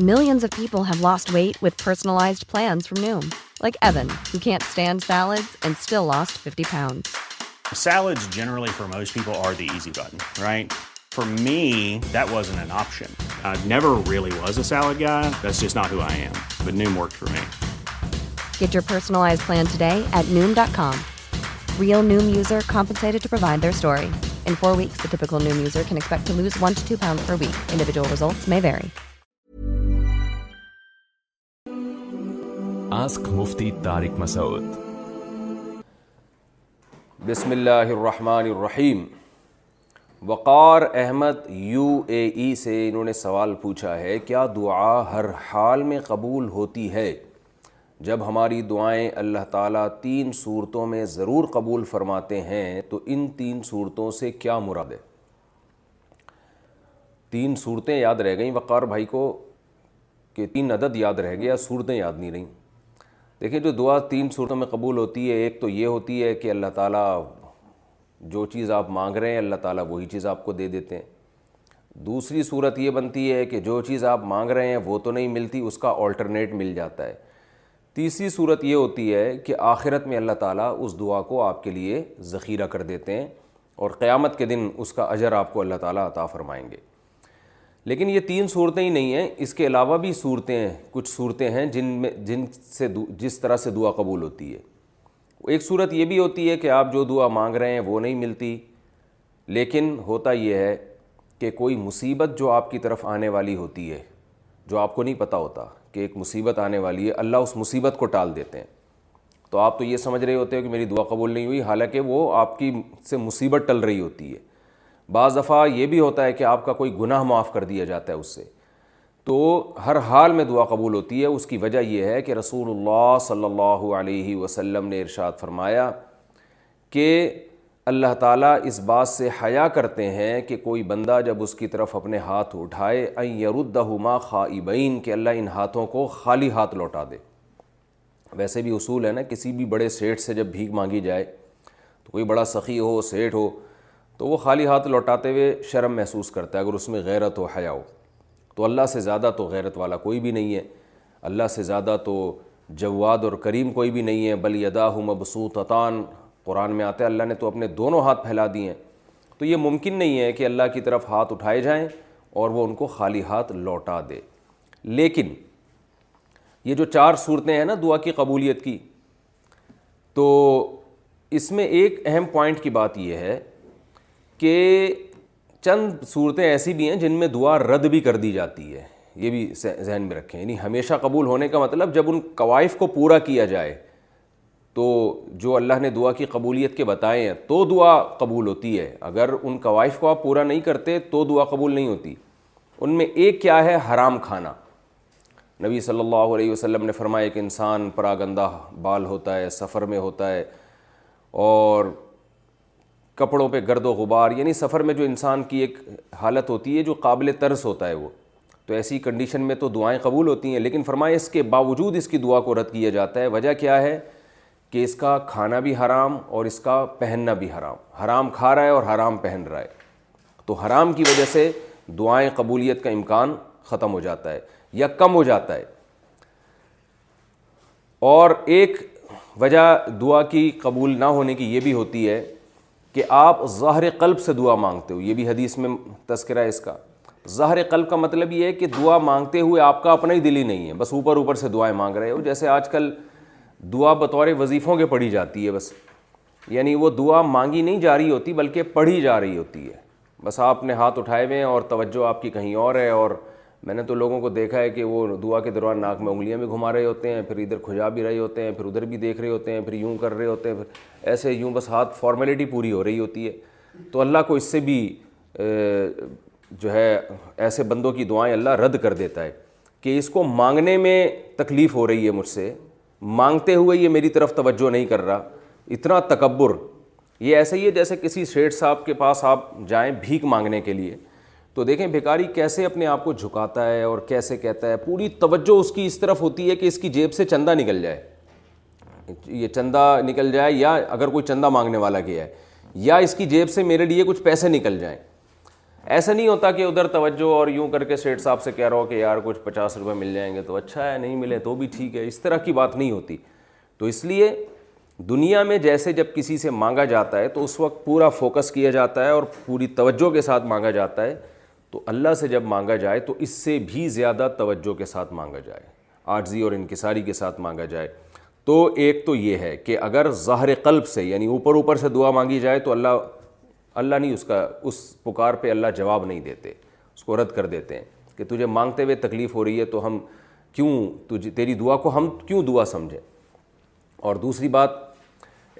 People وے ویت personal ask Mufti Tariq Masood بسم اللہ الرحمن الرحیم وقار احمد یو اے ای سے انہوں نے سوال پوچھا ہے کیا دعا ہر حال میں قبول ہوتی ہے جب ہماری دعائیں اللہ تعالیٰ تین صورتوں میں ضرور قبول فرماتے ہیں تو ان تین صورتوں سے کیا مراد ہے تین صورتیں یاد رہ گئیں وقار بھائی کو کہ تین عدد یاد رہ گیا صورتیں یاد نہیں رہیں دیکھیں جو دعا تین صورتوں میں قبول ہوتی ہے ایک تو یہ ہوتی ہے کہ اللہ تعالیٰ جو چیز آپ مانگ رہے ہیں اللہ تعالیٰ وہی چیز آپ کو دے دیتے ہیں دوسری صورت یہ بنتی ہے کہ جو چیز آپ مانگ رہے ہیں وہ تو نہیں ملتی اس کا آلٹرنیٹ مل جاتا ہے تیسری صورت یہ ہوتی ہے کہ آخرت میں اللہ تعالیٰ اس دعا کو آپ کے لیے ذخیرہ کر دیتے ہیں اور قیامت کے دن اس کا اجر آپ کو اللہ تعالیٰ عطا فرمائیں گے لیکن یہ تین صورتیں ہی نہیں ہیں اس کے علاوہ بھی صورتیں ہیں کچھ صورتیں ہیں جن میں جن سے جس طرح سے دعا قبول ہوتی ہے ایک صورت یہ بھی ہوتی ہے کہ آپ جو دعا مانگ رہے ہیں وہ نہیں ملتی لیکن ہوتا یہ ہے کہ کوئی مصیبت جو آپ کی طرف آنے والی ہوتی ہے جو آپ کو نہیں پتہ ہوتا کہ ایک مصیبت آنے والی ہے اللہ اس مصیبت کو ٹال دیتے ہیں تو آپ تو یہ سمجھ رہے ہوتے ہیں کہ میری دعا قبول نہیں ہوئی حالانکہ وہ آپ کی سے مصیبت ٹل رہی ہوتی ہے بعض دفعہ یہ بھی ہوتا ہے کہ آپ کا کوئی گناہ معاف کر دیا جاتا ہے اس سے تو ہر حال میں دعا قبول ہوتی ہے اس کی وجہ یہ ہے کہ رسول اللہ صلی اللہ علیہ وسلم نے ارشاد فرمایا کہ اللہ تعالیٰ اس بات سے حیا کرتے ہیں کہ کوئی بندہ جب اس کی طرف اپنے ہاتھ اٹھائے اَن يَرُدَّهُمَا خَائِبَئِن کہ اللہ ان ہاتھوں کو خالی ہاتھ لوٹا دے ویسے بھی اصول ہے نا کسی بھی بڑے سیٹھ سے جب بھیگ مانگی جائے تو کوئی بڑا سخی ہو سیٹھ ہو تو وہ خالی ہاتھ لوٹاتے ہوئے شرم محسوس کرتا ہے اگر اس میں غیرت ہو حیا ہو تو اللہ سے زیادہ تو غیرت والا کوئی بھی نہیں ہے اللہ سے زیادہ تو جواد اور کریم کوئی بھی نہیں ہے بل ادا مبسوط اطان قرآن میں آتا ہے اللہ نے تو اپنے دونوں ہاتھ پھیلا دیے ہیں تو یہ ممکن نہیں ہے کہ اللہ کی طرف ہاتھ اٹھائے جائیں اور وہ ان کو خالی ہاتھ لوٹا دے لیکن یہ جو چار صورتیں ہیں نا دعا کی قبولیت کی تو اس میں ایک اہم پوائنٹ کی بات یہ ہے کہ چند صورتیں ایسی بھی ہیں جن میں دعا رد بھی کر دی جاتی ہے یہ بھی ذہن میں رکھیں یعنی ہمیشہ قبول ہونے کا مطلب جب ان قوائف کو پورا کیا جائے تو جو اللہ نے دعا کی قبولیت کے بتائے ہیں تو دعا قبول ہوتی ہے اگر ان قوائف کو آپ پورا نہیں کرتے تو دعا قبول نہیں ہوتی ان میں ایک کیا ہے حرام کھانا نبی صلی اللہ علیہ وسلم نے فرمایا کہ انسان پراگندہ بال ہوتا ہے سفر میں ہوتا ہے اور کپڑوں پہ گرد و غبار یعنی سفر میں جو انسان کی ایک حالت ہوتی ہے جو قابل طرز ہوتا ہے وہ تو ایسی کنڈیشن میں تو دعائیں قبول ہوتی ہیں لیکن اس کے باوجود اس کی دعا کو رد کیا جاتا ہے وجہ کیا ہے کہ اس کا کھانا بھی حرام اور اس کا پہننا بھی حرام حرام کھا رہا ہے اور حرام پہن رہا ہے تو حرام کی وجہ سے دعائیں قبولیت کا امکان ختم ہو جاتا ہے یا کم ہو جاتا ہے اور ایک وجہ دعا کی قبول نہ ہونے کی یہ بھی ہوتی ہے کہ آپ ظاہر قلب سے دعا مانگتے ہو یہ بھی حدیث میں تذکرہ ہے اس کا ظاہر قلب کا مطلب یہ ہے کہ دعا مانگتے ہوئے آپ کا اپنا ہی دل ہی نہیں ہے بس اوپر اوپر سے دعائیں مانگ رہے ہو جیسے آج کل دعا بطور وظیفوں کے پڑھی جاتی ہے بس یعنی وہ دعا مانگی نہیں جا رہی ہوتی بلکہ پڑھی جا رہی ہوتی ہے بس آپ نے ہاتھ اٹھائے ہوئے ہیں اور توجہ آپ کی کہیں اور ہے اور میں نے تو لوگوں کو دیکھا ہے کہ وہ دعا کے دوران ناک میں انگلیاں بھی گھما رہے ہوتے ہیں پھر ادھر کھجا بھی رہے ہوتے ہیں پھر ادھر بھی دیکھ رہے ہوتے ہیں پھر یوں کر رہے ہوتے ہیں پھر ایسے یوں بس ہاتھ فارمیلٹی پوری ہو رہی ہوتی ہے تو اللہ کو اس سے بھی جو ہے ایسے بندوں کی دعائیں اللہ رد کر دیتا ہے کہ اس کو مانگنے میں تکلیف ہو رہی ہے مجھ سے مانگتے ہوئے یہ میری طرف توجہ نہیں کر رہا اتنا تکبر یہ ایسے ہی ہے جیسے کسی شیٹ صاحب کے پاس آپ جائیں بھیک مانگنے کے لیے تو دیکھیں بھیکاری کیسے اپنے آپ کو جھکاتا ہے اور کیسے کہتا ہے پوری توجہ اس کی اس طرف ہوتی ہے کہ اس کی جیب سے چندہ نکل جائے یہ چندہ نکل جائے یا اگر کوئی چندہ مانگنے والا کیا ہے یا اس کی جیب سے میرے لیے کچھ پیسے نکل جائیں ایسا نہیں ہوتا کہ ادھر توجہ اور یوں کر کے سیٹ صاحب سے کہہ رہا ہو کہ یار کچھ پچاس روپے مل جائیں گے تو اچھا ہے نہیں ملے تو بھی ٹھیک ہے اس طرح کی بات نہیں ہوتی تو اس لیے دنیا میں جیسے جب کسی سے مانگا جاتا ہے تو اس وقت پورا فوکس کیا جاتا ہے اور پوری توجہ کے ساتھ مانگا جاتا ہے تو اللہ سے جب مانگا جائے تو اس سے بھی زیادہ توجہ کے ساتھ مانگا جائے آرضی اور انکساری کے ساتھ مانگا جائے تو ایک تو یہ ہے کہ اگر ظاہر قلب سے یعنی اوپر اوپر سے دعا مانگی جائے تو اللہ اللہ نہیں اس کا اس پکار پہ اللہ جواب نہیں دیتے اس کو رد کر دیتے ہیں کہ تجھے مانگتے ہوئے تکلیف ہو رہی ہے تو ہم کیوں تجھے تیری دعا کو ہم کیوں دعا سمجھیں اور دوسری بات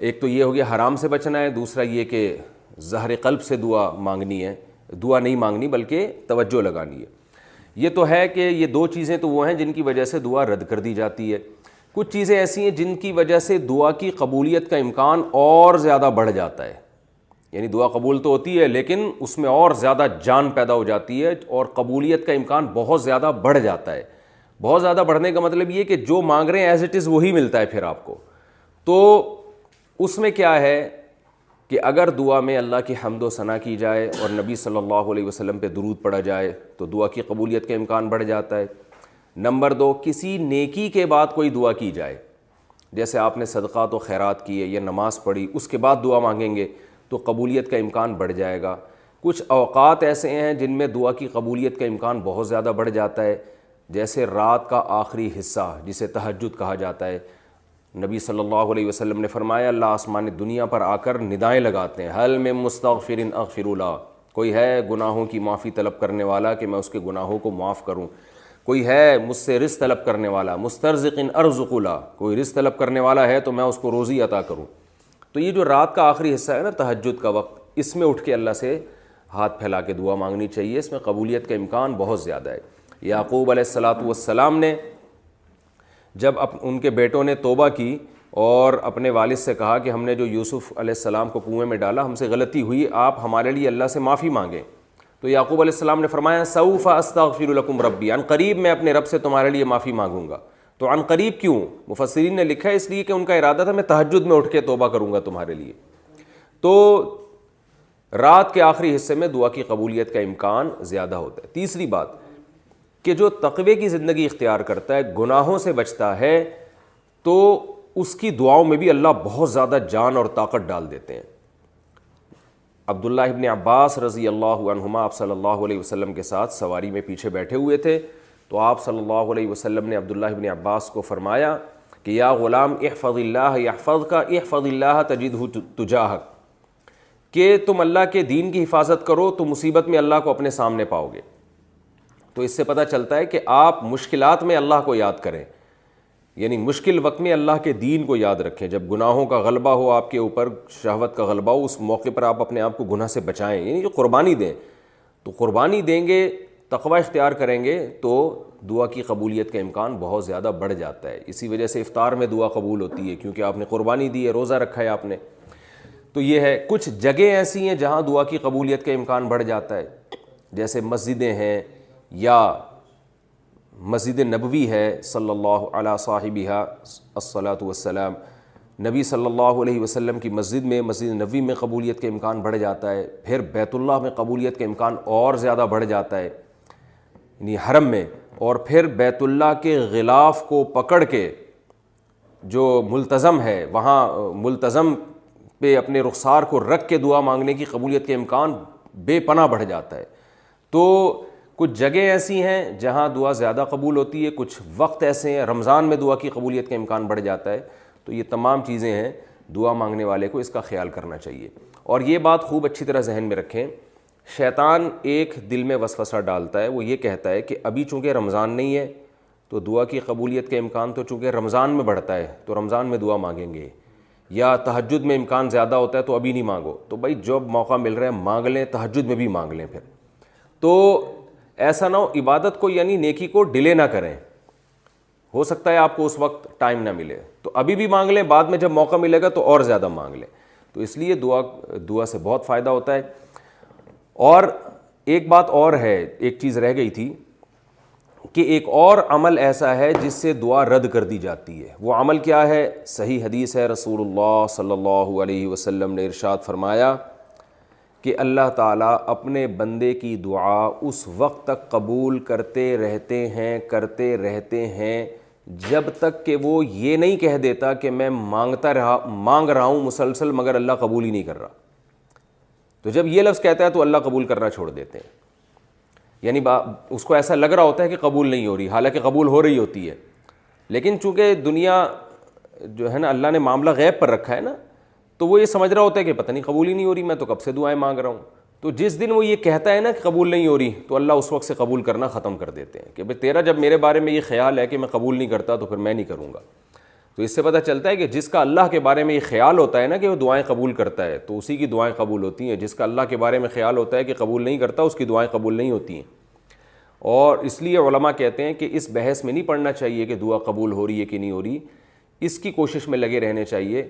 ایک تو یہ ہو گیا حرام سے بچنا ہے دوسرا یہ کہ زہر قلب سے دعا مانگنی ہے دعا نہیں مانگنی بلکہ توجہ لگانی ہے یہ تو ہے کہ یہ دو چیزیں تو وہ ہیں جن کی وجہ سے دعا رد کر دی جاتی ہے کچھ چیزیں ایسی ہیں جن کی وجہ سے دعا کی قبولیت کا امکان اور زیادہ بڑھ جاتا ہے یعنی دعا قبول تو ہوتی ہے لیکن اس میں اور زیادہ جان پیدا ہو جاتی ہے اور قبولیت کا امکان بہت زیادہ بڑھ جاتا ہے بہت زیادہ بڑھنے کا مطلب یہ کہ جو مانگ رہے ہیں ایز اٹ از وہی ملتا ہے پھر آپ کو تو اس میں کیا ہے کہ اگر دعا میں اللہ کی حمد و ثنا کی جائے اور نبی صلی اللہ علیہ وسلم پہ درود پڑھا جائے تو دعا کی قبولیت کا امکان بڑھ جاتا ہے نمبر دو کسی نیکی کے بعد کوئی دعا کی جائے جیسے آپ نے صدقہ تو خیرات کیے یا نماز پڑھی اس کے بعد دعا مانگیں گے تو قبولیت کا امکان بڑھ جائے گا کچھ اوقات ایسے ہیں جن میں دعا کی قبولیت کا امکان بہت زیادہ بڑھ جاتا ہے جیسے رات کا آخری حصہ جسے تہجد کہا جاتا ہے نبی صلی اللہ علیہ وسلم نے فرمایا اللہ آسمان دنیا پر آ کر ندائیں لگاتے ہیں حل میں مستغفر اغفر اللہ کوئی ہے گناہوں کی معافی طلب کرنے والا کہ میں اس کے گناہوں کو معاف کروں کوئی ہے مجھ سے رزق طلب کرنے والا ان ارزق اللہ کوئی رزق طلب کرنے والا ہے تو میں اس کو روزی عطا کروں تو یہ جو رات کا آخری حصہ ہے نا تہجد کا وقت اس میں اٹھ کے اللہ سے ہاتھ پھیلا کے دعا مانگنی چاہیے اس میں قبولیت کا امکان بہت زیادہ ہے یعقوب علیہ السلاۃ والسلام نے جب اپ ان کے بیٹوں نے توبہ کی اور اپنے والد سے کہا کہ ہم نے جو یوسف علیہ السلام کو کنویں میں ڈالا ہم سے غلطی ہوئی آپ ہمارے لیے اللہ سے معافی مانگیں تو یعقوب علیہ السلام نے فرمایا سعوف القم ربی عن قریب میں اپنے رب سے تمہارے لیے معافی مانگوں گا تو عن قریب کیوں مفسرین نے لکھا ہے اس لیے کہ ان کا ارادہ تھا میں تہجد میں اٹھ کے توبہ کروں گا تمہارے لیے تو رات کے آخری حصے میں دعا کی قبولیت کا امکان زیادہ ہوتا ہے تیسری بات کہ جو تقوی کی زندگی اختیار کرتا ہے گناہوں سے بچتا ہے تو اس کی دعاؤں میں بھی اللہ بہت زیادہ جان اور طاقت ڈال دیتے ہیں عبداللہ ابن عباس رضی اللہ عنہما آپ صلی اللہ علیہ وسلم کے ساتھ سواری میں پیچھے بیٹھے ہوئے تھے تو آپ صلی اللہ علیہ وسلم نے عبداللہ ابن عباس کو فرمایا کہ یا غلام احفظ اللہ احفظ کا احفظ اللہ تجد تجاہک کہ تم اللہ کے دین کی حفاظت کرو تو مصیبت میں اللہ کو اپنے سامنے پاؤ گے تو اس سے پتہ چلتا ہے کہ آپ مشکلات میں اللہ کو یاد کریں یعنی مشکل وقت میں اللہ کے دین کو یاد رکھیں جب گناہوں کا غلبہ ہو آپ کے اوپر شہوت کا غلبہ ہو اس موقع پر آپ اپنے آپ کو گناہ سے بچائیں یعنی قربانی دیں تو قربانی دیں گے تقوی اختیار کریں گے تو دعا کی قبولیت کا امکان بہت زیادہ بڑھ جاتا ہے اسی وجہ سے افطار میں دعا قبول ہوتی ہے کیونکہ آپ نے قربانی دی ہے روزہ رکھا ہے آپ نے تو یہ ہے کچھ جگہیں ایسی ہیں جہاں دعا کی قبولیت کا امکان بڑھ جاتا ہے جیسے مسجدیں ہیں یا مسجد نبوی ہے صلی اللہ علیہ صاحبہ الصلاۃ وسلم نبی صلی اللہ علیہ وسلم کی مسجد میں مسجد نبوی میں قبولیت کے امکان بڑھ جاتا ہے پھر بیت اللہ میں قبولیت کے امکان اور زیادہ بڑھ جاتا ہے یعنی حرم میں اور پھر بیت اللہ کے غلاف کو پکڑ کے جو ملتظم ہے وہاں ملتظم پہ اپنے رخسار کو رکھ کے دعا مانگنے کی قبولیت کے امکان بے پناہ بڑھ جاتا ہے تو کچھ جگہ ایسی ہیں جہاں دعا زیادہ قبول ہوتی ہے کچھ وقت ایسے ہیں رمضان میں دعا کی قبولیت کا امکان بڑھ جاتا ہے تو یہ تمام چیزیں ہیں دعا مانگنے والے کو اس کا خیال کرنا چاہیے اور یہ بات خوب اچھی طرح ذہن میں رکھیں شیطان ایک دل میں وسوسہ ڈالتا ہے وہ یہ کہتا ہے کہ ابھی چونکہ رمضان نہیں ہے تو دعا کی قبولیت کا امکان تو چونکہ رمضان میں بڑھتا ہے تو رمضان میں دعا مانگیں گے یا تحجد میں امکان زیادہ ہوتا ہے تو ابھی نہیں مانگو تو بھائی جب موقع مل رہا ہے مانگ لیں تحجد میں بھی مانگ لیں پھر تو ایسا نہ ہو عبادت کو یعنی نیکی کو ڈیلے نہ کریں ہو سکتا ہے آپ کو اس وقت ٹائم نہ ملے تو ابھی بھی مانگ لیں بعد میں جب موقع ملے گا تو اور زیادہ مانگ لیں تو اس لیے دعا دعا سے بہت فائدہ ہوتا ہے اور ایک بات اور ہے ایک چیز رہ گئی تھی کہ ایک اور عمل ایسا ہے جس سے دعا رد کر دی جاتی ہے وہ عمل کیا ہے صحیح حدیث ہے رسول اللہ صلی اللہ علیہ وسلم نے ارشاد فرمایا کہ اللہ تعالیٰ اپنے بندے کی دعا اس وقت تک قبول کرتے رہتے ہیں کرتے رہتے ہیں جب تک کہ وہ یہ نہیں کہہ دیتا کہ میں مانگتا رہا مانگ رہا ہوں مسلسل مگر اللہ قبول ہی نہیں کر رہا تو جب یہ لفظ کہتا ہے تو اللہ قبول کرنا چھوڑ دیتے ہیں یعنی با اس کو ایسا لگ رہا ہوتا ہے کہ قبول نہیں ہو رہی حالانکہ قبول ہو رہی ہوتی ہے لیکن چونکہ دنیا جو ہے نا اللہ نے معاملہ غیب پر رکھا ہے نا تو وہ یہ سمجھ رہا ہوتا ہے کہ پتہ نہیں قبول ہی نہیں ہو رہی میں تو کب سے دعائیں مانگ رہا ہوں تو جس دن وہ یہ کہتا ہے نا کہ قبول نہیں ہو رہی تو اللہ اس وقت سے قبول کرنا ختم کر دیتے ہیں کہ بھائی تیرا جب میرے بارے میں یہ خیال ہے کہ میں قبول نہیں کرتا تو پھر میں نہیں کروں گا تو اس سے پتہ چلتا ہے کہ جس کا اللہ کے بارے میں یہ خیال ہوتا ہے نا کہ وہ دعائیں قبول کرتا ہے تو اسی کی دعائیں قبول ہوتی ہیں جس کا اللہ کے بارے میں خیال ہوتا ہے کہ قبول نہیں کرتا اس کی دعائیں قبول نہیں ہوتی ہیں اور اس لیے علماء کہتے ہیں کہ اس بحث میں نہیں پڑھنا چاہیے کہ دعا قبول ہو رہی ہے کہ نہیں ہو رہی اس کی کوشش میں لگے رہنے چاہیے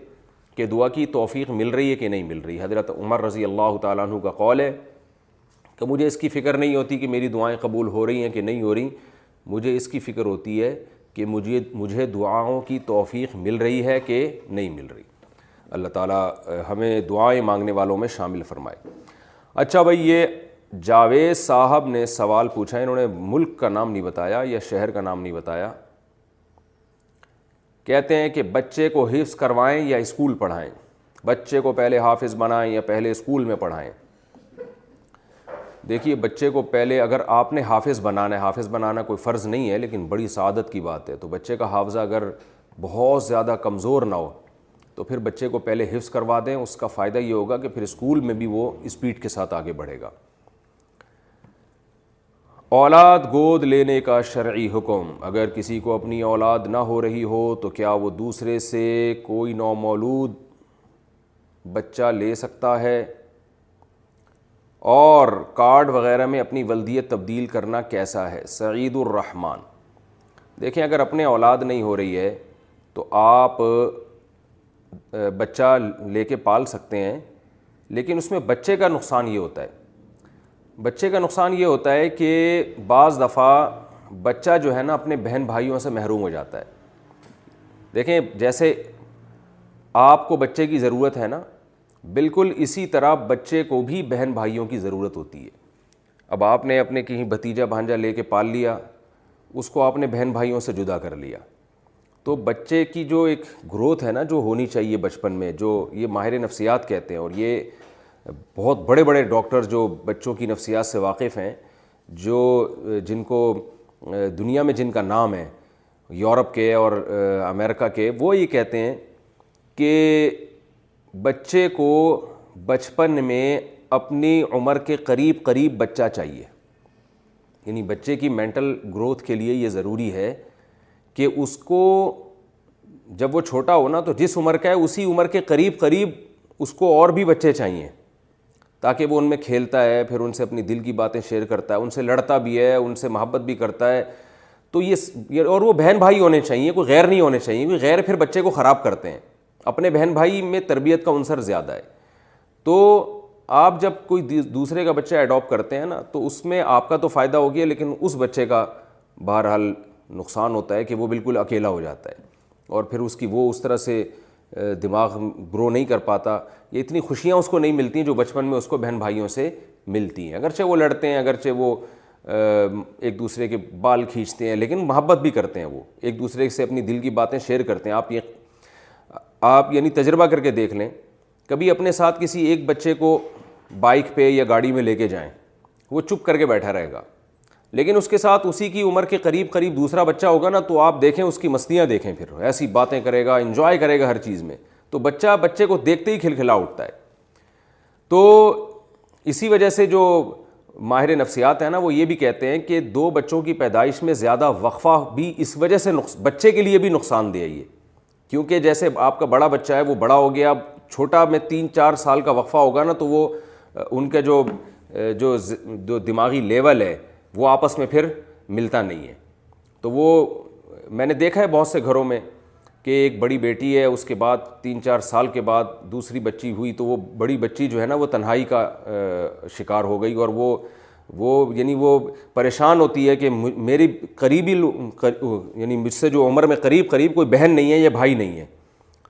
کہ دعا کی توفیق مل رہی ہے کہ نہیں مل رہی حضرت عمر رضی اللہ تعالیٰ عنہ کا قول ہے کہ مجھے اس کی فکر نہیں ہوتی کہ میری دعائیں قبول ہو رہی ہیں کہ نہیں ہو رہی مجھے اس کی فکر ہوتی ہے کہ مجھے مجھے دعاؤں کی توفیق مل رہی ہے کہ نہیں مل رہی اللہ تعالیٰ ہمیں دعائیں مانگنے والوں میں شامل فرمائے اچھا بھائی یہ جاوید صاحب نے سوال پوچھا انہوں نے ملک کا نام نہیں بتایا یا شہر کا نام نہیں بتایا کہتے ہیں کہ بچے کو حفظ کروائیں یا اسکول پڑھائیں بچے کو پہلے حافظ بنائیں یا پہلے اسکول میں پڑھائیں دیکھیے بچے کو پہلے اگر آپ نے حافظ بنانا ہے حافظ بنانا کوئی فرض نہیں ہے لیکن بڑی سعادت کی بات ہے تو بچے کا حافظہ اگر بہت زیادہ کمزور نہ ہو تو پھر بچے کو پہلے حفظ کروا دیں اس کا فائدہ یہ ہوگا کہ پھر اسکول میں بھی وہ اسپیڈ کے ساتھ آگے بڑھے گا اولاد گود لینے کا شرعی حکم اگر کسی کو اپنی اولاد نہ ہو رہی ہو تو کیا وہ دوسرے سے کوئی نومولود بچہ لے سکتا ہے اور کارڈ وغیرہ میں اپنی ولدیت تبدیل کرنا کیسا ہے سعید الرحمن دیکھیں اگر اپنے اولاد نہیں ہو رہی ہے تو آپ بچہ لے کے پال سکتے ہیں لیکن اس میں بچے کا نقصان یہ ہوتا ہے بچے کا نقصان یہ ہوتا ہے کہ بعض دفعہ بچہ جو ہے نا اپنے بہن بھائیوں سے محروم ہو جاتا ہے دیکھیں جیسے آپ کو بچے کی ضرورت ہے نا بالکل اسی طرح بچے کو بھی بہن بھائیوں کی ضرورت ہوتی ہے اب آپ نے اپنے کہیں بھتیجا بھانجا لے کے پال لیا اس کو آپ نے بہن بھائیوں سے جدا کر لیا تو بچے کی جو ایک گروتھ ہے نا جو ہونی چاہیے بچپن میں جو یہ ماہر نفسیات کہتے ہیں اور یہ بہت بڑے بڑے ڈاکٹر جو بچوں کی نفسیات سے واقف ہیں جو جن کو دنیا میں جن کا نام ہے یورپ کے اور امریکہ کے وہ یہ کہتے ہیں کہ بچے کو بچپن میں اپنی عمر کے قریب قریب بچہ چاہیے یعنی بچے کی مینٹل گروتھ کے لیے یہ ضروری ہے کہ اس کو جب وہ چھوٹا ہونا تو جس عمر کا ہے اسی عمر کے قریب قریب اس کو اور بھی بچے چاہیے تاکہ وہ ان میں کھیلتا ہے پھر ان سے اپنی دل کی باتیں شیئر کرتا ہے ان سے لڑتا بھی ہے ان سے محبت بھی کرتا ہے تو یہ اور وہ بہن بھائی ہونے چاہیے کوئی غیر نہیں ہونے چاہیے کوئی غیر پھر بچے کو خراب کرتے ہیں اپنے بہن بھائی میں تربیت کا عنصر زیادہ ہے تو آپ جب کوئی دوسرے کا بچہ ایڈاپٹ کرتے ہیں نا تو اس میں آپ کا تو فائدہ ہو گیا لیکن اس بچے کا بہرحال نقصان ہوتا ہے کہ وہ بالکل اکیلا ہو جاتا ہے اور پھر اس کی وہ اس طرح سے دماغ گرو نہیں کر پاتا یہ اتنی خوشیاں اس کو نہیں ملتی ہیں جو بچپن میں اس کو بہن بھائیوں سے ملتی ہیں اگرچہ وہ لڑتے ہیں اگرچہ وہ ایک دوسرے کے بال کھینچتے ہیں لیکن محبت بھی کرتے ہیں وہ ایک دوسرے سے اپنی دل کی باتیں شیئر کرتے ہیں آپ یہ آپ یعنی تجربہ کر کے دیکھ لیں کبھی اپنے ساتھ کسی ایک بچے کو بائک پہ یا گاڑی میں لے کے جائیں وہ چپ کر کے بیٹھا رہے گا لیکن اس کے ساتھ اسی کی عمر کے قریب قریب دوسرا بچہ ہوگا نا تو آپ دیکھیں اس کی مستیاں دیکھیں پھر ایسی باتیں کرے گا انجوائے کرے گا ہر چیز میں تو بچہ بچے کو دیکھتے ہی کھلکھلا اٹھتا ہے تو اسی وجہ سے جو ماہر نفسیات ہیں نا وہ یہ بھی کہتے ہیں کہ دو بچوں کی پیدائش میں زیادہ وقفہ بھی اس وجہ سے نقص بچے کے لیے بھی نقصان دہ یہ کیونکہ جیسے آپ کا بڑا بچہ ہے وہ بڑا ہو گیا اب چھوٹا میں تین چار سال کا وقفہ ہوگا نا تو وہ ان کا جو جو دماغی لیول ہے وہ آپس میں پھر ملتا نہیں ہے تو وہ میں نے دیکھا ہے بہت سے گھروں میں کہ ایک بڑی بیٹی ہے اس کے بعد تین چار سال کے بعد دوسری بچی ہوئی تو وہ بڑی بچی جو ہے نا وہ تنہائی کا شکار ہو گئی اور وہ وہ یعنی وہ پریشان ہوتی ہے کہ میری قریبی یعنی مجھ سے جو عمر میں قریب قریب کوئی بہن نہیں ہے یا بھائی نہیں ہے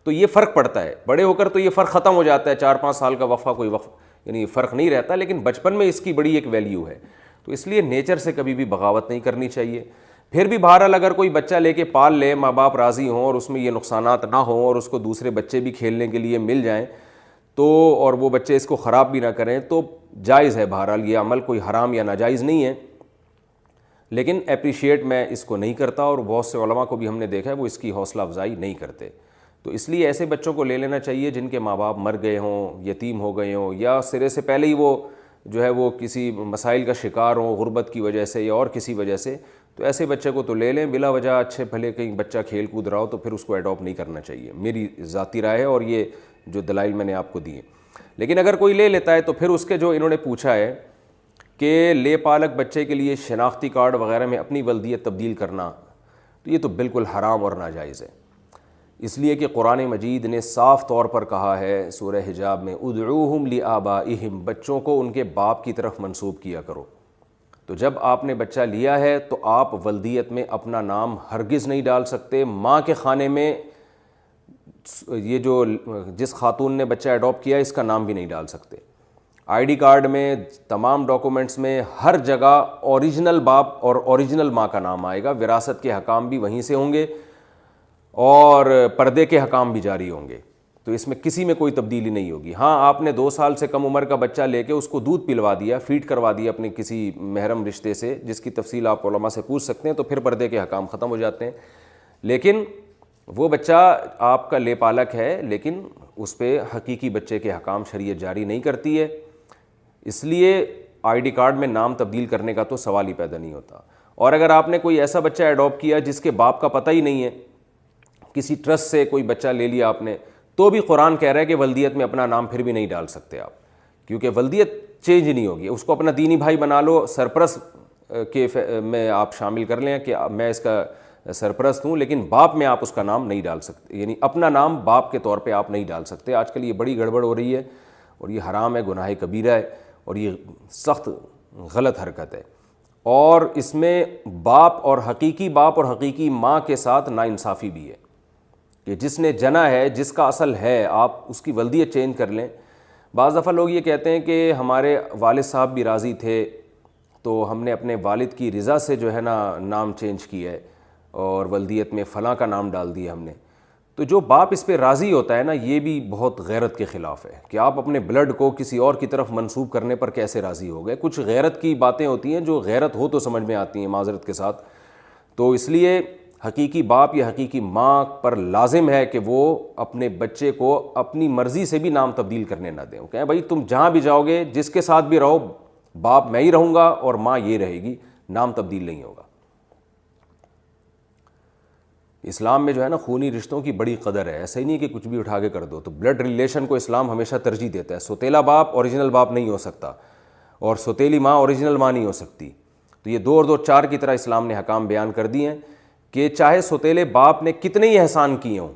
تو یہ فرق پڑتا ہے بڑے ہو کر تو یہ فرق ختم ہو جاتا ہے چار پانچ سال کا وفا کوئی وقف یعنی فرق نہیں رہتا لیکن بچپن میں اس کی بڑی ایک ویلیو ہے تو اس لیے نیچر سے کبھی بھی بغاوت نہیں کرنی چاہیے پھر بھی بہرحال اگر کوئی بچہ لے کے پال لے ماں باپ راضی ہوں اور اس میں یہ نقصانات نہ ہوں اور اس کو دوسرے بچے بھی کھیلنے کے لیے مل جائیں تو اور وہ بچے اس کو خراب بھی نہ کریں تو جائز ہے بہرحال یہ عمل کوئی حرام یا ناجائز نہیں ہے لیکن اپریشیٹ میں اس کو نہیں کرتا اور بہت سے علماء کو بھی ہم نے دیکھا ہے وہ اس کی حوصلہ افزائی نہیں کرتے تو اس لیے ایسے بچوں کو لے لینا چاہیے جن کے ماں باپ مر گئے ہوں یتیم ہو گئے ہوں یا سرے سے پہلے ہی وہ جو ہے وہ کسی مسائل کا شکار ہوں غربت کی وجہ سے یا اور کسی وجہ سے تو ایسے بچے کو تو لے لیں بلا وجہ اچھے پھلے کہیں بچہ کھیل کود رہا ہو تو پھر اس کو ایڈاپٹ نہیں کرنا چاہیے میری ذاتی رائے ہے اور یہ جو دلائل میں نے آپ کو دیے لیکن اگر کوئی لے لیتا ہے تو پھر اس کے جو انہوں نے پوچھا ہے کہ لے پالک بچے کے لیے شناختی کارڈ وغیرہ میں اپنی ولدیت تبدیل کرنا تو یہ تو بالکل حرام اور ناجائز ہے اس لیے کہ قرآن مجید نے صاف طور پر کہا ہے سورہ حجاب میں ادعوہم ام لی اہم بچوں کو ان کے باپ کی طرف منسوب کیا کرو تو جب آپ نے بچہ لیا ہے تو آپ ولدیت میں اپنا نام ہرگز نہیں ڈال سکتے ماں کے خانے میں یہ جو جس خاتون نے بچہ ایڈاپ کیا اس کا نام بھی نہیں ڈال سکتے آئی ڈی کارڈ میں تمام ڈاکومنٹس میں ہر جگہ اوریجنل باپ اور اوریجنل ماں کا نام آئے گا وراثت کے حکام بھی وہیں سے ہوں گے اور پردے کے حکام بھی جاری ہوں گے تو اس میں کسی میں کوئی تبدیلی نہیں ہوگی ہاں آپ نے دو سال سے کم عمر کا بچہ لے کے اس کو دودھ پلوا دیا فیڈ کروا دیا اپنے کسی محرم رشتے سے جس کی تفصیل آپ علماء سے پوچھ سکتے ہیں تو پھر پردے کے حکام ختم ہو جاتے ہیں لیکن وہ بچہ آپ کا لے پالک ہے لیکن اس پہ حقیقی بچے کے حکام شریعت جاری نہیں کرتی ہے اس لیے آئی ڈی کارڈ میں نام تبدیل کرنے کا تو سوال ہی پیدا نہیں ہوتا اور اگر آپ نے کوئی ایسا بچہ ایڈاپٹ کیا جس کے باپ کا پتہ ہی نہیں ہے کسی ٹرسٹ سے کوئی بچہ لے لیا آپ نے تو بھی قرآن کہہ رہا ہے کہ ولدیت میں اپنا نام پھر بھی نہیں ڈال سکتے آپ کیونکہ ولدیت چینج نہیں ہوگی اس کو اپنا دینی بھائی بنا لو سرپرست کے میں آپ شامل کر لیں کہ میں اس کا سرپرست ہوں لیکن باپ میں آپ اس کا نام نہیں ڈال سکتے یعنی اپنا نام باپ کے طور پہ آپ نہیں ڈال سکتے آج کل یہ بڑی گڑبڑ ہو رہی ہے اور یہ حرام ہے گناہ کبیرہ ہے اور یہ سخت غلط حرکت ہے اور اس میں باپ اور حقیقی باپ اور حقیقی ماں کے ساتھ ناانصافی بھی ہے کہ جس نے جنا ہے جس کا اصل ہے آپ اس کی ولدیت چینج کر لیں بعض دفعہ لوگ یہ کہتے ہیں کہ ہمارے والد صاحب بھی راضی تھے تو ہم نے اپنے والد کی رضا سے جو ہے نا نام چینج کیا ہے اور ولدیت میں فلاں کا نام ڈال دیا ہم نے تو جو باپ اس پہ راضی ہوتا ہے نا یہ بھی بہت غیرت کے خلاف ہے کہ آپ اپنے بلڈ کو کسی اور کی طرف منسوب کرنے پر کیسے راضی ہو گئے کچھ غیرت کی باتیں ہوتی ہیں جو غیرت ہو تو سمجھ میں آتی ہیں معذرت کے ساتھ تو اس لیے حقیقی باپ یا حقیقی ماں پر لازم ہے کہ وہ اپنے بچے کو اپنی مرضی سے بھی نام تبدیل کرنے نہ دیں کہیں بھائی تم جہاں بھی جاؤ گے جس کے ساتھ بھی رہو باپ میں ہی رہوں گا اور ماں یہ رہے گی نام تبدیل نہیں ہوگا اسلام میں جو ہے نا خونی رشتوں کی بڑی قدر ہے ایسا ہی نہیں کہ کچھ بھی اٹھا کے کر دو تو بلڈ ریلیشن کو اسلام ہمیشہ ترجیح دیتا ہے سوتیلا باپ اوریجنل باپ نہیں ہو سکتا اور سوتیلی ماں اوریجنل ماں نہیں ہو سکتی تو یہ دو اور دو چار کی طرح اسلام نے حکام بیان کر دی ہیں کہ چاہے سوتیلے باپ نے کتنے ہی احسان کیے ہوں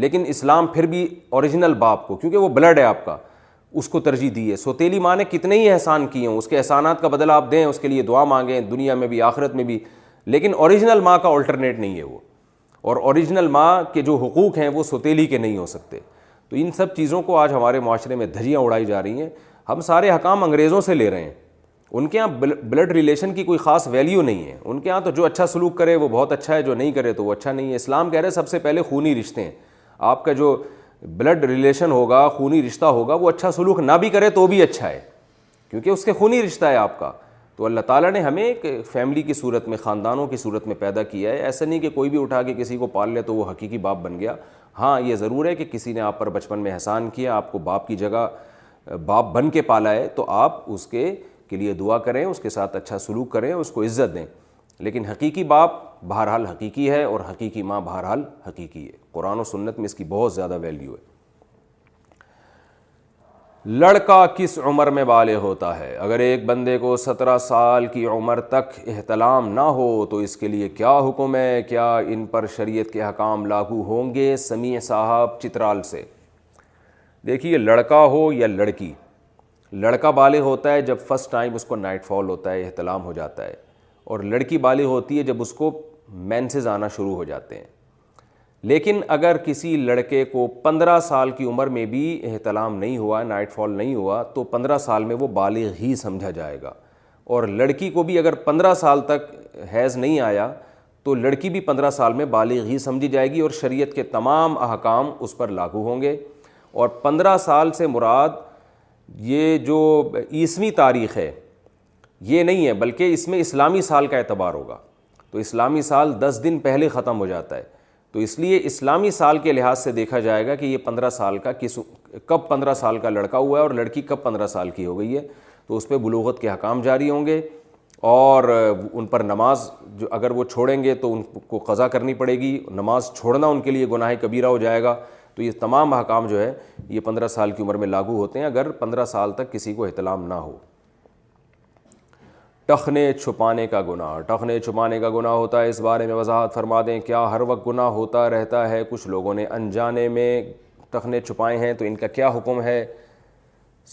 لیکن اسلام پھر بھی اوریجنل باپ کو کیونکہ وہ بلڈ ہے آپ کا اس کو ترجیح دی ہے سوتیلی ماں نے کتنے ہی احسان کیے ہوں اس کے احسانات کا بدل آپ دیں اس کے لیے دعا مانگیں دنیا میں بھی آخرت میں بھی لیکن اوریجنل ماں کا آلٹرنیٹ نہیں ہے وہ اور اوریجنل ماں کے جو حقوق ہیں وہ سوتیلی کے نہیں ہو سکتے تو ان سب چیزوں کو آج ہمارے معاشرے میں دھجیاں اڑائی جا رہی ہیں ہم سارے حکام انگریزوں سے لے رہے ہیں ان کے یہاں بلڈ ریلیشن کی کوئی خاص ویلیو نہیں ہے ان کے یہاں تو جو اچھا سلوک کرے وہ بہت اچھا ہے جو نہیں کرے تو وہ اچھا نہیں ہے اسلام کہہ رہے سب سے پہلے خونی رشتے ہیں آپ کا جو بلڈ ریلیشن ہوگا خونی رشتہ ہوگا وہ اچھا سلوک نہ بھی کرے تو بھی اچھا ہے کیونکہ اس کے خونی رشتہ ہے آپ کا تو اللہ تعالیٰ نے ہمیں ایک فیملی کی صورت میں خاندانوں کی صورت میں پیدا کیا ہے ایسا نہیں کہ کوئی بھی اٹھا کے کسی کو پال لے تو وہ حقیقی باپ بن گیا ہاں یہ ضرور ہے کہ کسی نے آپ پر بچپن میں احسان کیا آپ کو باپ کی جگہ باپ بن کے پالا ہے تو آپ اس کے کے لیے دعا کریں اس کے ساتھ اچھا سلوک کریں اس کو عزت دیں لیکن حقیقی باپ بہرحال حقیقی ہے اور حقیقی ماں بہرحال حقیقی ہے قرآن و سنت میں اس کی بہت زیادہ ویلیو ہے لڑکا کس عمر میں بالے ہوتا ہے اگر ایک بندے کو سترہ سال کی عمر تک احتلام نہ ہو تو اس کے لیے کیا حکم ہے کیا ان پر شریعت کے حکام لاگو ہوں گے سمیع صاحب چترال سے دیکھیے لڑکا ہو یا لڑکی لڑکا بالغ ہوتا ہے جب فسٹ ٹائم اس کو نائٹ فال ہوتا ہے احتلام ہو جاتا ہے اور لڑکی بالغ ہوتی ہے جب اس کو مینسز آنا شروع ہو جاتے ہیں لیکن اگر کسی لڑکے کو پندرہ سال کی عمر میں بھی احتلام نہیں ہوا نائٹ فال نہیں ہوا تو پندرہ سال میں وہ ہی سمجھا جائے گا اور لڑکی کو بھی اگر پندرہ سال تک حیض نہیں آیا تو لڑکی بھی پندرہ سال میں ہی سمجھی جائے گی اور شریعت کے تمام احکام اس پر لاگو ہوں گے اور پندرہ سال سے مراد یہ جو عیسویں تاریخ ہے یہ نہیں ہے بلکہ اس میں اسلامی سال کا اعتبار ہوگا تو اسلامی سال دس دن پہلے ختم ہو جاتا ہے تو اس لیے اسلامی سال کے لحاظ سے دیکھا جائے گا کہ یہ پندرہ سال کا کس کب پندرہ سال کا لڑکا ہوا ہے اور لڑکی کب پندرہ سال کی ہو گئی ہے تو اس پہ بلوغت کے حکام جاری ہوں گے اور ان پر نماز جو اگر وہ چھوڑیں گے تو ان کو قضا کرنی پڑے گی نماز چھوڑنا ان کے لیے گناہ کبیرہ ہو جائے گا تو یہ تمام حکام جو ہے یہ پندرہ سال کی عمر میں لاگو ہوتے ہیں اگر پندرہ سال تک کسی کو احتلام نہ ہو ٹخنے چھپانے کا گناہ ٹخنے چھپانے کا گناہ ہوتا ہے اس بارے میں وضاحت فرما دیں کیا ہر وقت گناہ ہوتا رہتا ہے کچھ لوگوں نے انجانے میں ٹخنے چھپائے ہیں تو ان کا کیا حکم ہے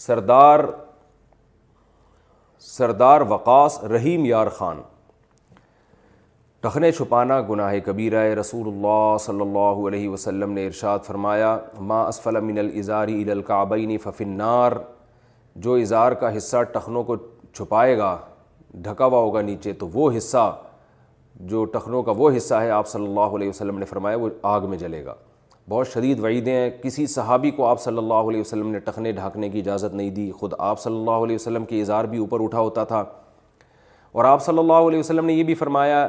سردار سردار وقاص رحیم یار خان ٹخنے چھپانا گناہ کبیرہ رسول اللہ صلی اللہ علیہ وسلم نے ارشاد فرمایا ما اسفل الازاری الى القعبین ففی النار جو اظہار کا حصہ ٹخنوں کو چھپائے گا ڈھکا ہوا ہوگا نیچے تو وہ حصہ جو ٹخنوں کا وہ حصہ ہے آپ صلی اللہ علیہ وسلم نے فرمایا وہ آگ میں جلے گا بہت شدید وعیدیں ہیں کسی صحابی کو آپ صلی اللہ علیہ وسلم نے ٹخنے ڈھاکنے کی اجازت نہیں دی خود آپ صلی اللہ علیہ وسلم کے اظہار بھی اوپر اٹھا ہوتا تھا اور آپ صلی اللہ علیہ وسلم نے یہ بھی فرمایا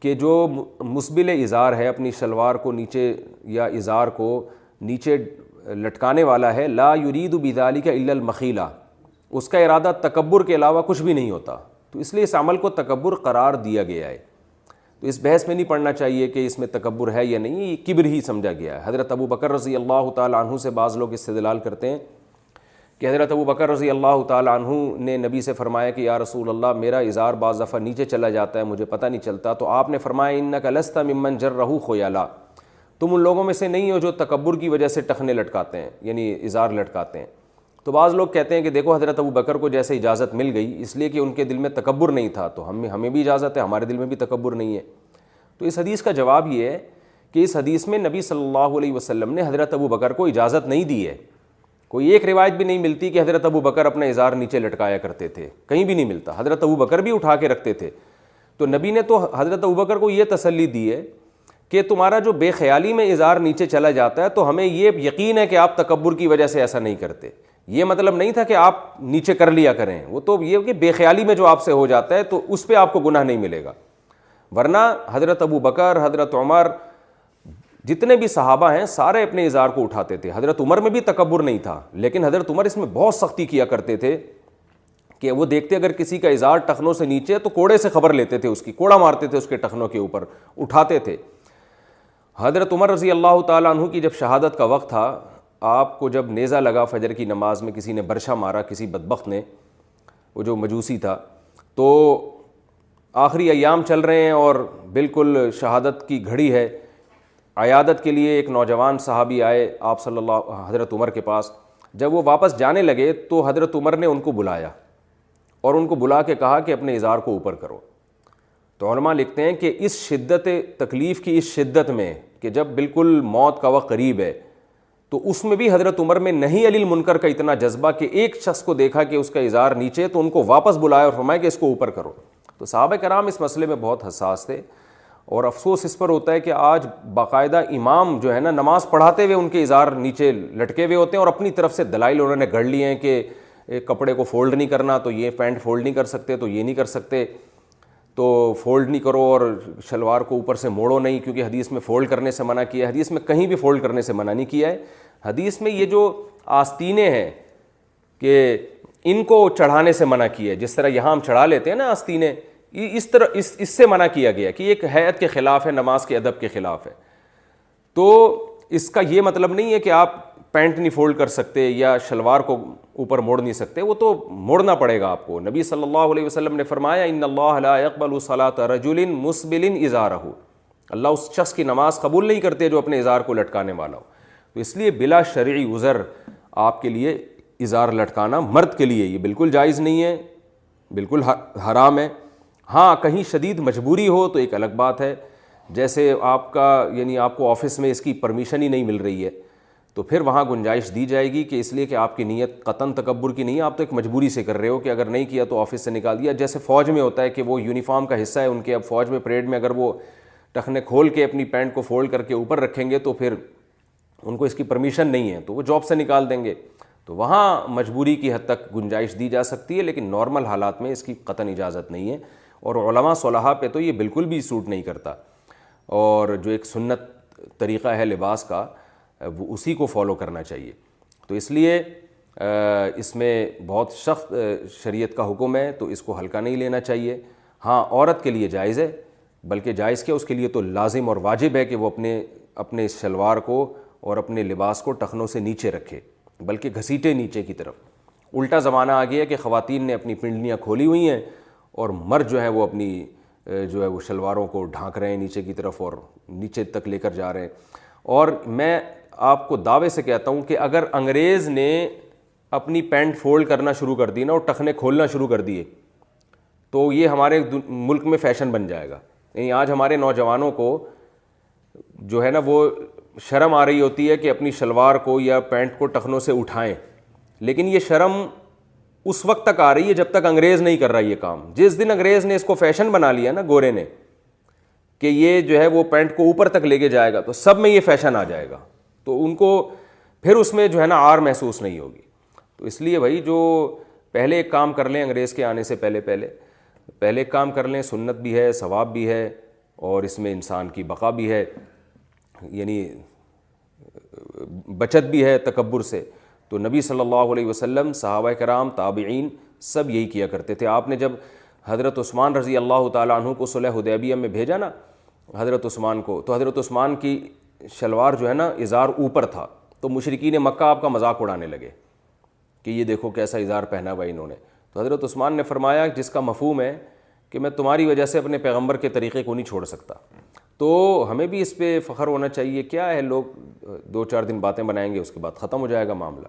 کہ جو مسبل اظہار ہے اپنی شلوار کو نیچے یا اظہار کو نیچے لٹکانے والا ہے لا یرید و کا عل المخیلہ اس کا ارادہ تکبر کے علاوہ کچھ بھی نہیں ہوتا تو اس لیے اس عمل کو تکبر قرار دیا گیا ہے تو اس بحث میں نہیں پڑھنا چاہیے کہ اس میں تکبر ہے یا نہیں یہ کبر ہی سمجھا گیا ہے حضرت ابو بکر رضی اللہ تعالیٰ عنہ سے بعض لوگ استدلال کرتے ہیں کہ حضرت ابو بکر رضی اللہ تعالیٰ عنہ نے نبی سے فرمایا کہ یا رسول اللہ میرا اظہار بعض دفعہ نیچے چلا جاتا ہے مجھے پتہ نہیں چلتا تو آپ نے فرمایا ان کا لستہ ممن جر رہو تم ان لوگوں میں سے نہیں ہو جو تکبر کی وجہ سے ٹخنے لٹکاتے ہیں یعنی اظہار لٹکاتے ہیں تو بعض لوگ کہتے ہیں کہ دیکھو حضرت ابو بکر کو جیسے اجازت مل گئی اس لیے کہ ان کے دل میں تکبر نہیں تھا تو ہمیں بھی اجازت ہے ہمارے دل میں بھی تکبر نہیں ہے تو اس حدیث کا جواب یہ ہے کہ اس حدیث میں نبی صلی اللہ علیہ وسلم نے حضرت ابو بکر کو اجازت نہیں دی ہے کوئی ایک روایت بھی نہیں ملتی کہ حضرت ابو بکر اپنا اظہار نیچے لٹکایا کرتے تھے کہیں بھی نہیں ملتا حضرت ابو بکر بھی اٹھا کے رکھتے تھے تو نبی نے تو حضرت ابو بکر کو یہ تسلی دی ہے کہ تمہارا جو بے خیالی میں اظہار نیچے چلا جاتا ہے تو ہمیں یہ یقین ہے کہ آپ تکبر کی وجہ سے ایسا نہیں کرتے یہ مطلب نہیں تھا کہ آپ نیچے کر لیا کریں وہ تو یہ کہ بے خیالی میں جو آپ سے ہو جاتا ہے تو اس پہ آپ کو گناہ نہیں ملے گا ورنہ حضرت ابو بکر حضرت عمر جتنے بھی صحابہ ہیں سارے اپنے اظہار کو اٹھاتے تھے حضرت عمر میں بھی تکبر نہیں تھا لیکن حضرت عمر اس میں بہت سختی کیا کرتے تھے کہ وہ دیکھتے اگر کسی کا اظہار ٹخنوں سے نیچے تو کوڑے سے خبر لیتے تھے اس کی کوڑا مارتے تھے اس کے ٹخنوں کے اوپر اٹھاتے تھے حضرت عمر رضی اللہ تعالیٰ عنہ کی جب شہادت کا وقت تھا آپ کو جب نیزہ لگا فجر کی نماز میں کسی نے برشا مارا کسی بدبخت نے وہ جو مجوسی تھا تو آخری ایام چل رہے ہیں اور بالکل شہادت کی گھڑی ہے عیادت کے لیے ایک نوجوان صحابی آئے آپ صلی اللہ حضرت عمر کے پاس جب وہ واپس جانے لگے تو حضرت عمر نے ان کو بلایا اور ان کو بلا کے کہا کہ اپنے اظہار کو اوپر کرو تو علماء لکھتے ہیں کہ اس شدت تکلیف کی اس شدت میں کہ جب بالکل موت کا وقت قریب ہے تو اس میں بھی حضرت عمر میں نہیں علی المنکر کا اتنا جذبہ کہ ایک شخص کو دیکھا کہ اس کا اظہار نیچے تو ان کو واپس بلایا اور فرمایا کہ اس کو اوپر کرو تو صحابہ کرام اس مسئلے میں بہت حساس تھے اور افسوس اس پر ہوتا ہے کہ آج باقاعدہ امام جو ہے نا نماز پڑھاتے ہوئے ان کے اظہار نیچے لٹکے ہوئے ہوتے ہیں اور اپنی طرف سے دلائل انہوں نے گڑھ لی ہیں کہ کپڑے کو فولڈ نہیں کرنا تو یہ پینٹ فولڈ نہیں کر سکتے تو یہ نہیں کر سکتے تو فولڈ نہیں کرو اور شلوار کو اوپر سے موڑو نہیں کیونکہ حدیث میں فولڈ کرنے سے منع کیا ہے حدیث میں کہیں بھی فولڈ کرنے سے منع نہیں کیا ہے حدیث میں یہ جو آستینیں ہیں کہ ان کو چڑھانے سے منع کیا ہے جس طرح یہاں ہم چڑھا لیتے ہیں نا آستینیں اس طرح اس اس سے منع کیا گیا کہ ایک حیت کے خلاف ہے نماز کے ادب کے خلاف ہے تو اس کا یہ مطلب نہیں ہے کہ آپ پینٹ نہیں فولڈ کر سکتے یا شلوار کو اوپر موڑ نہیں سکتے وہ تو موڑنا پڑے گا آپ کو نبی صلی اللہ علیہ وسلم نے فرمایا ان اللہ لا اقبل صلاح ترجلن مثبل اظہار ہو اللہ اس شخص کی نماز قبول نہیں کرتے جو اپنے اظہار کو لٹکانے والا ہو تو اس لیے بلا شرعی ازر آپ کے لیے اظہار لٹکانا مرد کے لیے یہ بالکل جائز نہیں ہے بالکل حرام ہے ہاں کہیں شدید مجبوری ہو تو ایک الگ بات ہے جیسے آپ کا یعنی آپ کو آفس میں اس کی پرمیشن ہی نہیں مل رہی ہے تو پھر وہاں گنجائش دی جائے گی کہ اس لیے کہ آپ کی نیت قطن تکبر کی نہیں ہے آپ تو ایک مجبوری سے کر رہے ہو کہ اگر نہیں کیا تو آفس سے نکال دیا جیسے فوج میں ہوتا ہے کہ وہ یونیفارم کا حصہ ہے ان کے اب فوج میں پریڈ میں اگر وہ ٹخنے کھول کے اپنی پینٹ کو فولڈ کر کے اوپر رکھیں گے تو پھر ان کو اس کی پرمیشن نہیں ہے تو وہ جاب سے نکال دیں گے تو وہاں مجبوری کی حد تک گنجائش دی جا سکتی ہے لیکن نارمل حالات میں اس کی قطن اجازت نہیں ہے اور علماء صلیح پہ تو یہ بالکل بھی سوٹ نہیں کرتا اور جو ایک سنت طریقہ ہے لباس کا وہ اسی کو فالو کرنا چاہیے تو اس لیے اس میں بہت سخت شریعت کا حکم ہے تو اس کو ہلکا نہیں لینا چاہیے ہاں عورت کے لیے جائز ہے بلکہ جائز کے اس کے لیے تو لازم اور واجب ہے کہ وہ اپنے اپنے شلوار کو اور اپنے لباس کو ٹخنوں سے نیچے رکھے بلکہ گھسیٹے نیچے کی طرف الٹا زمانہ آ گیا ہے کہ خواتین نے اپنی پنڈلیاں کھولی ہوئی ہیں اور مر جو ہے وہ اپنی جو ہے وہ شلواروں کو ڈھانک رہے ہیں نیچے کی طرف اور نیچے تک لے کر جا رہے ہیں اور میں آپ کو دعوے سے کہتا ہوں کہ اگر انگریز نے اپنی پینٹ فولڈ کرنا شروع کر دی نا اور ٹخنے کھولنا شروع کر دیے تو یہ ہمارے ملک میں فیشن بن جائے گا یعنی آج ہمارے نوجوانوں کو جو ہے نا وہ شرم آ رہی ہوتی ہے کہ اپنی شلوار کو یا پینٹ کو ٹخنوں سے اٹھائیں لیکن یہ شرم اس وقت تک آ رہی ہے جب تک انگریز نہیں کر رہا یہ کام جس دن انگریز نے اس کو فیشن بنا لیا نا گورے نے کہ یہ جو ہے وہ پینٹ کو اوپر تک لے کے جائے گا تو سب میں یہ فیشن آ جائے گا تو ان کو پھر اس میں جو ہے نا آر محسوس نہیں ہوگی تو اس لیے بھائی جو پہلے ایک کام کر لیں انگریز کے آنے سے پہلے پہلے پہلے ایک کام کر لیں سنت بھی ہے ثواب بھی ہے اور اس میں انسان کی بقا بھی ہے یعنی بچت بھی ہے تکبر سے تو نبی صلی اللہ علیہ وسلم صحابہ کرام تابعین سب یہی کیا کرتے تھے آپ نے جب حضرت عثمان رضی اللہ تعالیٰ عنہ کو صلح حدیبیہ میں بھیجا نا حضرت عثمان کو تو حضرت عثمان کی شلوار جو ہے نا اظہار اوپر تھا تو مشرقین مکہ آپ کا مذاق اڑانے لگے کہ یہ دیکھو کیسا اظہار پہنا ہوا انہوں نے تو حضرت عثمان نے فرمایا جس کا مفہوم ہے کہ میں تمہاری وجہ سے اپنے پیغمبر کے طریقے کو نہیں چھوڑ سکتا تو ہمیں بھی اس پہ فخر ہونا چاہیے کیا ہے لوگ دو چار دن باتیں بنائیں گے اس کے بعد ختم ہو جائے گا معاملہ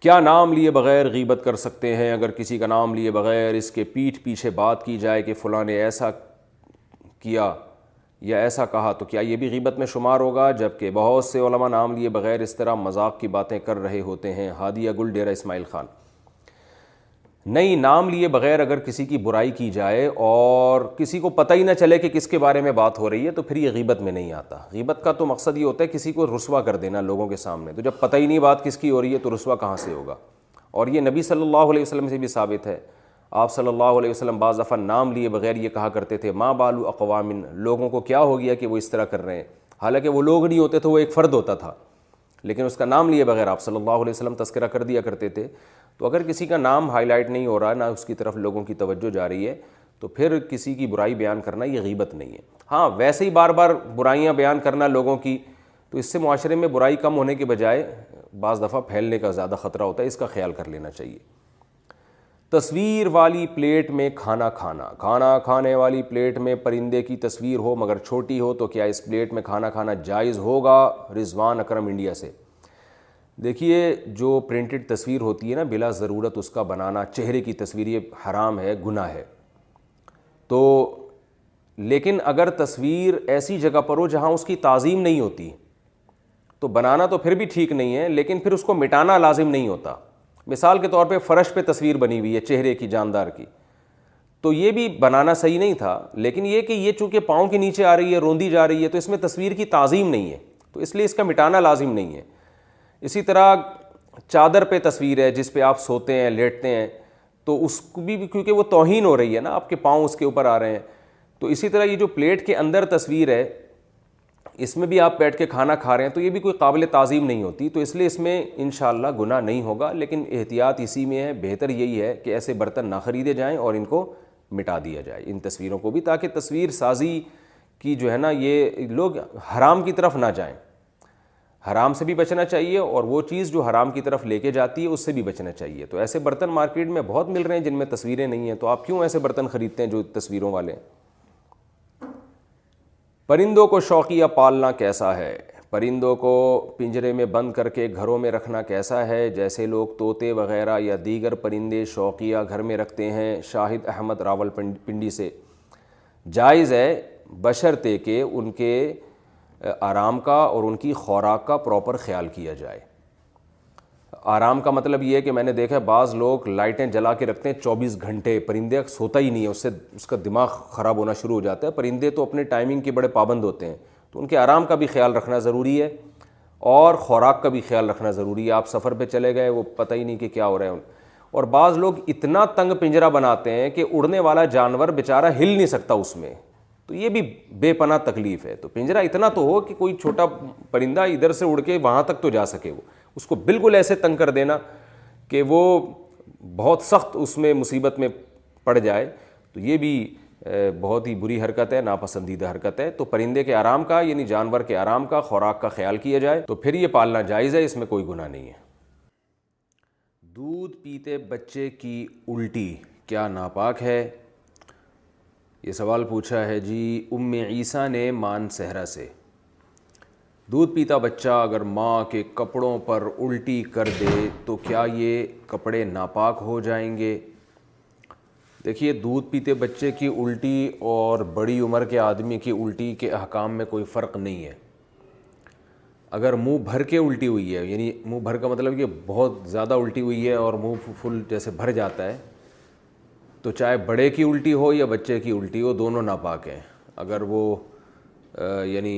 کیا نام لیے بغیر غیبت کر سکتے ہیں اگر کسی کا نام لیے بغیر اس کے پیٹھ پیچھے بات کی جائے کہ فلاں نے ایسا کیا یا ایسا کہا تو کیا یہ بھی غیبت میں شمار ہوگا جب کہ بہت سے علماء نام لیے بغیر اس طرح مذاق کی باتیں کر رہے ہوتے ہیں ہادیہ گل ڈیرا اسماعیل خان نئی نام لیے بغیر اگر کسی کی برائی کی جائے اور کسی کو پتہ ہی نہ چلے کہ کس کے بارے میں بات ہو رہی ہے تو پھر یہ غیبت میں نہیں آتا غیبت کا تو مقصد یہ ہوتا ہے کسی کو رسوا کر دینا لوگوں کے سامنے تو جب پتہ ہی نہیں بات کس کی ہو رہی ہے تو رسوا کہاں سے ہوگا اور یہ نبی صلی اللہ علیہ وسلم سے بھی ثابت ہے آپ صلی اللہ علیہ وسلم بعض دفعہ نام لیے بغیر یہ کہا کرتے تھے ماں بالو اقوام لوگوں کو کیا ہو گیا کہ وہ اس طرح کر رہے ہیں حالانکہ وہ لوگ نہیں ہوتے تھے وہ ایک فرد ہوتا تھا لیکن اس کا نام لیے بغیر آپ صلی اللہ علیہ وسلم تذکرہ کر دیا کرتے تھے تو اگر کسی کا نام ہائی لائٹ نہیں ہو رہا نہ اس کی طرف لوگوں کی توجہ جا رہی ہے تو پھر کسی کی برائی بیان کرنا یہ غیبت نہیں ہے ہاں ویسے ہی بار بار برائیاں بیان کرنا لوگوں کی تو اس سے معاشرے میں برائی کم ہونے کے بجائے بعض دفعہ پھیلنے کا زیادہ خطرہ ہوتا ہے اس کا خیال کر لینا چاہیے تصویر والی پلیٹ میں کھانا کھانا کھانا کھانے والی پلیٹ میں پرندے کی تصویر ہو مگر چھوٹی ہو تو کیا اس پلیٹ میں کھانا کھانا جائز ہوگا رضوان اکرم انڈیا سے دیکھیے جو پرنٹڈ تصویر ہوتی ہے نا بلا ضرورت اس کا بنانا چہرے کی تصویر یہ حرام ہے گناہ ہے تو لیکن اگر تصویر ایسی جگہ پر ہو جہاں اس کی تعظیم نہیں ہوتی تو بنانا تو پھر بھی ٹھیک نہیں ہے لیکن پھر اس کو مٹانا لازم نہیں ہوتا مثال کے طور پہ فرش پہ تصویر بنی ہوئی ہے چہرے کی جاندار کی تو یہ بھی بنانا صحیح نہیں تھا لیکن یہ کہ یہ چونکہ پاؤں کے نیچے آ رہی ہے روندی جا رہی ہے تو اس میں تصویر کی تعظیم نہیں ہے تو اس لیے اس کا مٹانا لازم نہیں ہے اسی طرح چادر پہ تصویر ہے جس پہ آپ سوتے ہیں لیٹتے ہیں تو اس بھی کیونکہ وہ توہین ہو رہی ہے نا آپ کے پاؤں اس کے اوپر آ رہے ہیں تو اسی طرح یہ جو پلیٹ کے اندر تصویر ہے اس میں بھی آپ بیٹھ کے کھانا کھا رہے ہیں تو یہ بھی کوئی قابل تعظیم نہیں ہوتی تو اس لیے اس میں انشاءاللہ گناہ نہیں ہوگا لیکن احتیاط اسی میں ہے بہتر یہی ہے کہ ایسے برتن نہ خریدے جائیں اور ان کو مٹا دیا جائے ان تصویروں کو بھی تاکہ تصویر سازی کی جو ہے نا یہ لوگ حرام کی طرف نہ جائیں حرام سے بھی بچنا چاہیے اور وہ چیز جو حرام کی طرف لے کے جاتی ہے اس سے بھی بچنا چاہیے تو ایسے برتن مارکیٹ میں بہت مل رہے ہیں جن میں تصویریں نہیں ہیں تو آپ کیوں ایسے برتن خریدتے ہیں جو تصویروں والے ہیں پرندوں کو شوقیہ پالنا کیسا ہے پرندوں کو پنجرے میں بند کر کے گھروں میں رکھنا کیسا ہے جیسے لوگ طوطے وغیرہ یا دیگر پرندے شوقیہ گھر میں رکھتے ہیں شاہد احمد راول پنڈی سے جائز ہے بشرتے کہ ان کے آرام کا اور ان کی خوراک کا پراپر خیال کیا جائے آرام کا مطلب یہ ہے کہ میں نے دیکھا بعض لوگ لائٹیں جلا کے رکھتے ہیں چوبیس گھنٹے پرندے سوتا ہی نہیں ہے اس سے اس کا دماغ خراب ہونا شروع ہو جاتا ہے پرندے تو اپنے ٹائمنگ کے بڑے پابند ہوتے ہیں تو ان کے آرام کا بھی خیال رکھنا ضروری ہے اور خوراک کا بھی خیال رکھنا ضروری ہے آپ سفر پہ چلے گئے وہ پتہ ہی نہیں کہ کیا ہو رہا ہے ان اور بعض لوگ اتنا تنگ پنجرا بناتے ہیں کہ اڑنے والا جانور بیچارہ ہل نہیں سکتا اس میں تو یہ بھی بے پناہ تکلیف ہے تو پنجرا اتنا تو ہو کہ کوئی چھوٹا پرندہ ادھر سے اڑ کے وہاں تک تو جا سکے وہ اس کو بالکل ایسے تنگ کر دینا کہ وہ بہت سخت اس میں مصیبت میں پڑ جائے تو یہ بھی بہت ہی بری حرکت ہے ناپسندیدہ حرکت ہے تو پرندے کے آرام کا یعنی جانور کے آرام کا خوراک کا خیال کیا جائے تو پھر یہ پالنا جائز ہے اس میں کوئی گناہ نہیں ہے دودھ پیتے بچے کی الٹی کیا ناپاک ہے یہ سوال پوچھا ہے جی ام عیسیٰ نے مان صحرا سے دودھ پیتا بچہ اگر ماں کے کپڑوں پر الٹی کر دے تو کیا یہ کپڑے ناپاک ہو جائیں گے دیکھیے دودھ پیتے بچے کی الٹی اور بڑی عمر کے آدمی کی الٹی کے احکام میں کوئی فرق نہیں ہے اگر منہ بھر کے الٹی ہوئی ہے یعنی منہ بھر کا مطلب یہ بہت زیادہ الٹی ہوئی ہے اور منہ فل جیسے بھر جاتا ہے تو چاہے بڑے کی الٹی ہو یا بچے کی الٹی ہو دونوں ناپاک ہیں اگر وہ یعنی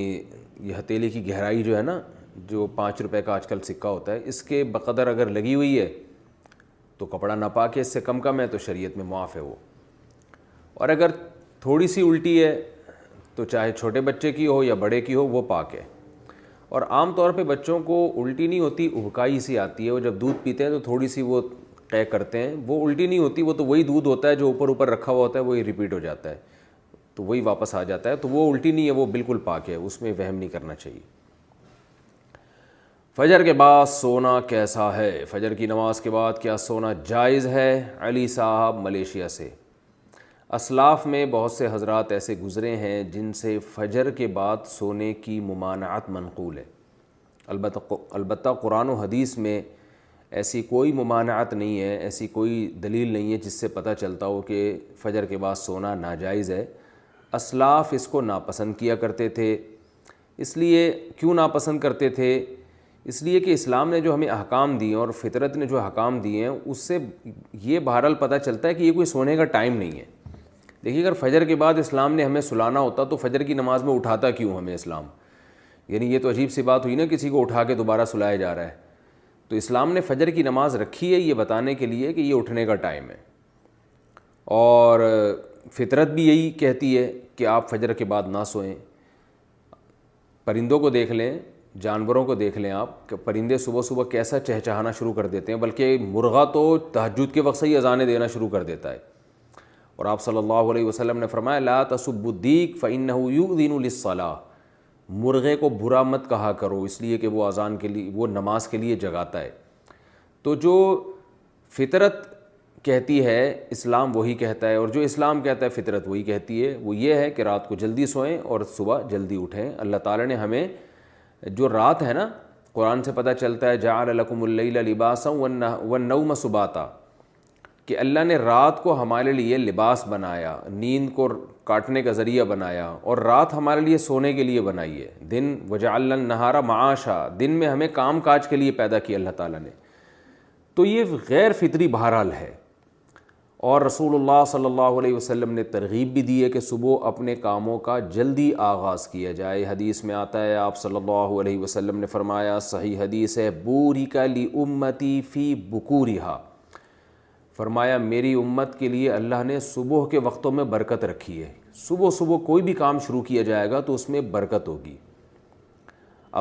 یہ ہتیلی کی گہرائی جو ہے نا جو پانچ روپے کا آج کل سکہ ہوتا ہے اس کے بقدر اگر لگی ہوئی ہے تو کپڑا نہ پا کے اس سے کم کم ہے تو شریعت میں معاف ہے وہ اور اگر تھوڑی سی الٹی ہے تو چاہے چھوٹے بچے کی ہو یا بڑے کی ہو وہ پاک ہے اور عام طور پہ بچوں کو الٹی نہیں ہوتی ابکائی سی آتی ہے وہ جب دودھ پیتے ہیں تو تھوڑی سی وہ طے کرتے ہیں وہ الٹی نہیں ہوتی وہ تو وہی دودھ ہوتا ہے جو اوپر اوپر رکھا ہوا ہوتا ہے وہی ریپیٹ ہو جاتا ہے تو وہی واپس آ جاتا ہے تو وہ الٹی نہیں ہے وہ بالکل پاک ہے اس میں وہم نہیں کرنا چاہیے فجر کے بعد سونا کیسا ہے فجر کی نماز کے بعد کیا سونا جائز ہے علی صاحب ملیشیا سے اسلاف میں بہت سے حضرات ایسے گزرے ہیں جن سے فجر کے بعد سونے کی ممانعت منقول ہے البتہ البتہ قرآن و حدیث میں ایسی کوئی ممانعت نہیں ہے ایسی کوئی دلیل نہیں ہے جس سے پتہ چلتا ہو کہ فجر کے بعد سونا ناجائز ہے اسلاف اس کو ناپسند کیا کرتے تھے اس لیے کیوں ناپسند کرتے تھے اس لیے کہ اسلام نے جو ہمیں احکام دیے اور فطرت نے جو احکام دیے ہیں اس سے یہ بہرحال پتہ چلتا ہے کہ یہ کوئی سونے کا ٹائم نہیں ہے دیکھیے اگر فجر کے بعد اسلام نے ہمیں سلانا ہوتا تو فجر کی نماز میں اٹھاتا کیوں ہمیں اسلام یعنی یہ تو عجیب سی بات ہوئی نا کسی کو اٹھا کے دوبارہ سلایا جا رہا ہے تو اسلام نے فجر کی نماز رکھی ہے یہ بتانے کے لیے کہ یہ اٹھنے کا ٹائم ہے اور فطرت بھی یہی کہتی ہے کہ آپ فجر کے بعد نہ سوئیں پرندوں کو دیکھ لیں جانوروں کو دیکھ لیں آپ کہ پرندے صبح صبح کیسا چہچہانا شروع کر دیتے ہیں بلکہ مرغہ تو تہجد کے وقت سے ہی اذانیں دینا شروع کر دیتا ہے اور آپ صلی اللہ علیہ وسلم نے فرمایا لا تصب الدیک فعن دین الاَََََََََََََََََََََ مرغے کو برا مت کہا کرو اس لیے کہ وہ اذان کے لیے وہ نماز کے لیے جگاتا ہے تو جو فطرت کہتی ہے اسلام وہی کہتا ہے اور جو اسلام کہتا ہے فطرت وہی کہتی ہے وہ یہ ہے کہ رات کو جلدی سوئیں اور صبح جلدی اٹھیں اللہ تعالیٰ نے ہمیں جو رات ہے نا قرآن سے پتہ چلتا ہے جعل لکم اللیل لباسا والنوم سباتا کہ اللہ نے رات کو ہمارے لیے لباس بنایا نیند کو کاٹنے کا ذریعہ بنایا اور رات ہمارے لیے سونے کے لیے بنائی ہے دن وجا النہارا نہارا دن میں ہمیں کام کاج کے لیے پیدا کیا اللہ تعالیٰ نے تو یہ غیر فطری بہرحال ہے اور رسول اللہ صلی اللہ علیہ وسلم نے ترغیب بھی دی ہے کہ صبح اپنے کاموں کا جلدی آغاز کیا جائے حدیث میں آتا ہے آپ صلی اللہ علیہ وسلم نے فرمایا صحیح حدیث ہے بوری لی امتی فی بکورہ فرمایا میری امت کے لیے اللہ نے صبح کے وقتوں میں برکت رکھی ہے صبح صبح کوئی بھی کام شروع کیا جائے گا تو اس میں برکت ہوگی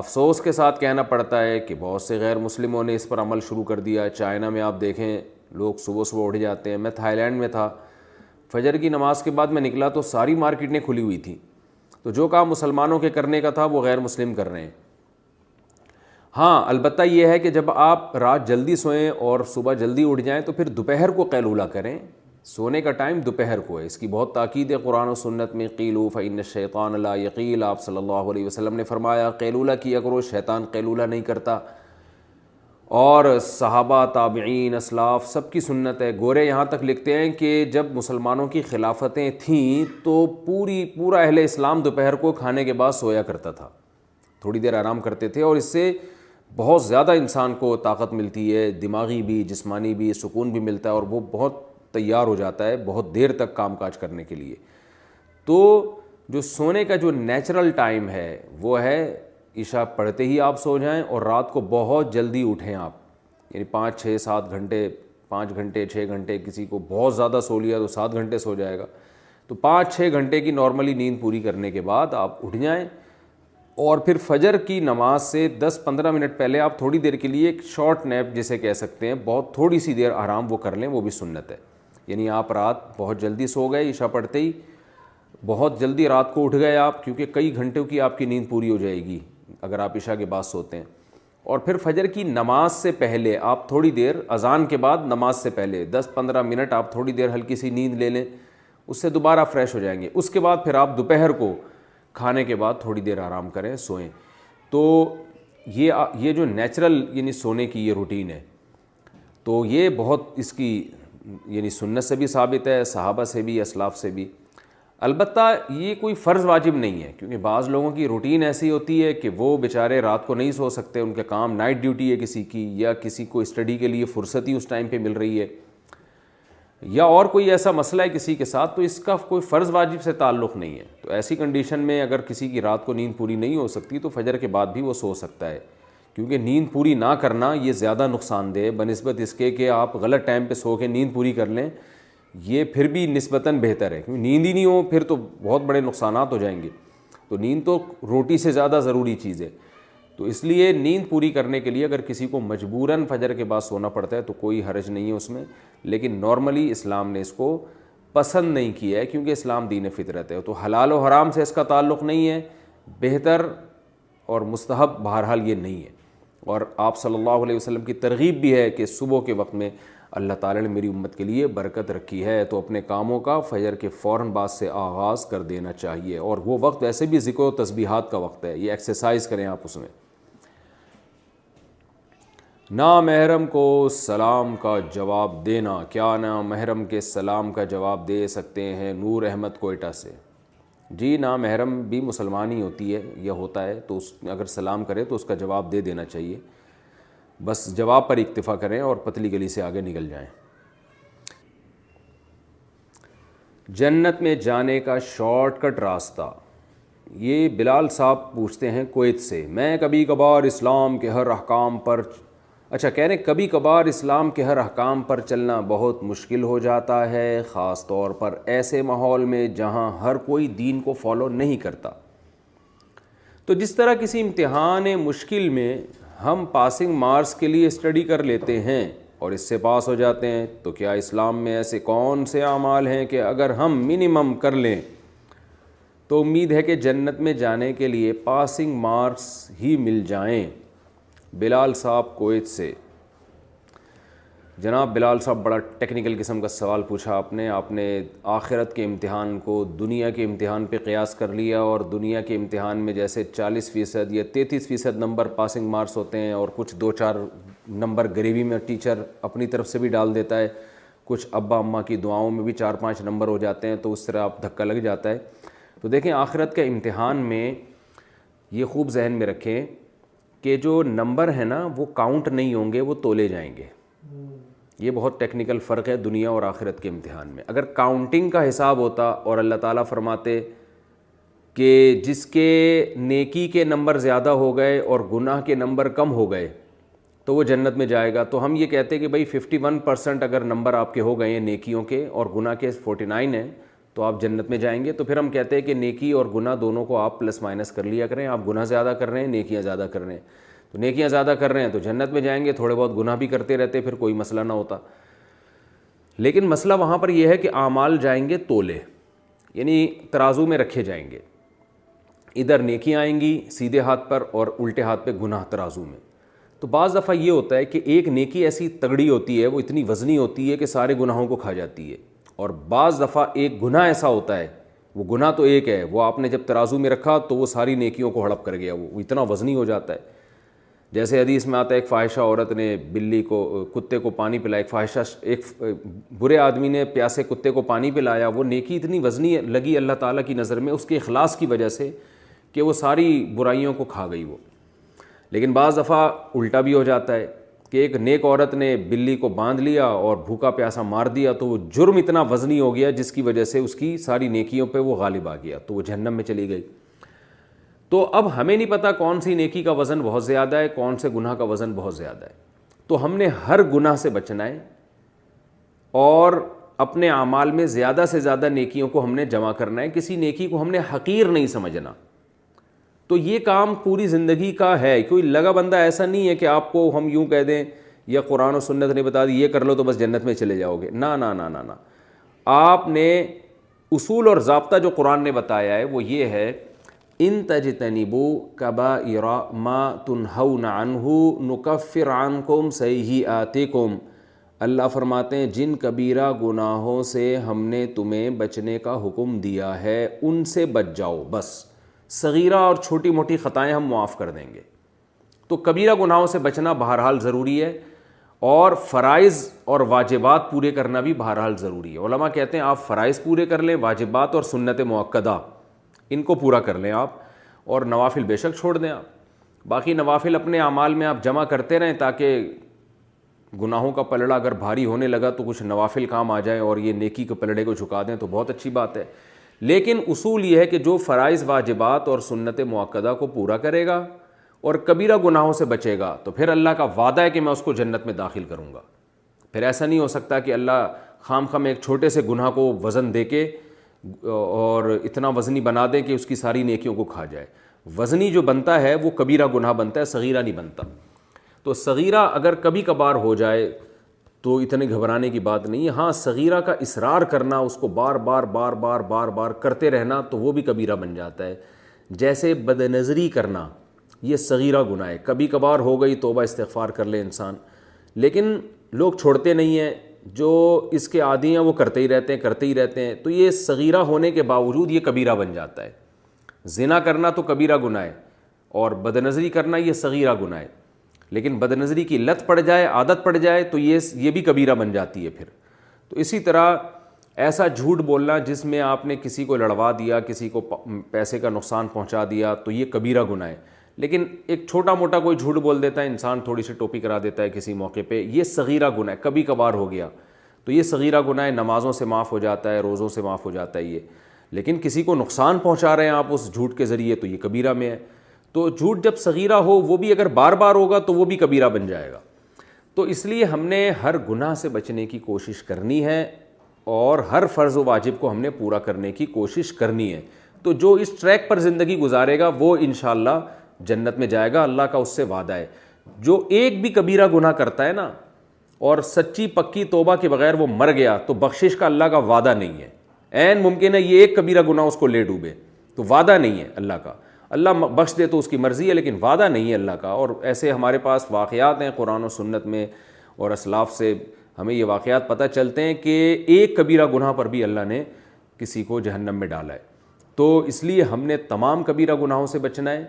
افسوس کے ساتھ کہنا پڑتا ہے کہ بہت سے غیر مسلموں نے اس پر عمل شروع کر دیا چائنا میں آپ دیکھیں لوگ صبح صبح اٹھ جاتے ہیں میں تھائی لینڈ میں تھا فجر کی نماز کے بعد میں نکلا تو ساری مارکیٹیں کھلی ہوئی تھیں تو جو کام مسلمانوں کے کرنے کا تھا وہ غیر مسلم کر رہے ہیں ہاں البتہ یہ ہے کہ جب آپ رات جلدی سوئیں اور صبح جلدی اٹھ جائیں تو پھر دوپہر کو قیلولہ کریں سونے کا ٹائم دوپہر کو ہے اس کی بہت تاکید ہے قرآن و سنت میں قیلو فعین شیطان اللہ یقیل آپ صلی اللہ علیہ وسلم نے فرمایا قیلولہ کیا کرو شیطان قیلولہ نہیں کرتا اور صحابہ تابعین اسلاف سب کی سنت ہے گورے یہاں تک لکھتے ہیں کہ جب مسلمانوں کی خلافتیں تھیں تو پوری پورا اہل اسلام دوپہر کو کھانے کے بعد سویا کرتا تھا تھوڑی دیر آرام کرتے تھے اور اس سے بہت زیادہ انسان کو طاقت ملتی ہے دماغی بھی جسمانی بھی سکون بھی ملتا ہے اور وہ بہت تیار ہو جاتا ہے بہت دیر تک کام کاج کرنے کے لیے تو جو سونے کا جو نیچرل ٹائم ہے وہ ہے عشاء پڑھتے ہی آپ سو جائیں اور رات کو بہت جلدی اٹھیں آپ یعنی پانچ چھ سات گھنٹے پانچ گھنٹے چھ گھنٹے کسی کو بہت زیادہ سو لیا تو سات گھنٹے سو جائے گا تو پانچ چھ گھنٹے کی نارملی نیند پوری کرنے کے بعد آپ اٹھ جائیں اور پھر فجر کی نماز سے دس پندرہ منٹ پہلے آپ تھوڑی دیر کے لیے ایک شارٹ نیپ جسے کہہ سکتے ہیں بہت تھوڑی سی دیر آرام وہ کر لیں وہ بھی سنت ہے یعنی آپ رات بہت جلدی سو گئے عشاء پڑھتے ہی بہت جلدی رات کو اٹھ گئے آپ کیونکہ کئی گھنٹوں کی آپ کی نیند پوری ہو جائے گی اگر آپ عشاء کے بعد سوتے ہیں اور پھر فجر کی نماز سے پہلے آپ تھوڑی دیر اذان کے بعد نماز سے پہلے دس پندرہ منٹ آپ تھوڑی دیر ہلکی سی نیند لے لیں اس سے دوبارہ فریش ہو جائیں گے اس کے بعد پھر آپ دوپہر کو کھانے کے بعد تھوڑی دیر آرام کریں سوئیں تو یہ یہ جو نیچرل یعنی سونے کی یہ روٹین ہے تو یہ بہت اس کی یعنی سنت سے بھی ثابت ہے صحابہ سے بھی اسلاف سے بھی البتہ یہ کوئی فرض واجب نہیں ہے کیونکہ بعض لوگوں کی روٹین ایسی ہوتی ہے کہ وہ بیچارے رات کو نہیں سو سکتے ان کے کام نائٹ ڈیوٹی ہے کسی کی یا کسی کو اسٹڈی کے لیے فرصت ہی اس ٹائم پہ مل رہی ہے یا اور کوئی ایسا مسئلہ ہے کسی کے ساتھ تو اس کا کوئی فرض واجب سے تعلق نہیں ہے تو ایسی کنڈیشن میں اگر کسی کی رات کو نیند پوری نہیں ہو سکتی تو فجر کے بعد بھی وہ سو سکتا ہے کیونکہ نیند پوری نہ کرنا یہ زیادہ نقصان دہ بہ نسبت اس کے کہ آپ غلط ٹائم پہ سو کے نیند پوری کر لیں یہ پھر بھی نسبتاً بہتر ہے کیونکہ نیند ہی نہیں ہو پھر تو بہت بڑے نقصانات ہو جائیں گے تو نیند تو روٹی سے زیادہ ضروری چیز ہے تو اس لیے نیند پوری کرنے کے لیے اگر کسی کو مجبوراً فجر کے بعد سونا پڑتا ہے تو کوئی حرج نہیں ہے اس میں لیکن نارملی اسلام نے اس کو پسند نہیں کیا ہے کیونکہ اسلام دین فطرت ہے تو حلال و حرام سے اس کا تعلق نہیں ہے بہتر اور مستحب بہرحال یہ نہیں ہے اور آپ صلی اللہ علیہ وسلم کی ترغیب بھی ہے کہ صبح کے وقت میں اللہ تعالی نے میری امت کے لیے برکت رکھی ہے تو اپنے کاموں کا فجر کے فوراً بعد سے آغاز کر دینا چاہیے اور وہ وقت ویسے بھی ذکر و تسبیحات کا وقت ہے یہ ایکسرسائز کریں آپ اس میں نامحرم محرم کو سلام کا جواب دینا کیا نا محرم کے سلام کا جواب دے سکتے ہیں نور احمد کوئٹہ سے جی نا محرم بھی مسلمان ہی ہوتی ہے یا ہوتا ہے تو اس اگر سلام کرے تو اس کا جواب دے دینا چاہیے بس جواب پر اکتفا کریں اور پتلی گلی سے آگے نکل جائیں جنت میں جانے کا شارٹ کٹ راستہ یہ بلال صاحب پوچھتے ہیں کویت سے میں کبھی کبھار اسلام کے ہر احکام پر اچھا کہہ رہے کبھی کبھار اسلام کے ہر احکام پر چلنا بہت مشکل ہو جاتا ہے خاص طور پر ایسے ماحول میں جہاں ہر کوئی دین کو فالو نہیں کرتا تو جس طرح کسی امتحان مشکل میں ہم پاسنگ مارکس کے لیے اسٹڈی کر لیتے ہیں اور اس سے پاس ہو جاتے ہیں تو کیا اسلام میں ایسے کون سے اعمال ہیں کہ اگر ہم منیمم کر لیں تو امید ہے کہ جنت میں جانے کے لیے پاسنگ مارکس ہی مل جائیں بلال صاحب کویت سے جناب بلال صاحب بڑا ٹیکنیکل قسم کا سوال پوچھا آپ نے آپ نے آخرت کے امتحان کو دنیا کے امتحان پہ قیاس کر لیا اور دنیا کے امتحان میں جیسے چالیس فیصد یا تینتیس فیصد نمبر پاسنگ مارکس ہوتے ہیں اور کچھ دو چار نمبر غریبی میں ٹیچر اپنی طرف سے بھی ڈال دیتا ہے کچھ ابا اماں کی دعاؤں میں بھی چار پانچ نمبر ہو جاتے ہیں تو اس طرح آپ دھکا لگ جاتا ہے تو دیکھیں آخرت کے امتحان میں یہ خوب ذہن میں رکھیں کہ جو نمبر ہیں نا وہ کاؤنٹ نہیں ہوں گے وہ تولے جائیں گے یہ بہت ٹیکنیکل فرق ہے دنیا اور آخرت کے امتحان میں اگر کاؤنٹنگ کا حساب ہوتا اور اللہ تعالیٰ فرماتے کہ جس کے نیکی کے نمبر زیادہ ہو گئے اور گناہ کے نمبر کم ہو گئے تو وہ جنت میں جائے گا تو ہم یہ کہتے کہ بھائی ففٹی ون پرسنٹ اگر نمبر آپ کے ہو گئے ہیں نیکیوں کے اور گناہ کے فورٹی نائن ہیں تو آپ جنت میں جائیں گے تو پھر ہم کہتے ہیں کہ نیکی اور گناہ دونوں کو آپ پلس مائنس کر لیا کریں آپ گناہ زیادہ کر رہے ہیں نیکیاں زیادہ کر رہے ہیں تو نیکیاں زیادہ کر رہے ہیں تو جنت میں جائیں گے تھوڑے بہت گناہ بھی کرتے رہتے پھر کوئی مسئلہ نہ ہوتا لیکن مسئلہ وہاں پر یہ ہے کہ اعمال جائیں گے تولے یعنی ترازو میں رکھے جائیں گے ادھر نیکیاں آئیں گی سیدھے ہاتھ پر اور الٹے ہاتھ پہ گناہ ترازو میں تو بعض دفعہ یہ ہوتا ہے کہ ایک نیکی ایسی تگڑی ہوتی ہے وہ اتنی وزنی ہوتی ہے کہ سارے گناہوں کو کھا جاتی ہے اور بعض دفعہ ایک گناہ ایسا ہوتا ہے وہ گناہ تو ایک ہے وہ آپ نے جب ترازو میں رکھا تو وہ ساری نیکیوں کو ہڑپ کر گیا وہ اتنا وزنی ہو جاتا ہے جیسے حدیث میں آتا ہے ایک خواہشہ عورت نے بلی کو کتے کو پانی پلایا ایک خواہشہ ایک برے آدمی نے پیاسے کتے کو پانی پلایا وہ نیکی اتنی وزنی لگی اللہ تعالیٰ کی نظر میں اس کے اخلاص کی وجہ سے کہ وہ ساری برائیوں کو کھا گئی وہ لیکن بعض دفعہ الٹا بھی ہو جاتا ہے کہ ایک نیک عورت نے بلی کو باندھ لیا اور بھوکا پیاسا مار دیا تو وہ جرم اتنا وزنی ہو گیا جس کی وجہ سے اس کی ساری نیکیوں پہ وہ غالب آ گیا تو وہ جہنم میں چلی گئی تو اب ہمیں نہیں پتہ کون سی نیکی کا وزن بہت زیادہ ہے کون سے گناہ کا وزن بہت زیادہ ہے تو ہم نے ہر گناہ سے بچنا ہے اور اپنے اعمال میں زیادہ سے زیادہ نیکیوں کو ہم نے جمع کرنا ہے کسی نیکی کو ہم نے حقیر نہیں سمجھنا تو یہ کام پوری زندگی کا ہے کوئی لگا بندہ ایسا نہیں ہے کہ آپ کو ہم یوں کہہ دیں یا قرآن و سنت نے بتا دی یہ کر لو تو بس جنت میں چلے جاؤ گے نہ نا نہ نہ آپ نے اصول اور ضابطہ جو قرآن نے بتایا ہے وہ یہ ہے ان تجتنبو کبائر کبا ارا عنہ نکفر عنکم ران کوم اللہ فرماتے ہیں جن کبیرہ گناہوں سے ہم نے تمہیں بچنے کا حکم دیا ہے ان سے بچ جاؤ بس صغیرہ اور چھوٹی موٹی خطائیں ہم معاف کر دیں گے تو کبیرہ گناہوں سے بچنا بہرحال ضروری ہے اور فرائض اور واجبات پورے کرنا بھی بہرحال ضروری ہے علماء کہتے ہیں آپ فرائض پورے کر لیں واجبات اور سنت موقع ان کو پورا کر لیں آپ اور نوافل بے شک چھوڑ دیں آپ باقی نوافل اپنے اعمال میں آپ جمع کرتے رہیں تاکہ گناہوں کا پلڑا اگر بھاری ہونے لگا تو کچھ نوافل کام آ جائیں اور یہ نیکی کے پلڑے کو جھکا دیں تو بہت اچھی بات ہے لیکن اصول یہ ہے کہ جو فرائض واجبات اور سنت موقعہ کو پورا کرے گا اور کبیرہ گناہوں سے بچے گا تو پھر اللہ کا وعدہ ہے کہ میں اس کو جنت میں داخل کروں گا پھر ایسا نہیں ہو سکتا کہ اللہ خام خام ایک چھوٹے سے گناہ کو وزن دے کے اور اتنا وزنی بنا دیں کہ اس کی ساری نیکیوں کو کھا جائے وزنی جو بنتا ہے وہ کبیرہ گناہ بنتا ہے صغیرہ نہیں بنتا تو صغیرہ اگر کبھی کبھار ہو جائے تو اتنے گھبرانے کی بات نہیں ہاں صغیرہ کا اصرار کرنا اس کو بار بار بار بار بار بار کرتے رہنا تو وہ بھی کبیرہ بن جاتا ہے جیسے بد نظری کرنا یہ صغیرہ گناہ ہے کبھی کبھار ہو گئی توبہ استغفار کر لے انسان لیکن لوگ چھوڑتے نہیں ہیں جو اس کے عادی ہیں وہ کرتے ہی رہتے ہیں کرتے ہی رہتے ہیں تو یہ صغیرہ ہونے کے باوجود یہ کبیرہ بن جاتا ہے زنا کرنا تو کبیرہ گناہ ہے اور بد نظری کرنا یہ صغیرہ گناہ ہے لیکن بد نظری کی لت پڑ جائے عادت پڑ جائے تو یہ یہ بھی کبیرہ بن جاتی ہے پھر تو اسی طرح ایسا جھوٹ بولنا جس میں آپ نے کسی کو لڑوا دیا کسی کو پیسے کا نقصان پہنچا دیا تو یہ کبیرہ گناہ ہے لیکن ایک چھوٹا موٹا کوئی جھوٹ بول دیتا ہے انسان تھوڑی سی ٹوپی کرا دیتا ہے کسی موقع پہ یہ صغیرہ گناہ ہے کبھی کبھار ہو گیا تو یہ صغیرہ گناہ نمازوں سے معاف ہو جاتا ہے روزوں سے معاف ہو جاتا ہے یہ لیکن کسی کو نقصان پہنچا رہے ہیں آپ اس جھوٹ کے ذریعے تو یہ کبیرہ میں ہے تو جھوٹ جب صغیرہ ہو وہ بھی اگر بار بار ہوگا تو وہ بھی کبیرہ بن جائے گا تو اس لیے ہم نے ہر گناہ سے بچنے کی کوشش کرنی ہے اور ہر فرض و واجب کو ہم نے پورا کرنے کی کوشش کرنی ہے تو جو اس ٹریک پر زندگی گزارے گا وہ انشاءاللہ اللہ جنت میں جائے گا اللہ کا اس سے وعدہ ہے جو ایک بھی کبیرہ گناہ کرتا ہے نا اور سچی پکی توبہ کے بغیر وہ مر گیا تو بخشش کا اللہ کا وعدہ نہیں ہے عین ممکن ہے یہ ایک کبیرہ گناہ اس کو لے ڈوبے تو وعدہ نہیں ہے اللہ کا اللہ بخش دے تو اس کی مرضی ہے لیکن وعدہ نہیں ہے اللہ کا اور ایسے ہمارے پاس واقعات ہیں قرآن و سنت میں اور اسلاف سے ہمیں یہ واقعات پتہ چلتے ہیں کہ ایک کبیرہ گناہ پر بھی اللہ نے کسی کو جہنم میں ڈالا ہے تو اس لیے ہم نے تمام کبیرہ گناہوں سے بچنا ہے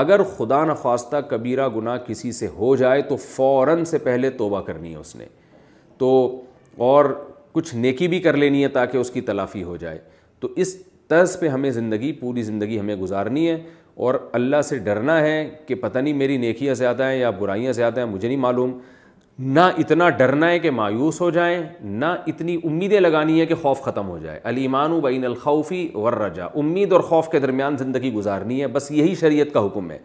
اگر خدا نخواستہ کبیرہ گناہ کسی سے ہو جائے تو فوراً سے پہلے توبہ کرنی ہے اس نے تو اور کچھ نیکی بھی کر لینی ہے تاکہ اس کی تلافی ہو جائے تو اس طرز پہ ہمیں زندگی پوری زندگی ہمیں گزارنی ہے اور اللہ سے ڈرنا ہے کہ پتہ نہیں میری نیکیاں زیادہ ہیں یا برائیاں زیادہ ہیں مجھے نہیں معلوم نہ اتنا ڈرنا ہے کہ مایوس ہو جائیں نہ اتنی امیدیں لگانی ہے کہ خوف ختم ہو جائے علی و بین الخوفی ورجا امید اور خوف کے درمیان زندگی گزارنی ہے بس یہی شریعت کا حکم ہے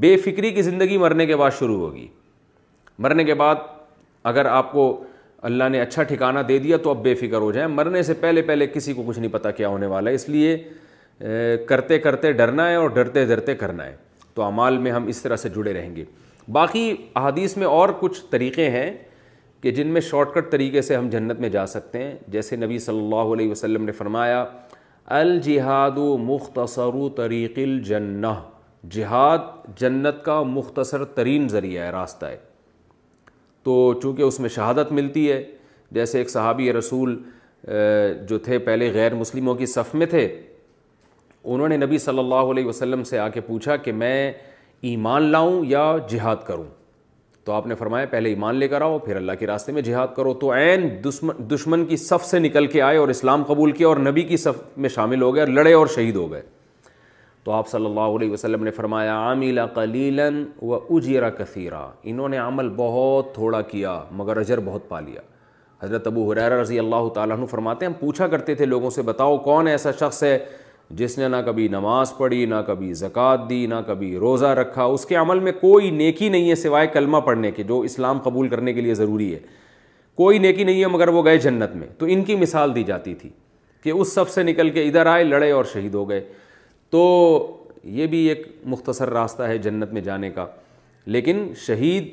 بے فکری کی زندگی مرنے کے بعد شروع ہوگی مرنے کے بعد اگر آپ کو اللہ نے اچھا ٹھکانہ دے دیا تو اب بے فکر ہو جائیں مرنے سے پہلے پہلے کسی کو کچھ نہیں پتہ کیا ہونے والا ہے اس لیے کرتے کرتے ڈرنا ہے اور ڈرتے ڈرتے کرنا ہے تو اعمال میں ہم اس طرح سے جڑے رہیں گے باقی احادیث میں اور کچھ طریقے ہیں کہ جن میں شارٹ کٹ طریقے سے ہم جنت میں جا سکتے ہیں جیسے نبی صلی اللہ علیہ وسلم نے فرمایا الجہاد و مختصر و طریق الجنہ جہاد جنت کا مختصر ترین ذریعہ ہے راستہ ہے تو چونکہ اس میں شہادت ملتی ہے جیسے ایک صحابی رسول جو تھے پہلے غیر مسلموں کی صف میں تھے انہوں نے نبی صلی اللہ علیہ وسلم سے آ کے پوچھا کہ میں ایمان لاؤں یا جہاد کروں تو آپ نے فرمایا پہلے ایمان لے کر آؤ پھر اللہ کے راستے میں جہاد کرو تو عین دشمن کی صف سے نکل کے آئے اور اسلام قبول کیا اور نبی کی صف میں شامل ہو گئے اور لڑے اور شہید ہو گئے تو آپ صلی اللہ علیہ وسلم نے فرمایا قلیلاً و اجیرا کثیرہ انہوں نے عمل بہت تھوڑا کیا مگر اجر بہت پا لیا حضرت ابو حریر رضی اللہ تعالیٰ عنہ فرماتے ہیں ہم پوچھا کرتے تھے لوگوں سے بتاؤ کون ایسا شخص ہے جس نے نہ کبھی نماز پڑھی نہ کبھی زکوٰۃ دی نہ کبھی روزہ رکھا اس کے عمل میں کوئی نیکی نہیں ہے سوائے کلمہ پڑھنے کے جو اسلام قبول کرنے کے لیے ضروری ہے کوئی نیکی نہیں ہے مگر وہ گئے جنت میں تو ان کی مثال دی جاتی تھی کہ اس سب سے نکل کے ادھر آئے لڑے اور شہید ہو گئے تو یہ بھی ایک مختصر راستہ ہے جنت میں جانے کا لیکن شہید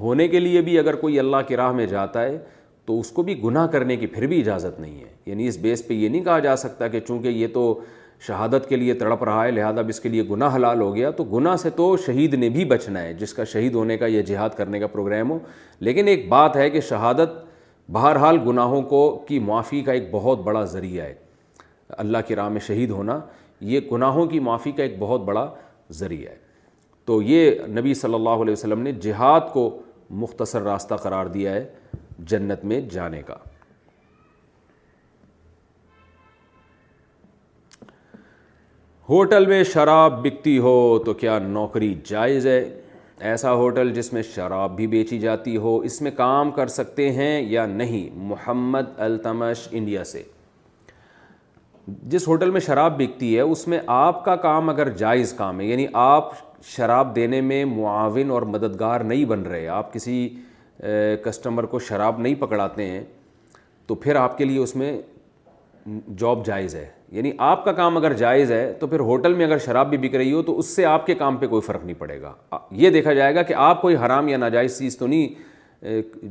ہونے کے لیے بھی اگر کوئی اللہ کی راہ میں جاتا ہے تو اس کو بھی گناہ کرنے کی پھر بھی اجازت نہیں ہے یعنی اس بیس پہ یہ نہیں کہا جا سکتا کہ چونکہ یہ تو شہادت کے لیے تڑپ رہا ہے لہٰذا اب اس کے لیے گناہ حلال ہو گیا تو گناہ سے تو شہید نے بھی بچنا ہے جس کا شہید ہونے کا یا جہاد کرنے کا پروگرام ہو لیکن ایک بات ہے کہ شہادت بہرحال گناہوں کو کی معافی کا ایک بہت بڑا ذریعہ ہے اللہ کی راہ میں شہید ہونا یہ گناہوں کی معافی کا ایک بہت بڑا ذریعہ ہے تو یہ نبی صلی اللہ علیہ وسلم نے جہاد کو مختصر راستہ قرار دیا ہے جنت میں جانے کا ہوٹل میں شراب بکتی ہو تو کیا نوکری جائز ہے ایسا ہوٹل جس میں شراب بھی بیچی جاتی ہو اس میں کام کر سکتے ہیں یا نہیں محمد التمش انڈیا سے جس ہوٹل میں شراب بکتی ہے اس میں آپ کا کام اگر جائز کام ہے یعنی آپ شراب دینے میں معاون اور مددگار نہیں بن رہے آپ کسی کسٹمر کو شراب نہیں پکڑاتے ہیں تو پھر آپ کے لیے اس میں جاب جائز ہے یعنی آپ کا کام اگر جائز ہے تو پھر ہوٹل میں اگر شراب بھی بک رہی ہو تو اس سے آپ کے کام پہ کوئی فرق نہیں پڑے گا یہ دیکھا جائے گا کہ آپ کوئی حرام یا ناجائز چیز تو نہیں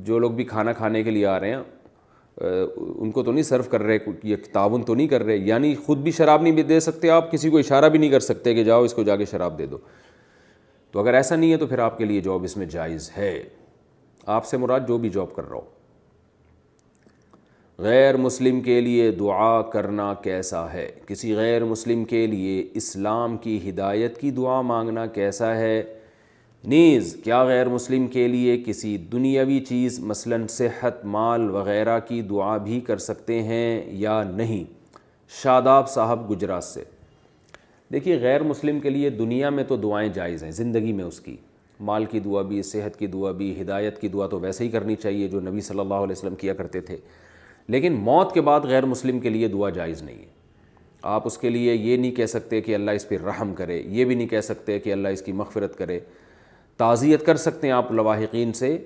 جو لوگ بھی کھانا کھانے کے لیے آ رہے ہیں ان کو تو نہیں سرو کر رہے تعاون تو نہیں کر رہے یعنی خود بھی شراب نہیں بھی دے سکتے آپ کسی کو اشارہ بھی نہیں کر سکتے کہ جاؤ اس کو جا کے شراب دے دو تو اگر ایسا نہیں ہے تو پھر آپ کے لیے جاب اس میں جائز ہے آپ سے مراد جو بھی جاب کر رہا ہو غیر مسلم کے لیے دعا کرنا کیسا ہے کسی غیر مسلم کے لیے اسلام کی ہدایت کی دعا مانگنا کیسا ہے نیز کیا غیر مسلم کے لیے کسی دنیاوی چیز مثلا صحت مال وغیرہ کی دعا بھی کر سکتے ہیں یا نہیں شاداب صاحب گجرات سے دیکھیے غیر مسلم کے لیے دنیا میں تو دعائیں جائز ہیں زندگی میں اس کی مال کی دعا بھی صحت کی دعا بھی ہدایت کی دعا تو ویسے ہی کرنی چاہیے جو نبی صلی اللہ علیہ وسلم کیا کرتے تھے لیکن موت کے بعد غیر مسلم کے لیے دعا جائز نہیں ہے آپ اس کے لیے یہ نہیں کہہ سکتے کہ اللہ اس پہ رحم کرے یہ بھی نہیں کہہ سکتے کہ اللہ اس کی مغفرت کرے تعزیت کر سکتے ہیں آپ لواحقین سے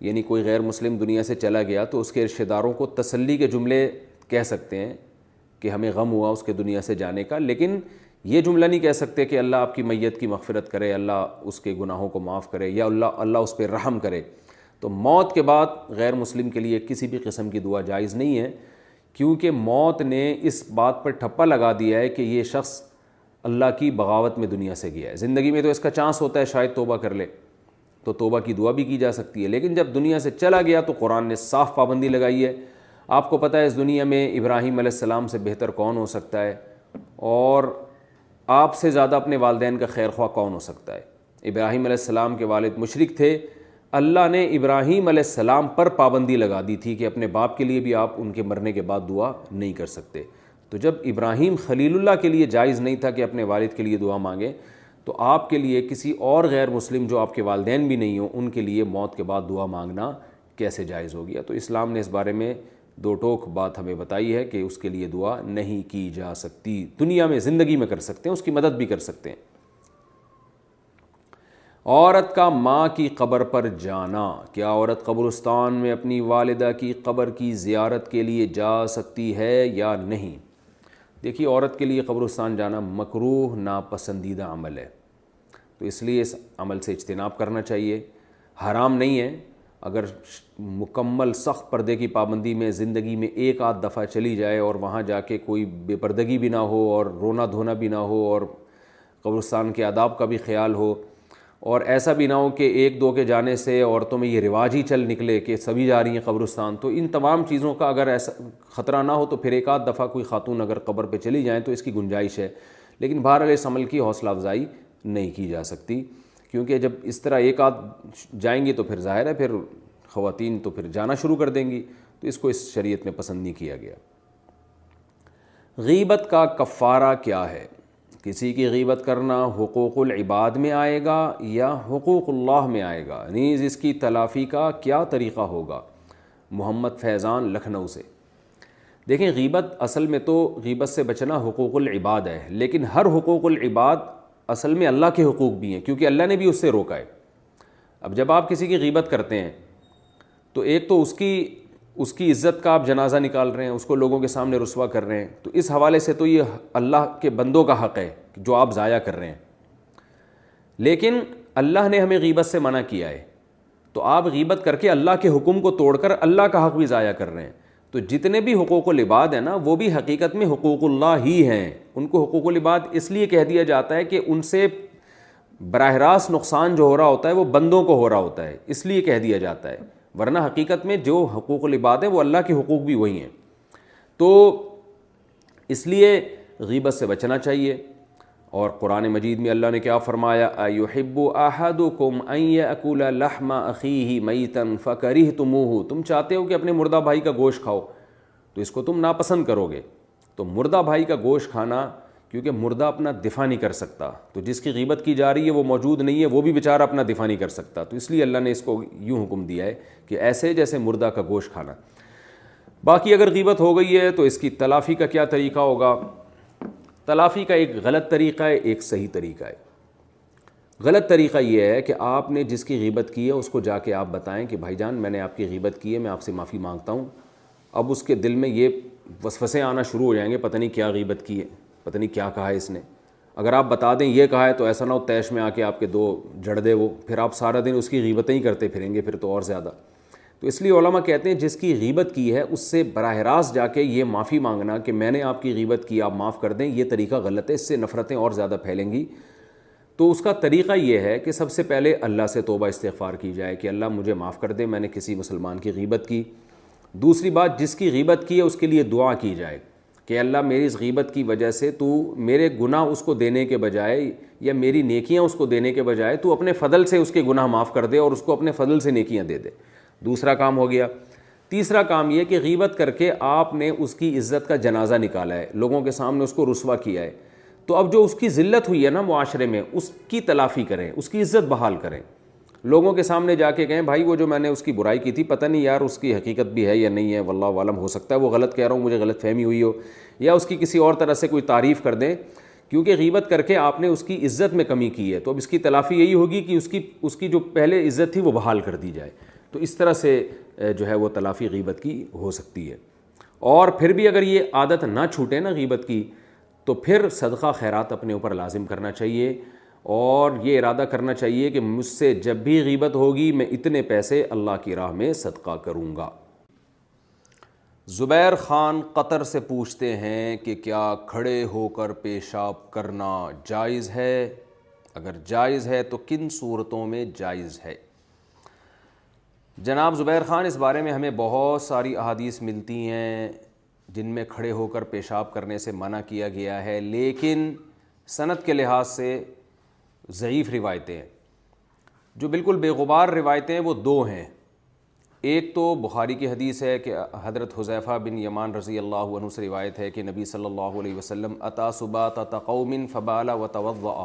یعنی کوئی غیر مسلم دنیا سے چلا گیا تو اس کے رشتہ داروں کو تسلی کے جملے کہہ سکتے ہیں کہ ہمیں غم ہوا اس کے دنیا سے جانے کا لیکن یہ جملہ نہیں کہہ سکتے کہ اللہ آپ کی میت کی مغفرت کرے اللہ اس کے گناہوں کو معاف کرے یا اللہ اللہ اس پہ رحم کرے تو موت کے بعد غیر مسلم کے لیے کسی بھی قسم کی دعا جائز نہیں ہے کیونکہ موت نے اس بات پر ٹھپا لگا دیا ہے کہ یہ شخص اللہ کی بغاوت میں دنیا سے گیا ہے زندگی میں تو اس کا چانس ہوتا ہے شاید توبہ کر لے تو توبہ کی دعا بھی کی جا سکتی ہے لیکن جب دنیا سے چلا گیا تو قرآن نے صاف پابندی لگائی ہے آپ کو پتہ ہے اس دنیا میں ابراہیم علیہ السلام سے بہتر کون ہو سکتا ہے اور آپ سے زیادہ اپنے والدین کا خیر خواہ کون ہو سکتا ہے ابراہیم علیہ السلام کے والد مشرق تھے اللہ نے ابراہیم علیہ السلام پر پابندی لگا دی تھی کہ اپنے باپ کے لیے بھی آپ ان کے مرنے کے بعد دعا نہیں کر سکتے تو جب ابراہیم خلیل اللہ کے لیے جائز نہیں تھا کہ اپنے والد کے لیے دعا مانگیں تو آپ کے لیے کسی اور غیر مسلم جو آپ کے والدین بھی نہیں ہوں ان کے لیے موت کے بعد دعا مانگنا کیسے جائز ہو گیا تو اسلام نے اس بارے میں دو ٹوک بات ہمیں بتائی ہے کہ اس کے لیے دعا نہیں کی جا سکتی دنیا میں زندگی میں کر سکتے ہیں اس کی مدد بھی کر سکتے ہیں عورت کا ماں کی قبر پر جانا کیا عورت قبرستان میں اپنی والدہ کی قبر کی زیارت کے لیے جا سکتی ہے یا نہیں دیکھیے عورت کے لیے قبرستان جانا مقروح ناپسندیدہ عمل ہے تو اس لیے اس عمل سے اجتناب کرنا چاہیے حرام نہیں ہے اگر مکمل سخت پردے کی پابندی میں زندگی میں ایک آدھ دفعہ چلی جائے اور وہاں جا کے کوئی بے پردگی بھی نہ ہو اور رونا دھونا بھی نہ ہو اور قبرستان کے آداب کا بھی خیال ہو اور ایسا بھی نہ ہو کہ ایک دو کے جانے سے عورتوں میں یہ رواج ہی چل نکلے کہ سبھی جا رہی ہیں قبرستان تو ان تمام چیزوں کا اگر ایسا خطرہ نہ ہو تو پھر ایک آدھ دفعہ کوئی خاتون اگر قبر پہ چلی جائیں تو اس کی گنجائش ہے لیکن بہرحال اس عمل کی حوصلہ افزائی نہیں کی جا سکتی کیونکہ جب اس طرح ایک آدھ جائیں گی تو پھر ظاہر ہے پھر خواتین تو پھر جانا شروع کر دیں گی تو اس کو اس شریعت میں پسند نہیں کیا گیا غیبت کا کفارہ کیا ہے کسی کی غیبت کرنا حقوق العباد میں آئے گا یا حقوق اللہ میں آئے گا نیز اس کی تلافی کا کیا طریقہ ہوگا محمد فیضان لکھنؤ سے دیکھیں غیبت اصل میں تو غیبت سے بچنا حقوق العباد ہے لیکن ہر حقوق العباد اصل میں اللہ کے حقوق بھی ہیں کیونکہ اللہ نے بھی اس سے روکا ہے اب جب آپ کسی کی غیبت کرتے ہیں تو ایک تو اس کی اس کی عزت کا آپ جنازہ نکال رہے ہیں اس کو لوگوں کے سامنے رسوا کر رہے ہیں تو اس حوالے سے تو یہ اللہ کے بندوں کا حق ہے جو آپ ضائع کر رہے ہیں لیکن اللہ نے ہمیں غیبت سے منع کیا ہے تو آپ غیبت کر کے اللہ کے حکم کو توڑ کر اللہ کا حق بھی ضائع کر رہے ہیں تو جتنے بھی حقوق و لباد ہیں نا وہ بھی حقیقت میں حقوق اللہ ہی ہیں ان کو حقوق و لباد اس لیے کہہ دیا جاتا ہے کہ ان سے براہ راست نقصان جو ہو رہا ہوتا ہے وہ بندوں کو ہو رہا ہوتا ہے اس لیے کہہ دیا جاتا ہے ورنہ حقیقت میں جو حقوق العباد ہیں وہ اللہ کے حقوق بھی وہی ہیں تو اس لیے غیبت سے بچنا چاہیے اور قرآن مجید میں اللہ نے کیا فرمایا ایحب احدکم ان یاکل لحم اخیہ میتا فکرہتموہ تم چاہتے ہو کہ اپنے مردہ بھائی کا گوشت کھاؤ تو اس کو تم ناپسند کرو گے تو مردہ بھائی کا گوشت کھانا کیونکہ مردہ اپنا دفاع نہیں کر سکتا تو جس کی غیبت کی جا رہی ہے وہ موجود نہیں ہے وہ بھی بیچارہ اپنا دفاع نہیں کر سکتا تو اس لیے اللہ نے اس کو یوں حکم دیا ہے کہ ایسے جیسے مردہ کا گوشت کھانا باقی اگر غیبت ہو گئی ہے تو اس کی تلافی کا کیا طریقہ ہوگا تلافی کا ایک غلط طریقہ ہے ایک صحیح طریقہ ہے غلط طریقہ یہ ہے کہ آپ نے جس کی غیبت کی ہے اس کو جا کے آپ بتائیں کہ بھائی جان میں نے آپ کی غیبت کی ہے میں آپ سے معافی مانگتا ہوں اب اس کے دل میں یہ وسوسے آنا شروع ہو جائیں گے پتہ نہیں کیا غیبت کی ہے پتہ نہیں کیا کہا ہے اس نے اگر آپ بتا دیں یہ کہا ہے تو ایسا نہ ہو تیش میں آ کے آپ کے دو جڑ دے وہ پھر آپ سارا دن اس کی غیبتیں ہی کرتے پھریں گے پھر تو اور زیادہ تو اس لیے علماء کہتے ہیں جس کی غیبت کی ہے اس سے براہ راست جا کے یہ معافی مانگنا کہ میں نے آپ کی غیبت کی آپ معاف کر دیں یہ طریقہ غلط ہے اس سے نفرتیں اور زیادہ پھیلیں گی تو اس کا طریقہ یہ ہے کہ سب سے پہلے اللہ سے توبہ استغفار کی جائے کہ اللہ مجھے معاف کر دیں میں نے کسی مسلمان کی غیبت کی دوسری بات جس کی غیبت کی ہے اس کے لیے دعا کی جائے کہ اللہ میری اس غیبت کی وجہ سے تو میرے گناہ اس کو دینے کے بجائے یا میری نیکیاں اس کو دینے کے بجائے تو اپنے فضل سے اس کے گناہ معاف کر دے اور اس کو اپنے فضل سے نیکیاں دے دے دوسرا کام ہو گیا تیسرا کام یہ کہ غیبت کر کے آپ نے اس کی عزت کا جنازہ نکالا ہے لوگوں کے سامنے اس کو رسوا کیا ہے تو اب جو اس کی ذلت ہوئی ہے نا معاشرے میں اس کی تلافی کریں اس کی عزت بحال کریں لوگوں کے سامنے جا کے کہیں بھائی وہ جو میں نے اس کی برائی کی تھی پتہ نہیں یار اس کی حقیقت بھی ہے یا نہیں ہے واللہ عالم ہو سکتا ہے وہ غلط کہہ رہا ہوں مجھے غلط فہمی ہوئی ہو یا اس کی کسی اور طرح سے کوئی تعریف کر دیں کیونکہ غیبت کر کے آپ نے اس کی عزت میں کمی کی ہے تو اب اس کی تلافی یہی ہوگی کہ اس کی اس کی جو پہلے عزت تھی وہ بحال کر دی جائے تو اس طرح سے جو ہے وہ تلافی غیبت کی ہو سکتی ہے اور پھر بھی اگر یہ عادت نہ چھوٹے نا غیبت کی تو پھر صدقہ خیرات اپنے اوپر لازم کرنا چاہیے اور یہ ارادہ کرنا چاہیے کہ مجھ سے جب بھی غیبت ہوگی میں اتنے پیسے اللہ کی راہ میں صدقہ کروں گا زبیر خان قطر سے پوچھتے ہیں کہ کیا کھڑے ہو کر پیشاب کرنا جائز ہے اگر جائز ہے تو کن صورتوں میں جائز ہے جناب زبیر خان اس بارے میں ہمیں بہت ساری احادیث ملتی ہیں جن میں کھڑے ہو کر پیشاب کرنے سے منع کیا گیا ہے لیکن صنعت کے لحاظ سے ضعیف روایتیں ہیں جو بالکل بےغبار روایتیں ہیں وہ دو ہیں ایک تو بخاری کی حدیث ہے کہ حضرت حضیفہ بن یمان رضی اللہ عنہ سے روایت ہے کہ نبی صلی اللہ علیہ وسلم صبات تقومن فبال و توضع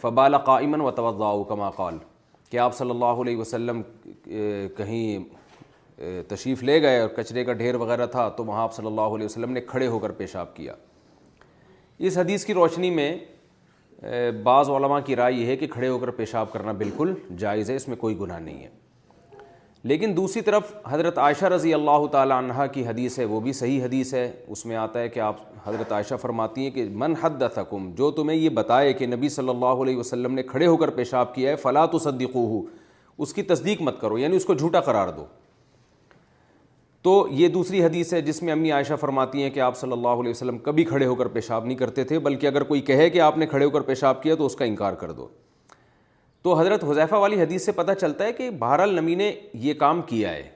فبال قائمن و توضع کما قال کہ آپ صلی اللہ علیہ وسلم کہیں تشریف لے گئے اور کچرے کا ڈھیر وغیرہ تھا تو وہاں آپ صلی اللہ علیہ وسلم نے کھڑے ہو کر پیشاب کیا اس حدیث کی روشنی میں بعض علماء کی رائے یہ ہے کہ کھڑے ہو کر پیشاب کرنا بالکل جائز ہے اس میں کوئی گناہ نہیں ہے لیکن دوسری طرف حضرت عائشہ رضی اللہ تعالیٰ عنہ کی حدیث ہے وہ بھی صحیح حدیث ہے اس میں آتا ہے کہ آپ حضرت عائشہ فرماتی ہیں کہ من حد تک جو تمہیں یہ بتائے کہ نبی صلی اللہ علیہ وسلم نے کھڑے ہو کر پیشاب کیا ہے فلاں تو ہو اس کی تصدیق مت کرو یعنی اس کو جھوٹا قرار دو تو یہ دوسری حدیث ہے جس میں امی عائشہ فرماتی ہیں کہ آپ صلی اللہ علیہ وسلم کبھی کھڑے ہو کر پیشاب نہیں کرتے تھے بلکہ اگر کوئی کہے کہ آپ نے کھڑے ہو کر پیشاب کیا تو اس کا انکار کر دو تو حضرت حضیفہ والی حدیث سے پتہ چلتا ہے کہ بہرحال نبی نے یہ کام کیا ہے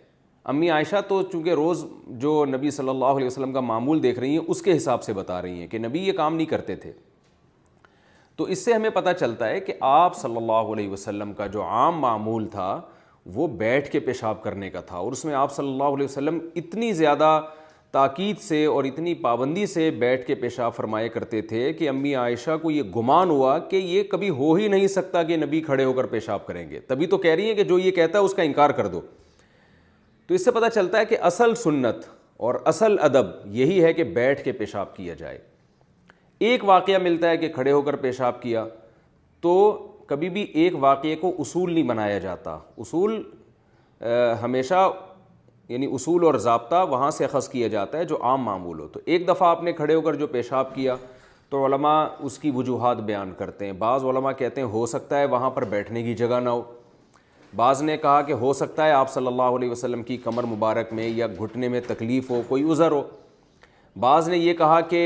امی عائشہ تو چونکہ روز جو نبی صلی اللہ علیہ وسلم کا معمول دیکھ رہی ہیں اس کے حساب سے بتا رہی ہیں کہ نبی یہ کام نہیں کرتے تھے تو اس سے ہمیں پتہ چلتا ہے کہ آپ صلی اللہ علیہ وسلم کا جو عام معمول تھا وہ بیٹھ کے پیشاب کرنے کا تھا اور اس میں آپ صلی اللہ علیہ وسلم اتنی زیادہ تاکید سے اور اتنی پابندی سے بیٹھ کے پیشاب فرمائے کرتے تھے کہ امی عائشہ کو یہ گمان ہوا کہ یہ کبھی ہو ہی نہیں سکتا کہ نبی کھڑے ہو کر پیشاب کریں گے تبھی تو کہہ رہی ہیں کہ جو یہ کہتا ہے اس کا انکار کر دو تو اس سے پتہ چلتا ہے کہ اصل سنت اور اصل ادب یہی ہے کہ بیٹھ کے پیشاب کیا جائے ایک واقعہ ملتا ہے کہ کھڑے ہو کر پیشاب کیا تو کبھی بھی ایک واقعے کو اصول نہیں بنایا جاتا اصول ہمیشہ یعنی اصول اور ضابطہ وہاں سے اخذ کیا جاتا ہے جو عام معمول ہو تو ایک دفعہ آپ نے کھڑے ہو کر جو پیشاب کیا تو علماء اس کی وجوہات بیان کرتے ہیں بعض علماء کہتے ہیں ہو سکتا ہے وہاں پر بیٹھنے کی جگہ نہ ہو بعض نے کہا کہ ہو سکتا ہے آپ صلی اللہ علیہ وسلم کی کمر مبارک میں یا گھٹنے میں تکلیف ہو کوئی عذر ہو بعض نے یہ کہا کہ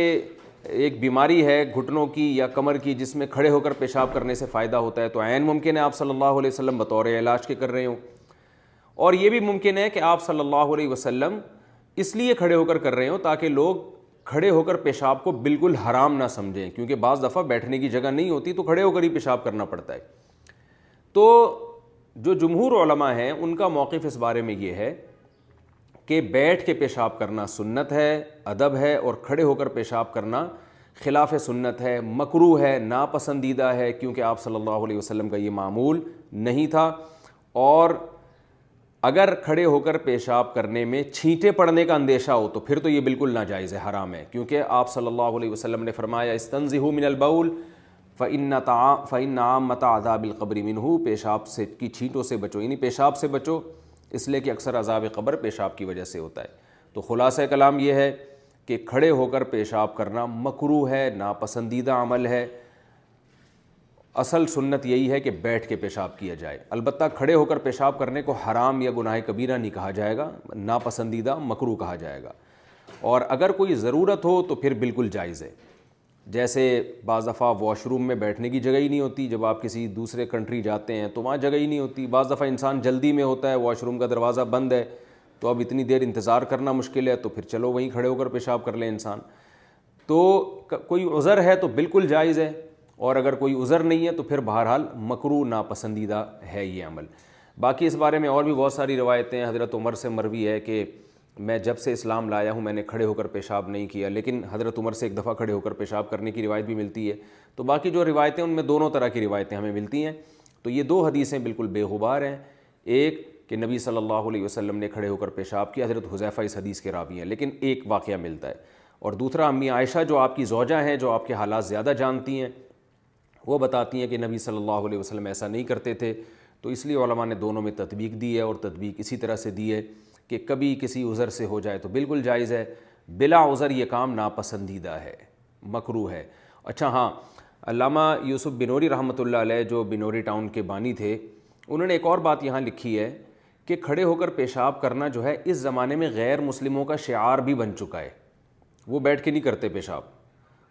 ایک بیماری ہے گھٹنوں کی یا کمر کی جس میں کھڑے ہو کر پیشاب کرنے سے فائدہ ہوتا ہے تو عین ممکن ہے آپ صلی اللہ علیہ وسلم بطور علاج کے کر رہے ہوں اور یہ بھی ممکن ہے کہ آپ صلی اللہ علیہ وسلم اس لیے کھڑے ہو کر کر رہے ہوں تاکہ لوگ کھڑے ہو کر پیشاب کو بالکل حرام نہ سمجھیں کیونکہ بعض دفعہ بیٹھنے کی جگہ نہیں ہوتی تو کھڑے ہو کر ہی پیشاب کرنا پڑتا ہے تو جو جمہور علماء ہیں ان کا موقف اس بارے میں یہ ہے کہ بیٹھ کے پیشاب کرنا سنت ہے ادب ہے اور کھڑے ہو کر پیشاب کرنا خلاف سنت ہے مکرو ہے ناپسندیدہ ہے کیونکہ آپ صلی اللہ علیہ وسلم کا یہ معمول نہیں تھا اور اگر کھڑے ہو کر پیشاب کرنے میں چھینٹے پڑنے کا اندیشہ ہو تو پھر تو یہ بالکل ناجائز ہے حرام ہے کیونکہ آپ صلی اللہ علیہ وسلم نے فرمایا من البول فعن فعن متا القبری منہ پیشاب سے کی چھینٹوں سے بچو یعنی پیشاب سے بچو اس لیے کہ اکثر عذاب قبر پیشاب کی وجہ سے ہوتا ہے تو خلاصہ کلام یہ ہے کہ کھڑے ہو کر پیشاب کرنا مکرو ہے ناپسندیدہ عمل ہے اصل سنت یہی ہے کہ بیٹھ کے پیشاب کیا جائے البتہ کھڑے ہو کر پیشاب کرنے کو حرام یا گناہ کبیرہ نہیں کہا جائے گا ناپسندیدہ مکرو کہا جائے گا اور اگر کوئی ضرورت ہو تو پھر بالکل جائز ہے جیسے بعض دفعہ واش روم میں بیٹھنے کی جگہ ہی نہیں ہوتی جب آپ کسی دوسرے کنٹری جاتے ہیں تو وہاں جگہ ہی نہیں ہوتی بعض دفعہ انسان جلدی میں ہوتا ہے واش روم کا دروازہ بند ہے تو اب اتنی دیر انتظار کرنا مشکل ہے تو پھر چلو وہیں کھڑے ہو کر پیشاب کر لیں انسان تو کوئی عذر ہے تو بالکل جائز ہے اور اگر کوئی عذر نہیں ہے تو پھر بہرحال مکرو ناپسندیدہ ہے یہ عمل باقی اس بارے میں اور بھی بہت ساری روایتیں حضرت عمر سے مروی ہے کہ میں جب سے اسلام لایا ہوں میں نے کھڑے ہو کر پیشاب نہیں کیا لیکن حضرت عمر سے ایک دفعہ کھڑے ہو کر پیشاب کرنے کی روایت بھی ملتی ہے تو باقی جو روایتیں ان میں دونوں طرح کی روایتیں ہمیں ملتی ہیں تو یہ دو حدیثیں بالکل غبار ہیں ایک کہ نبی صلی اللہ علیہ وسلم نے کھڑے ہو کر پیشاب کیا حضرت حضیفہ اس حدیث کے راوی ہیں لیکن ایک واقعہ ملتا ہے اور دوسرا امی عائشہ جو آپ کی زوجہ ہیں جو آپ کے حالات زیادہ جانتی ہیں وہ بتاتی ہیں کہ نبی صلی اللہ علیہ وسلم ایسا نہیں کرتے تھے تو اس لیے علماء نے دونوں میں تطبیق دی ہے اور تطبیق اسی طرح سے دی ہے کہ کبھی کسی عذر سے ہو جائے تو بالکل جائز ہے بلا عذر یہ کام ناپسندیدہ ہے مکرو ہے اچھا ہاں علامہ یوسف بنوری رحمۃ اللہ علیہ جو بنوری ٹاؤن کے بانی تھے انہوں نے ایک اور بات یہاں لکھی ہے کہ کھڑے ہو کر پیشاب کرنا جو ہے اس زمانے میں غیر مسلموں کا شعار بھی بن چکا ہے وہ بیٹھ کے نہیں کرتے پیشاب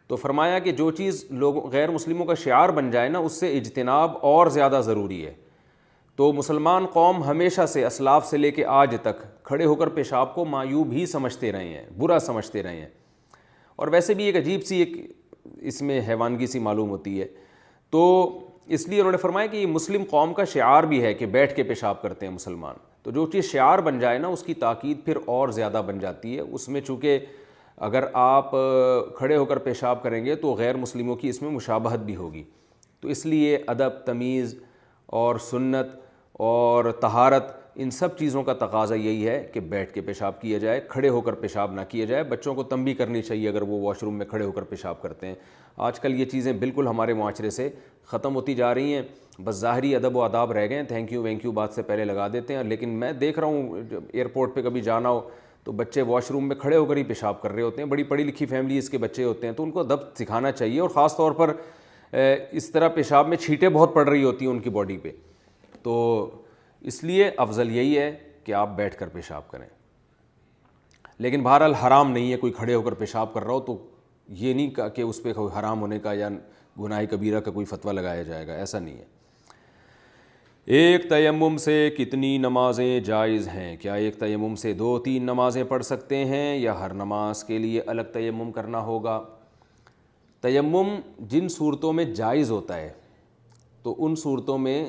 تو فرمایا کہ جو چیز لوگوں غیر مسلموں کا شعار بن جائے نا اس سے اجتناب اور زیادہ ضروری ہے تو مسلمان قوم ہمیشہ سے اسلاف سے لے کے آج تک کھڑے ہو کر پیشاب کو معیوب ہی سمجھتے رہے ہیں برا سمجھتے رہے ہیں اور ویسے بھی ایک عجیب سی ایک اس میں حیوانگی سی معلوم ہوتی ہے تو اس لیے انہوں نے فرمایا کہ یہ مسلم قوم کا شعار بھی ہے کہ بیٹھ کے پیشاب کرتے ہیں مسلمان تو جو چیز شعار بن جائے نا اس کی تاکید پھر اور زیادہ بن جاتی ہے اس میں چونکہ اگر آپ کھڑے ہو کر پیشاب کریں گے تو غیر مسلموں کی اس میں مشابہت بھی ہوگی تو اس لیے ادب تمیز اور سنت اور تہارت ان سب چیزوں کا تقاضا یہی ہے کہ بیٹھ کے پیشاب کیا جائے کھڑے ہو کر پیشاب نہ کیا جائے بچوں کو تنبی کرنی چاہیے اگر وہ واش روم میں کھڑے ہو کر پیشاب کرتے ہیں آج کل یہ چیزیں بالکل ہمارے معاشرے سے ختم ہوتی جا رہی ہیں بس ظاہری ادب و آداب رہ گئے ہیں تھینک یو وینک یو بات سے پہلے لگا دیتے ہیں لیکن میں دیکھ رہا ہوں ایئرپورٹ پہ کبھی جانا ہو تو بچے واش روم میں کھڑے ہو کر ہی پیشاب کر رہے ہوتے ہیں بڑی پڑھی لکھی فیملیز کے بچے ہوتے ہیں تو ان کو ادب سکھانا چاہیے اور خاص طور پر اس طرح پیشاب میں چھیٹے بہت پڑ رہی ہوتی ہیں ان کی باڈی پہ تو اس لیے افضل یہی ہے کہ آپ بیٹھ کر پیشاب کریں لیکن بہرحال حرام نہیں ہے کوئی کھڑے ہو کر پیشاب کر رہا ہو تو یہ نہیں کہا کہ اس پہ کوئی حرام ہونے کا یا گناہ کبیرہ کا کوئی فتویٰ لگایا جائے گا ایسا نہیں ہے ایک تیمم سے کتنی نمازیں جائز ہیں کیا ایک تیمم سے دو تین نمازیں پڑھ سکتے ہیں یا ہر نماز کے لیے الگ تیمم کرنا ہوگا تیمم جن صورتوں میں جائز ہوتا ہے تو ان صورتوں میں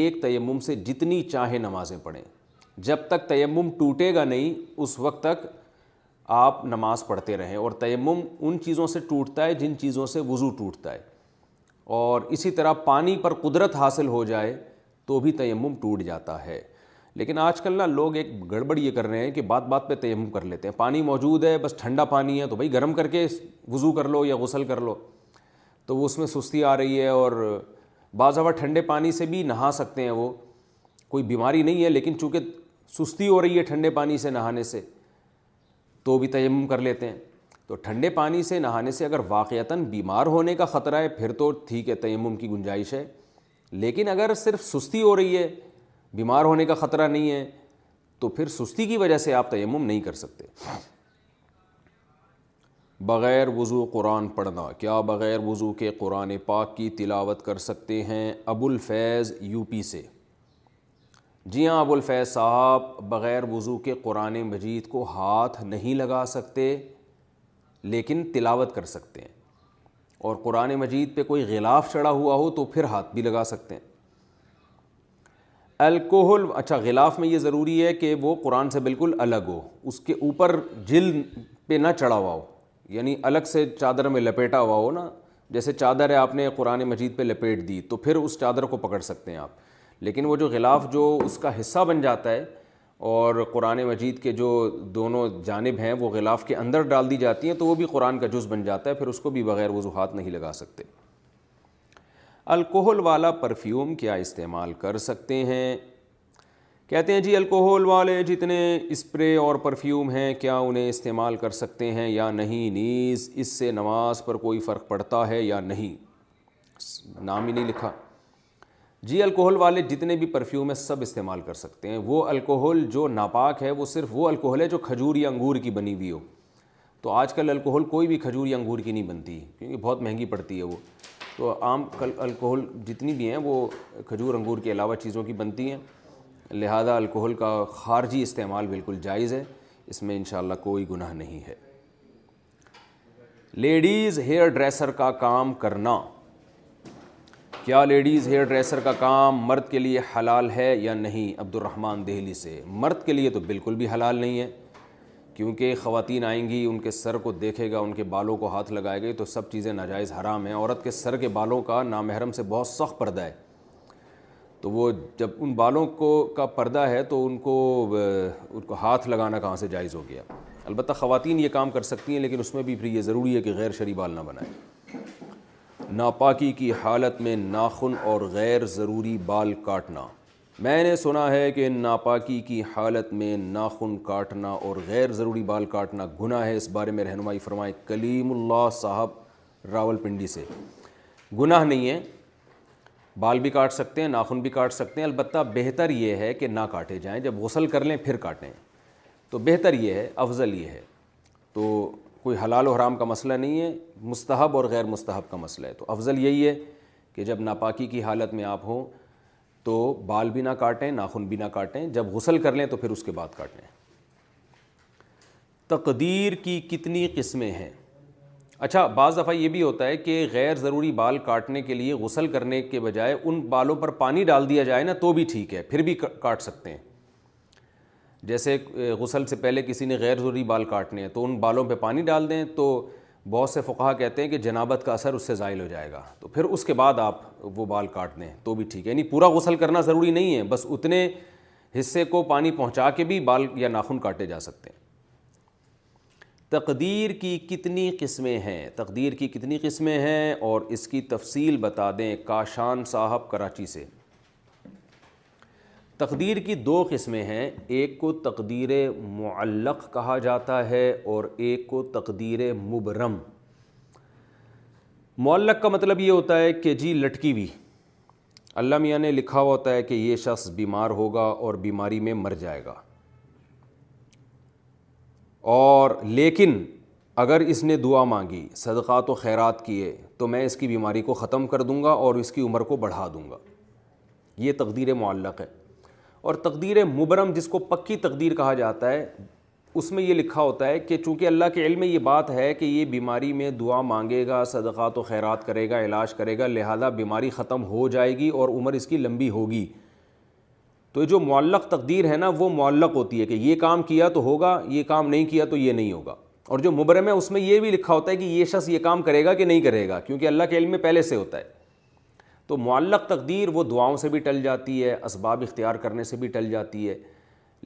ایک تیمم سے جتنی چاہے نمازیں پڑھیں جب تک تیمم ٹوٹے گا نہیں اس وقت تک آپ نماز پڑھتے رہیں اور تیمم ان چیزوں سے ٹوٹتا ہے جن چیزوں سے وضو ٹوٹتا ہے اور اسی طرح پانی پر قدرت حاصل ہو جائے تو بھی تیمم ٹوٹ جاتا ہے لیکن آج کل نا لوگ ایک گڑبڑ یہ کر رہے ہیں کہ بات بات پہ تیمم کر لیتے ہیں پانی موجود ہے بس ٹھنڈا پانی ہے تو بھائی گرم کر کے وضو کر لو یا غسل کر لو تو وہ اس میں سستی آ رہی ہے اور بعض اوقات ٹھنڈے پانی سے بھی نہا سکتے ہیں وہ کوئی بیماری نہیں ہے لیکن چونکہ سستی ہو رہی ہے ٹھنڈے پانی سے نہانے سے تو بھی تیمم کر لیتے ہیں تو ٹھنڈے پانی سے نہانے سے اگر واقعتاً بیمار ہونے کا خطرہ ہے پھر تو ٹھیک ہے تیمم کی گنجائش ہے لیکن اگر صرف سستی ہو رہی ہے بیمار ہونے کا خطرہ نہیں ہے تو پھر سستی کی وجہ سے آپ تیمم نہیں کر سکتے بغیر وضو قرآن پڑھنا کیا بغیر وضو کے قرآن پاک کی تلاوت کر سکتے ہیں ابو الفیض یو پی سے جی ہاں ابو الفیض صاحب بغیر وضو کے قرآن مجید کو ہاتھ نہیں لگا سکتے لیکن تلاوت کر سکتے ہیں اور قرآن مجید پہ کوئی غلاف چڑھا ہوا ہو تو پھر ہاتھ بھی لگا سکتے ہیں الکوہل اچھا غلاف میں یہ ضروری ہے کہ وہ قرآن سے بالکل الگ ہو اس کے اوپر جلد پہ نہ چڑھا ہوا ہو یعنی الگ سے چادر میں لپیٹا ہوا ہو نا جیسے چادر ہے آپ نے قرآن مجید پہ لپیٹ دی تو پھر اس چادر کو پکڑ سکتے ہیں آپ لیکن وہ جو غلاف جو اس کا حصہ بن جاتا ہے اور قرآن مجید کے جو دونوں جانب ہیں وہ غلاف کے اندر ڈال دی جاتی ہیں تو وہ بھی قرآن کا جز بن جاتا ہے پھر اس کو بھی بغیر وضوحات نہیں لگا سکتے الکوہل والا پرفیوم کیا استعمال کر سکتے ہیں کہتے ہیں جی الکوہل والے جتنے اسپرے اور پرفیوم ہیں کیا انہیں استعمال کر سکتے ہیں یا نہیں نیز اس سے نماز پر کوئی فرق پڑتا ہے یا نہیں نام ہی نہیں لکھا جی الکوہل والے جتنے بھی پرفیوم ہیں سب استعمال کر سکتے ہیں وہ الکوہل جو ناپاک ہے وہ صرف وہ الکوہل ہے جو کھجور یا انگور کی بنی ہوئی ہو تو آج کل الکوہل کوئی بھی کھجور یا انگور کی نہیں بنتی کیونکہ بہت مہنگی پڑتی ہے وہ تو عام الکحل جتنی بھی ہیں وہ کھجور انگور کے علاوہ چیزوں کی بنتی ہیں لہذا الکحل کا خارجی استعمال بالکل جائز ہے اس میں انشاءاللہ کوئی گناہ نہیں ہے لیڈیز ہیئر ڈریسر کا کام کرنا کیا لیڈیز ہیئر ڈریسر کا کام مرد کے لیے حلال ہے یا نہیں عبد الرحمن دہلی سے مرد کے لیے تو بالکل بھی حلال نہیں ہے کیونکہ خواتین آئیں گی ان کے سر کو دیکھے گا ان کے بالوں کو ہاتھ لگائے گا تو سب چیزیں ناجائز حرام ہیں عورت کے سر کے بالوں کا نامحرم سے بہت سخت پردہ ہے تو وہ جب ان بالوں کو کا پردہ ہے تو ان کو ان کو ہاتھ لگانا کہاں سے جائز ہو گیا البتہ خواتین یہ کام کر سکتی ہیں لیکن اس میں بھی پھر یہ ضروری ہے کہ غیر شریع بال نہ بنائیں ناپاکی کی حالت میں ناخن اور غیر ضروری بال کاٹنا میں نے سنا ہے کہ ناپاکی کی حالت میں ناخن کاٹنا اور غیر ضروری بال کاٹنا گناہ ہے اس بارے میں رہنمائی فرمائے کلیم اللہ صاحب راول پنڈی سے گناہ نہیں ہے بال بھی کاٹ سکتے ہیں ناخن بھی کاٹ سکتے ہیں البتہ بہتر یہ ہے کہ نہ کاٹے جائیں جب غسل کر لیں پھر کاٹیں تو بہتر یہ ہے افضل یہ ہے تو کوئی حلال و حرام کا مسئلہ نہیں ہے مستحب اور غیر مستحب کا مسئلہ ہے تو افضل یہی ہے کہ جب ناپاکی کی حالت میں آپ ہوں تو بال بھی نہ کاٹیں ناخن بھی نہ کاٹیں جب غسل کر لیں تو پھر اس کے بعد کاٹیں تقدیر کی کتنی قسمیں ہیں اچھا بعض دفعہ یہ بھی ہوتا ہے کہ غیر ضروری بال کاٹنے کے لیے غسل کرنے کے بجائے ان بالوں پر پانی ڈال دیا جائے نا تو بھی ٹھیک ہے پھر بھی کاٹ سکتے ہیں جیسے غسل سے پہلے کسی نے غیر ضروری بال کاٹنے ہیں تو ان بالوں پہ پانی ڈال دیں تو بہت سے فقہ کہتے ہیں کہ جنابت کا اثر اس سے زائل ہو جائے گا تو پھر اس کے بعد آپ وہ بال کاٹنے ہیں تو بھی ٹھیک ہے یعنی پورا غسل کرنا ضروری نہیں ہے بس اتنے حصے کو پانی پہنچا کے بھی بال یا ناخن کاٹے جا سکتے ہیں تقدیر کی کتنی قسمیں ہیں تقدیر کی کتنی قسمیں ہیں اور اس کی تفصیل بتا دیں کاشان صاحب کراچی سے تقدیر کی دو قسمیں ہیں ایک کو تقدیر معلق کہا جاتا ہے اور ایک کو تقدیر مبرم معلق کا مطلب یہ ہوتا ہے کہ جی لٹکی ہوئی اللہ میاں نے لکھا ہوا ہوتا ہے کہ یہ شخص بیمار ہوگا اور بیماری میں مر جائے گا اور لیکن اگر اس نے دعا مانگی صدقات و خیرات کیے تو میں اس کی بیماری کو ختم کر دوں گا اور اس کی عمر کو بڑھا دوں گا یہ تقدیر معلق ہے اور تقدیر مبرم جس کو پکی تقدیر کہا جاتا ہے اس میں یہ لکھا ہوتا ہے کہ چونکہ اللہ کے علم میں یہ بات ہے کہ یہ بیماری میں دعا مانگے گا صدقات و خیرات کرے گا علاج کرے گا لہذا بیماری ختم ہو جائے گی اور عمر اس کی لمبی ہوگی تو جو معلق تقدیر ہے نا وہ معلق ہوتی ہے کہ یہ کام کیا تو ہوگا یہ کام نہیں کیا تو یہ نہیں ہوگا اور جو مبرم ہے اس میں یہ بھی لکھا ہوتا ہے کہ یہ شخص یہ کام کرے گا کہ نہیں کرے گا کیونکہ اللہ کے علم میں پہلے سے ہوتا ہے تو معلق تقدیر وہ دعاؤں سے بھی ٹل جاتی ہے اسباب اختیار کرنے سے بھی ٹل جاتی ہے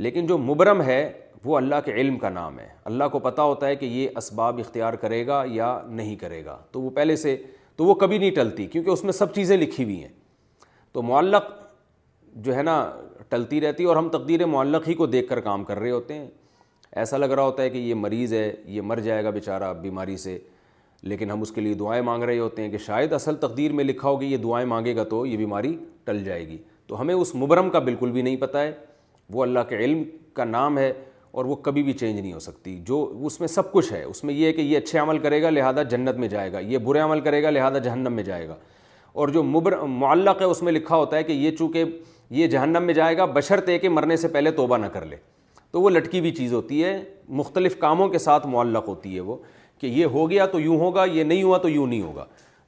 لیکن جو مبرم ہے وہ اللہ کے علم کا نام ہے اللہ کو پتہ ہوتا ہے کہ یہ اسباب اختیار کرے گا یا نہیں کرے گا تو وہ پہلے سے تو وہ کبھی نہیں ٹلتی کیونکہ اس میں سب چیزیں لکھی ہوئی ہیں تو معلق جو ہے نا ٹلتی رہتی ہے اور ہم تقدیر معلق ہی کو دیکھ کر کام کر رہے ہوتے ہیں ایسا لگ رہا ہوتا ہے کہ یہ مریض ہے یہ مر جائے گا بیچارہ بیماری سے لیکن ہم اس کے لیے دعائیں مانگ رہے ہوتے ہیں کہ شاید اصل تقدیر میں لکھا ہوگی یہ دعائیں مانگے گا تو یہ بیماری ٹل جائے گی تو ہمیں اس مبرم کا بالکل بھی نہیں پتہ ہے وہ اللہ کے علم کا نام ہے اور وہ کبھی بھی چینج نہیں ہو سکتی جو اس میں سب کچھ ہے اس میں یہ ہے کہ یہ اچھے عمل کرے گا لہذا جنت میں جائے گا یہ برے عمل کرے گا لہذا جہنم میں جائے گا اور جو مبر معلق ہے اس میں لکھا ہوتا ہے کہ یہ چونکہ یہ جہنم میں جائے گا بشرطے کہ مرنے سے پہلے توبہ نہ کر لے تو وہ لٹکی ہوئی چیز ہوتی ہے مختلف کاموں کے ساتھ معلق ہوتی ہے وہ کہ یہ ہو گیا تو یوں ہوگا یہ نہیں ہوا تو یوں نہیں ہوگا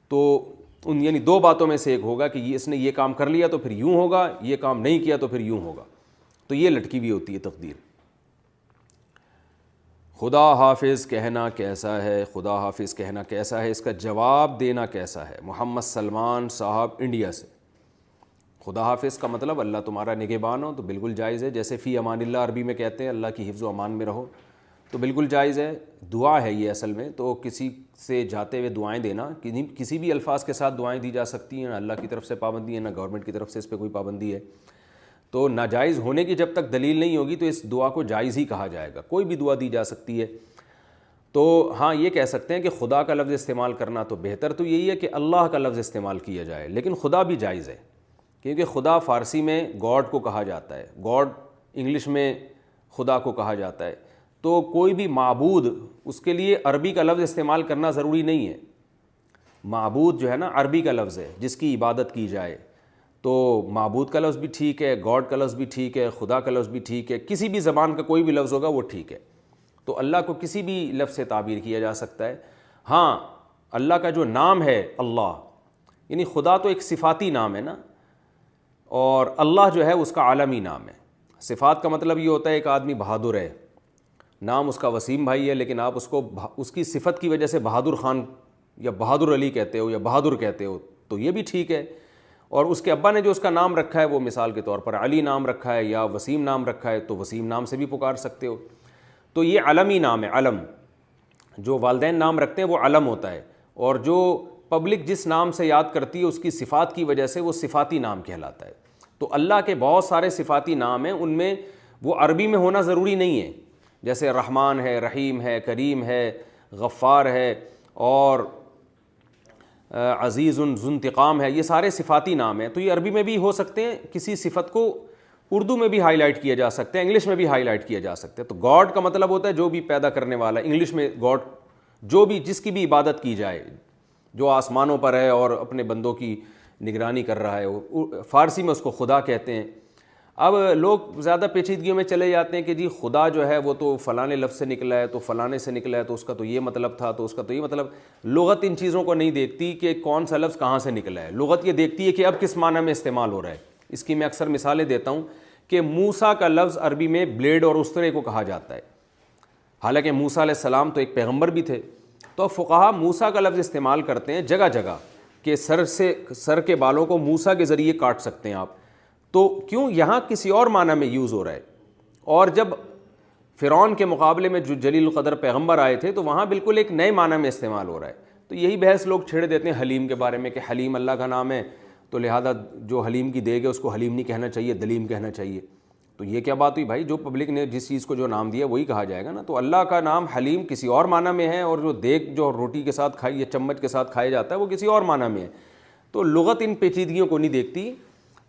تو ان یعنی دو باتوں میں سے ایک ہوگا کہ اس نے یہ کام کر لیا تو پھر یوں ہوگا یہ کام نہیں کیا تو پھر یوں ہوگا تو یہ لٹکی ہوئی ہوتی ہے تقدیر خدا حافظ کہنا کیسا ہے خدا حافظ کہنا کیسا ہے اس کا جواب دینا کیسا ہے محمد سلمان صاحب انڈیا سے خدا حافظ کا مطلب اللہ تمہارا نگہبان ہو تو بالکل جائز ہے جیسے فی امان اللہ عربی میں کہتے ہیں اللہ کی حفظ و امان میں رہو تو بالکل جائز ہے دعا ہے یہ اصل میں تو کسی سے جاتے ہوئے دعائیں دینا کسی بھی الفاظ کے ساتھ دعائیں دی جا سکتی ہیں نہ اللہ کی طرف سے پابندی ہے نہ گورنمنٹ کی طرف سے اس پہ کوئی پابندی ہے تو ناجائز ہونے کی جب تک دلیل نہیں ہوگی تو اس دعا کو جائز ہی کہا جائے گا کوئی بھی دعا دی جا سکتی ہے تو ہاں یہ کہہ سکتے ہیں کہ خدا کا لفظ استعمال کرنا تو بہتر تو یہی ہے کہ اللہ کا لفظ استعمال کیا جائے لیکن خدا بھی جائز ہے کیونکہ خدا فارسی میں گاڈ کو کہا جاتا ہے گاڈ انگلش میں خدا کو کہا جاتا ہے تو کوئی بھی معبود اس کے لیے عربی کا لفظ استعمال کرنا ضروری نہیں ہے معبود جو ہے نا عربی کا لفظ ہے جس کی عبادت کی جائے تو معبود کا لفظ بھی ٹھیک ہے گاڈ کا لفظ بھی ٹھیک ہے خدا کا لفظ بھی ٹھیک ہے کسی بھی زبان کا کوئی بھی لفظ ہوگا وہ ٹھیک ہے تو اللہ کو کسی بھی لفظ سے تعبیر کیا جا سکتا ہے ہاں اللہ کا جو نام ہے اللہ یعنی خدا تو ایک صفاتی نام ہے نا اور اللہ جو ہے اس کا عالمی نام ہے صفات کا مطلب یہ ہوتا ہے ایک آدمی بہادر ہے نام اس کا وسیم بھائی ہے لیکن آپ اس کو اس کی صفت کی وجہ سے بہادر خان یا بہادر علی کہتے ہو یا بہادر کہتے ہو تو یہ بھی ٹھیک ہے اور اس کے ابا نے جو اس کا نام رکھا ہے وہ مثال کے طور پر علی نام رکھا ہے یا وسیم نام رکھا ہے تو وسیم نام سے بھی پکار سکتے ہو تو یہ علمی نام ہے علم جو والدین نام رکھتے ہیں وہ علم ہوتا ہے اور جو پبلک جس نام سے یاد کرتی ہے اس کی صفات کی وجہ سے وہ صفاتی نام کہلاتا ہے تو اللہ کے بہت سارے صفاتی نام ہیں ان میں وہ عربی میں ہونا ضروری نہیں ہے جیسے رحمان ہے رحیم ہے کریم ہے غفار ہے اور عزیز عن ذنتقام ہے یہ سارے صفاتی نام ہیں تو یہ عربی میں بھی ہو سکتے ہیں کسی صفت کو اردو میں بھی ہائی لائٹ کیا جا سکتے ہیں انگلش میں بھی ہائی لائٹ کیا جا سکتے ہیں تو گاڈ کا مطلب ہوتا ہے جو بھی پیدا کرنے والا ہے انگلش میں گاڈ جو بھی جس کی بھی عبادت کی جائے جو آسمانوں پر ہے اور اپنے بندوں کی نگرانی کر رہا ہے وہ فارسی میں اس کو خدا کہتے ہیں اب لوگ زیادہ پیچیدگیوں میں چلے جاتے ہیں کہ جی خدا جو ہے وہ تو فلاں لفظ سے نکلا ہے تو فلاں سے نکلا ہے تو اس کا تو یہ مطلب تھا تو اس کا تو یہ مطلب لغت ان چیزوں کو نہیں دیکھتی کہ کون سا لفظ کہاں سے نکلا ہے لغت یہ دیکھتی ہے کہ اب کس معنی میں استعمال ہو رہا ہے اس کی میں اکثر مثالیں دیتا ہوں کہ موسا کا لفظ عربی میں بلیڈ اور استرے کو کہا جاتا ہے حالانکہ موسا علیہ السلام تو ایک پیغمبر بھی تھے تو فقہ موسا کا لفظ استعمال کرتے ہیں جگہ جگہ کہ سر سے سر کے بالوں کو موسا کے ذریعے کاٹ سکتے ہیں آپ تو کیوں یہاں کسی اور معنی میں یوز ہو رہا ہے اور جب فرعون کے مقابلے میں جو جلیل القدر پیغمبر آئے تھے تو وہاں بالکل ایک نئے معنی میں استعمال ہو رہا ہے تو یہی بحث لوگ چھیڑ دیتے ہیں حلیم کے بارے میں کہ حلیم اللہ کا نام ہے تو لہٰذا جو حلیم کی دیگ ہے اس کو حلیم نہیں کہنا چاہیے دلیم کہنا چاہیے تو یہ کیا بات ہوئی بھائی جو پبلک نے جس چیز کو جو نام دیا وہی کہا جائے گا نا تو اللہ کا نام حلیم کسی اور معنی میں ہے اور جو دیگ جو روٹی کے ساتھ کھائی یا چمچ کے ساتھ کھایا جاتا ہے وہ کسی اور معنی میں ہے تو لغت ان پیچیدگیوں کو نہیں دیکھتی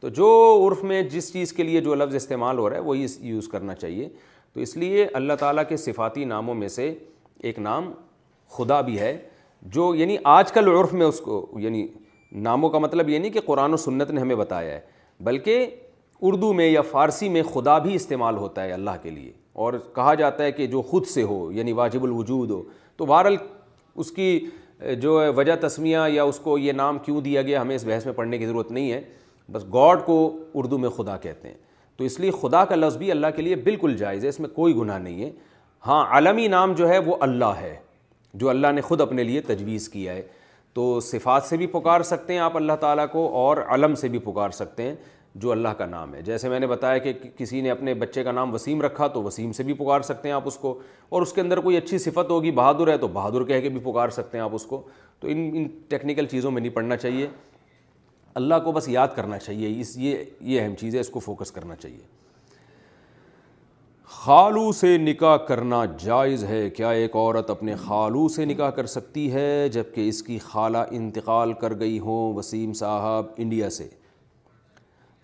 تو جو عرف میں جس چیز کے لیے جو لفظ استعمال ہو رہا ہے وہی یوز کرنا چاہیے تو اس لیے اللہ تعالیٰ کے صفاتی ناموں میں سے ایک نام خدا بھی ہے جو یعنی آج کل عرف میں اس کو یعنی ناموں کا مطلب یہ نہیں کہ قرآن و سنت نے ہمیں بتایا ہے بلکہ اردو میں یا فارسی میں خدا بھی استعمال ہوتا ہے اللہ کے لیے اور کہا جاتا ہے کہ جو خود سے ہو یعنی واجب الوجود ہو تو بہرحال اس کی جو وجہ تسمیہ یا اس کو یہ نام کیوں دیا گیا ہمیں اس بحث میں پڑھنے کی ضرورت نہیں ہے بس گاڈ کو اردو میں خدا کہتے ہیں تو اس لیے خدا کا لفظ بھی اللہ کے لیے بالکل جائز ہے اس میں کوئی گناہ نہیں ہے ہاں عالمی نام جو ہے وہ اللہ ہے جو اللہ نے خود اپنے لیے تجویز کیا ہے تو صفات سے بھی پکار سکتے ہیں آپ اللہ تعالیٰ کو اور علم سے بھی پکار سکتے ہیں جو اللہ کا نام ہے جیسے میں نے بتایا کہ کسی نے اپنے بچے کا نام وسیم رکھا تو وسیم سے بھی پکار سکتے ہیں آپ اس کو اور اس کے اندر کوئی اچھی صفت ہوگی بہادر ہے تو بہادر کہہ کے بھی پکار سکتے ہیں آپ اس کو تو ان ان ٹیکنیکل چیزوں میں نہیں پڑھنا چاہیے اللہ کو بس یاد کرنا چاہیے اس یہ یہ اہم چیز ہے اس کو فوکس کرنا چاہیے خالو سے نکاح کرنا جائز ہے کیا ایک عورت اپنے خالو سے نکاح کر سکتی ہے جب کہ اس کی خالہ انتقال کر گئی ہوں وسیم صاحب انڈیا سے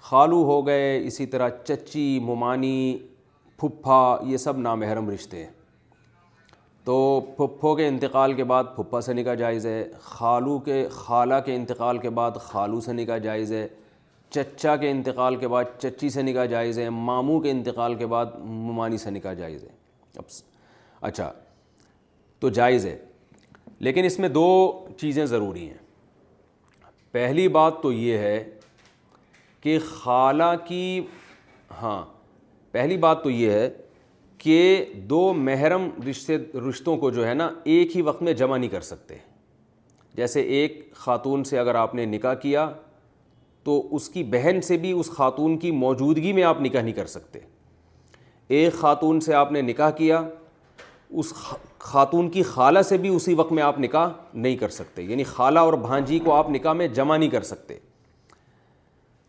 خالو ہو گئے اسی طرح چچی ممانی پھپھا یہ سب نامحرم رشتے ہیں تو پھپھو کے انتقال کے بعد پھپھا سے نکاح جائز ہے خالو کے خالہ کے انتقال کے بعد خالو سے نکاح جائز ہے چچا کے انتقال کے بعد چچی سے نکاح جائز ہے ماموں کے انتقال کے بعد ممانی سے نکاح جائز ہے اب اچھا تو جائز ہے لیکن اس میں دو چیزیں ضروری ہیں پہلی بات تو یہ ہے کہ خالہ کی ہاں پہلی بات تو یہ ہے کہ دو محرم رشتے رشتوں کو جو ہے نا ایک ہی وقت میں جمع نہیں کر سکتے جیسے ایک خاتون سے اگر آپ نے نکاح کیا تو اس کی بہن سے بھی اس خاتون کی موجودگی میں آپ نکاح نہیں کر سکتے ایک خاتون سے آپ نے نکاح کیا اس خاتون کی خالہ سے بھی اسی وقت میں آپ نکاح نہیں کر سکتے یعنی خالہ اور بھانجی کو آپ نکاح میں جمع نہیں کر سکتے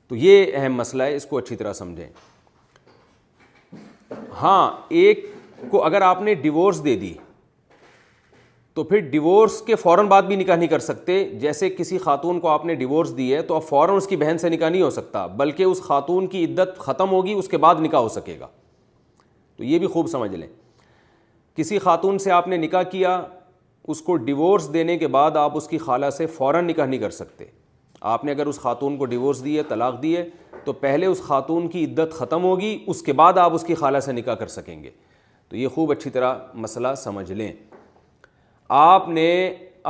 تو یہ اہم مسئلہ ہے اس کو اچھی طرح سمجھیں ہاں ایک کو اگر آپ نے ڈیورس دے دی تو پھر ڈیورس کے فوراً بعد بھی نکاح نہیں کر سکتے جیسے کسی خاتون کو آپ نے ڈیورس دی ہے تو اب فوراً اس کی بہن سے نکاح نہیں ہو سکتا بلکہ اس خاتون کی عدت ختم ہوگی اس کے بعد نکاح ہو سکے گا تو یہ بھی خوب سمجھ لیں کسی خاتون سے آپ نے نکاح کیا اس کو ڈیورس دینے کے بعد آپ اس کی خالہ سے فوراً نکاح نہیں کر سکتے آپ نے اگر اس خاتون کو ڈیورس دی ہے طلاق دی ہے تو پہلے اس خاتون کی عدت ختم ہوگی اس کے بعد آپ اس کی خالہ سے نکاح کر سکیں گے تو یہ خوب اچھی طرح مسئلہ سمجھ لیں آپ نے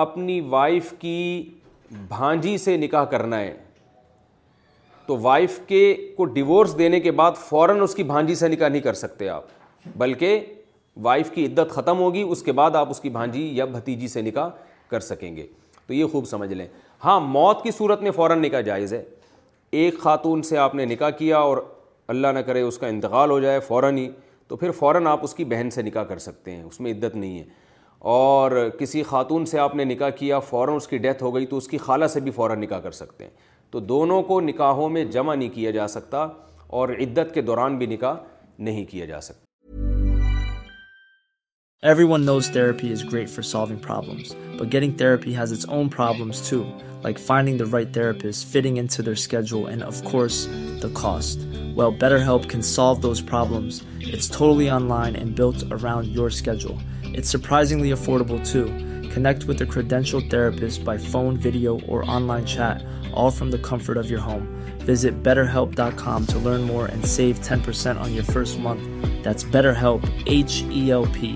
اپنی وائف کی بھانجی سے نکاح کرنا ہے تو وائف کے کو ڈیورس دینے کے بعد فوراً اس کی بھانجی سے نکاح نہیں کر سکتے آپ بلکہ وائف کی عدت ختم ہوگی اس کے بعد آپ اس کی بھانجی یا بھتیجی سے نکاح کر سکیں گے تو یہ خوب سمجھ لیں ہاں موت کی صورت میں فوراً نکاح جائز ہے ایک خاتون سے آپ نے نکاح کیا اور اللہ نہ کرے اس کا انتقال ہو جائے فوراً ہی تو پھر فوراً آپ اس کی بہن سے نکاح کر سکتے ہیں اس میں عدت نہیں ہے اور کسی خاتون سے آپ نے نکاح کیا فوراً اس کی ڈیتھ ہو گئی تو اس کی خالہ سے بھی فوراً نکاح کر سکتے ہیں تو دونوں کو نکاحوں میں جمع نہیں کیا جا سکتا اور عدت کے دوران بھی نکاح نہیں کیا جا سکتا Everyone knows therapy is great for solving problems, but getting therapy has its own problems too, like finding the right therapist, fitting into their schedule, and of course, the cost. Well, BetterHelp can solve those problems. It's totally online and built around your schedule. It's surprisingly affordable too. Connect with a credentialed therapist by phone, video, or online chat, all from the comfort of your home. Visit BetterHelp.com to learn more and save 10% on your first month. That's BetterHelp, H-E-L-P.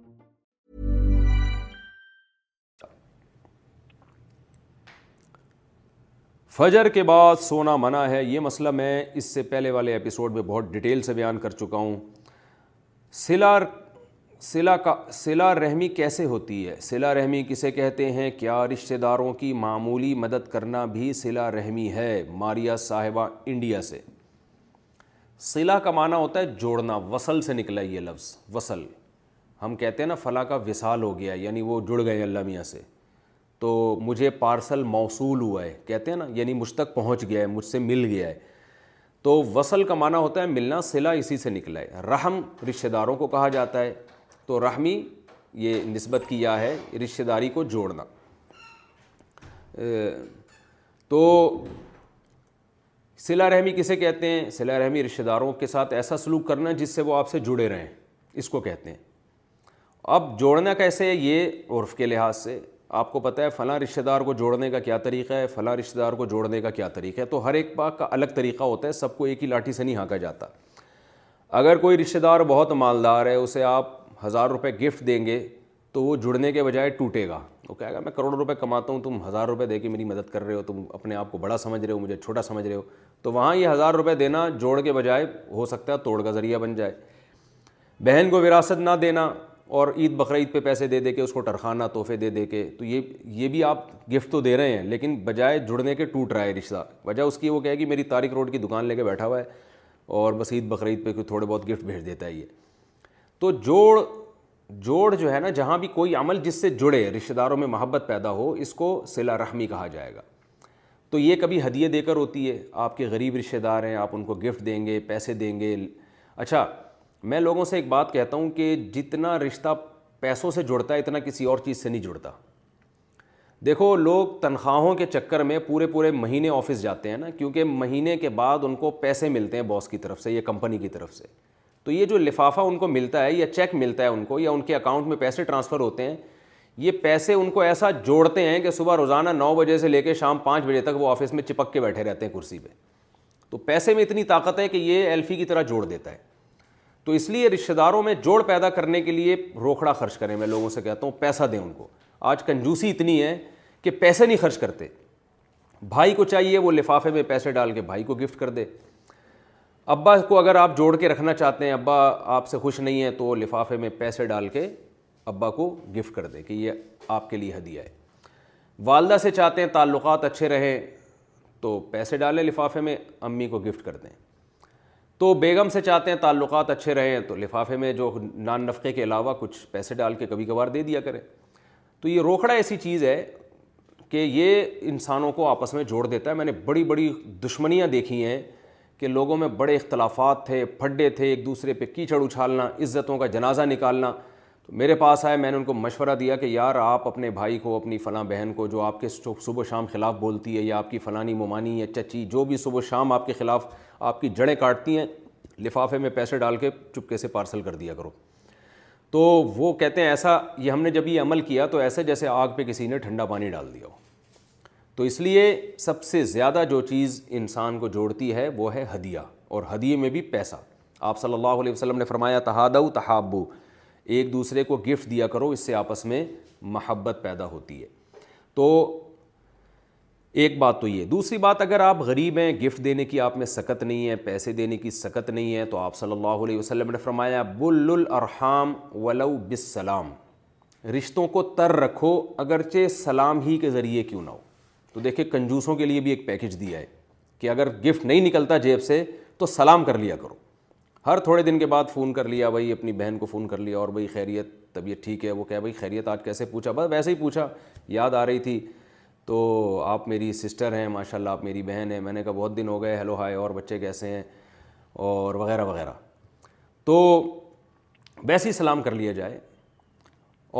فجر کے بعد سونا منع ہے یہ مسئلہ میں اس سے پہلے والے ایپیسوڈ میں بہت ڈیٹیل سے بیان کر چکا ہوں سلا سلا کا سلا رحمی کیسے ہوتی ہے سلا رحمی کسے کہتے ہیں کیا رشتہ داروں کی معمولی مدد کرنا بھی سلا رحمی ہے ماریا صاحبہ انڈیا سے سلا کا معنی ہوتا ہے جوڑنا وصل سے نکلا یہ لفظ وصل ہم کہتے ہیں نا فلاں کا وصال ہو گیا یعنی وہ جڑ گئے اللہ میاں سے تو مجھے پارسل موصول ہوا ہے کہتے ہیں نا یعنی مجھ تک پہنچ گیا ہے مجھ سے مل گیا ہے تو وصل کا معنی ہوتا ہے ملنا سلا اسی سے نکلا ہے رحم رشتہ داروں کو کہا جاتا ہے تو رحمی یہ نسبت کیا ہے رشتہ داری کو جوڑنا تو سلا رحمی کسے کہتے ہیں سلا رحمی رشتہ داروں کے ساتھ ایسا سلوک کرنا ہے جس سے وہ آپ سے جڑے رہیں اس کو کہتے ہیں اب جوڑنا کیسے ہے یہ عرف کے لحاظ سے آپ کو پتہ ہے فلاں رشتہ دار کو جوڑنے کا کیا طریقہ ہے فلاں رشتہ دار کو جوڑنے کا کیا طریقہ ہے تو ہر ایک پاک کا الگ طریقہ ہوتا ہے سب کو ایک ہی لاٹھی سے نہیں ہانکا جاتا اگر کوئی رشتہ دار بہت مالدار ہے اسے آپ ہزار روپے گفٹ دیں گے تو وہ جڑنے کے بجائے ٹوٹے گا وہ کہے گا میں کروڑوں روپے کماتا ہوں تم ہزار روپے دے کے میری مدد کر رہے ہو تم اپنے آپ کو بڑا سمجھ رہے ہو مجھے چھوٹا سمجھ رہے ہو تو وہاں یہ ہزار روپے دینا جوڑ کے بجائے ہو سکتا ہے توڑ کا ذریعہ بن جائے بہن کو وراثت نہ دینا اور عید بقرعید پہ پیسے دے دے کے اس کو ٹرخانہ تحفے دے دے کے تو یہ یہ بھی آپ گفٹ تو دے رہے ہیں لیکن بجائے جڑنے کے ٹوٹ رہا ہے رشتہ وجہ اس کی وہ کہے گی میری تاریخ روڈ کی دکان لے کے بیٹھا ہوا ہے اور بس عید بقرعید پہ کوئی تھوڑے بہت گفٹ بھیج دیتا ہے یہ تو جوڑ جوڑ جو ہے نا جہاں بھی کوئی عمل جس سے جڑے رشتہ داروں میں محبت پیدا ہو اس کو سلا رحمی کہا جائے گا تو یہ کبھی ہدیے دے کر ہوتی ہے آپ کے غریب رشتہ دار ہیں آپ ان کو گفٹ دیں گے پیسے دیں گے اچھا میں لوگوں سے ایک بات کہتا ہوں کہ جتنا رشتہ پیسوں سے جڑتا ہے اتنا کسی اور چیز سے نہیں جڑتا دیکھو لوگ تنخواہوں کے چکر میں پورے پورے مہینے آفس جاتے ہیں نا کیونکہ مہینے کے بعد ان کو پیسے ملتے ہیں باس کی طرف سے یا کمپنی کی طرف سے تو یہ جو لفافہ ان کو ملتا ہے یا چیک ملتا ہے ان کو یا ان کے اکاؤنٹ میں پیسے ٹرانسفر ہوتے ہیں یہ پیسے ان کو ایسا جوڑتے ہیں کہ صبح روزانہ نو بجے سے لے کے شام پانچ بجے تک وہ آفس میں چپک کے بیٹھے رہتے ہیں کرسی پہ تو پیسے میں اتنی طاقت ہے کہ یہ ایلفی کی طرح جوڑ دیتا ہے تو اس لیے رشتہ داروں میں جوڑ پیدا کرنے کے لیے روکڑا خرچ کریں میں لوگوں سے کہتا ہوں پیسہ دیں ان کو آج کنجوسی اتنی ہے کہ پیسے نہیں خرچ کرتے بھائی کو چاہیے وہ لفافے میں پیسے ڈال کے بھائی کو گفٹ کر دے ابا کو اگر آپ جوڑ کے رکھنا چاہتے ہیں ابا آپ سے خوش نہیں ہے تو وہ لفافے میں پیسے ڈال کے ابا کو گفٹ کر دے کہ یہ آپ کے لیے ہدیہ ہے والدہ سے چاہتے ہیں تعلقات اچھے رہیں تو پیسے ڈالیں لفافے میں امی کو گفٹ کر دیں تو بیگم سے چاہتے ہیں تعلقات اچھے رہیں تو لفافے میں جو نان نفقے کے علاوہ کچھ پیسے ڈال کے کبھی کبھار دے دیا کریں تو یہ روکھڑا ایسی چیز ہے کہ یہ انسانوں کو آپس میں جوڑ دیتا ہے میں نے بڑی بڑی دشمنیاں دیکھی ہیں کہ لوگوں میں بڑے اختلافات تھے پھڈے تھے ایک دوسرے پہ کیچڑ اچھالنا عزتوں کا جنازہ نکالنا تو میرے پاس آئے میں نے ان کو مشورہ دیا کہ یار آپ اپنے بھائی کو اپنی فلاں بہن کو جو آپ کے صبح شام خلاف بولتی ہے یا آپ کی فلانی ممانی یا چچی جو بھی صبح شام آپ کے خلاف آپ کی جڑیں کاٹتی ہیں لفافے میں پیسے ڈال کے چپکے سے پارسل کر دیا کرو تو وہ کہتے ہیں ایسا یہ ہم نے جب یہ عمل کیا تو ایسے جیسے آگ پہ کسی نے ٹھنڈا پانی ڈال دیا ہو تو اس لیے سب سے زیادہ جو چیز انسان کو جوڑتی ہے وہ ہے ہدیہ اور ہدیے میں بھی پیسہ آپ صلی اللہ علیہ وسلم نے فرمایا تہادو تحابو ایک دوسرے کو گفٹ دیا کرو اس سے آپس میں محبت پیدا ہوتی ہے تو ایک بات تو یہ دوسری بات اگر آپ غریب ہیں گفٹ دینے کی آپ میں سکت نہیں ہے پیسے دینے کی سکت نہیں ہے تو آپ صلی اللہ علیہ وسلم نے فرمایا بل ولو بسلام رشتوں کو تر رکھو اگرچہ سلام ہی کے ذریعے کیوں نہ ہو تو دیکھیں کنجوسوں کے لیے بھی ایک پیکج دیا ہے کہ اگر گفٹ نہیں نکلتا جیب سے تو سلام کر لیا کرو ہر تھوڑے دن کے بعد فون کر لیا بھائی اپنی بہن کو فون کر لیا اور بھائی خیریت طبیعت ٹھیک ہے وہ کہہ بھائی خیریت آج کیسے پوچھا بس ویسے ہی پوچھا یاد آ رہی تھی تو آپ میری سسٹر ہیں ماشاء اللہ آپ میری بہن ہیں میں نے کہا بہت دن ہو گئے ہیلو ہائے اور بچے کیسے ہیں اور وغیرہ وغیرہ تو ویسے ہی سلام کر لیا جائے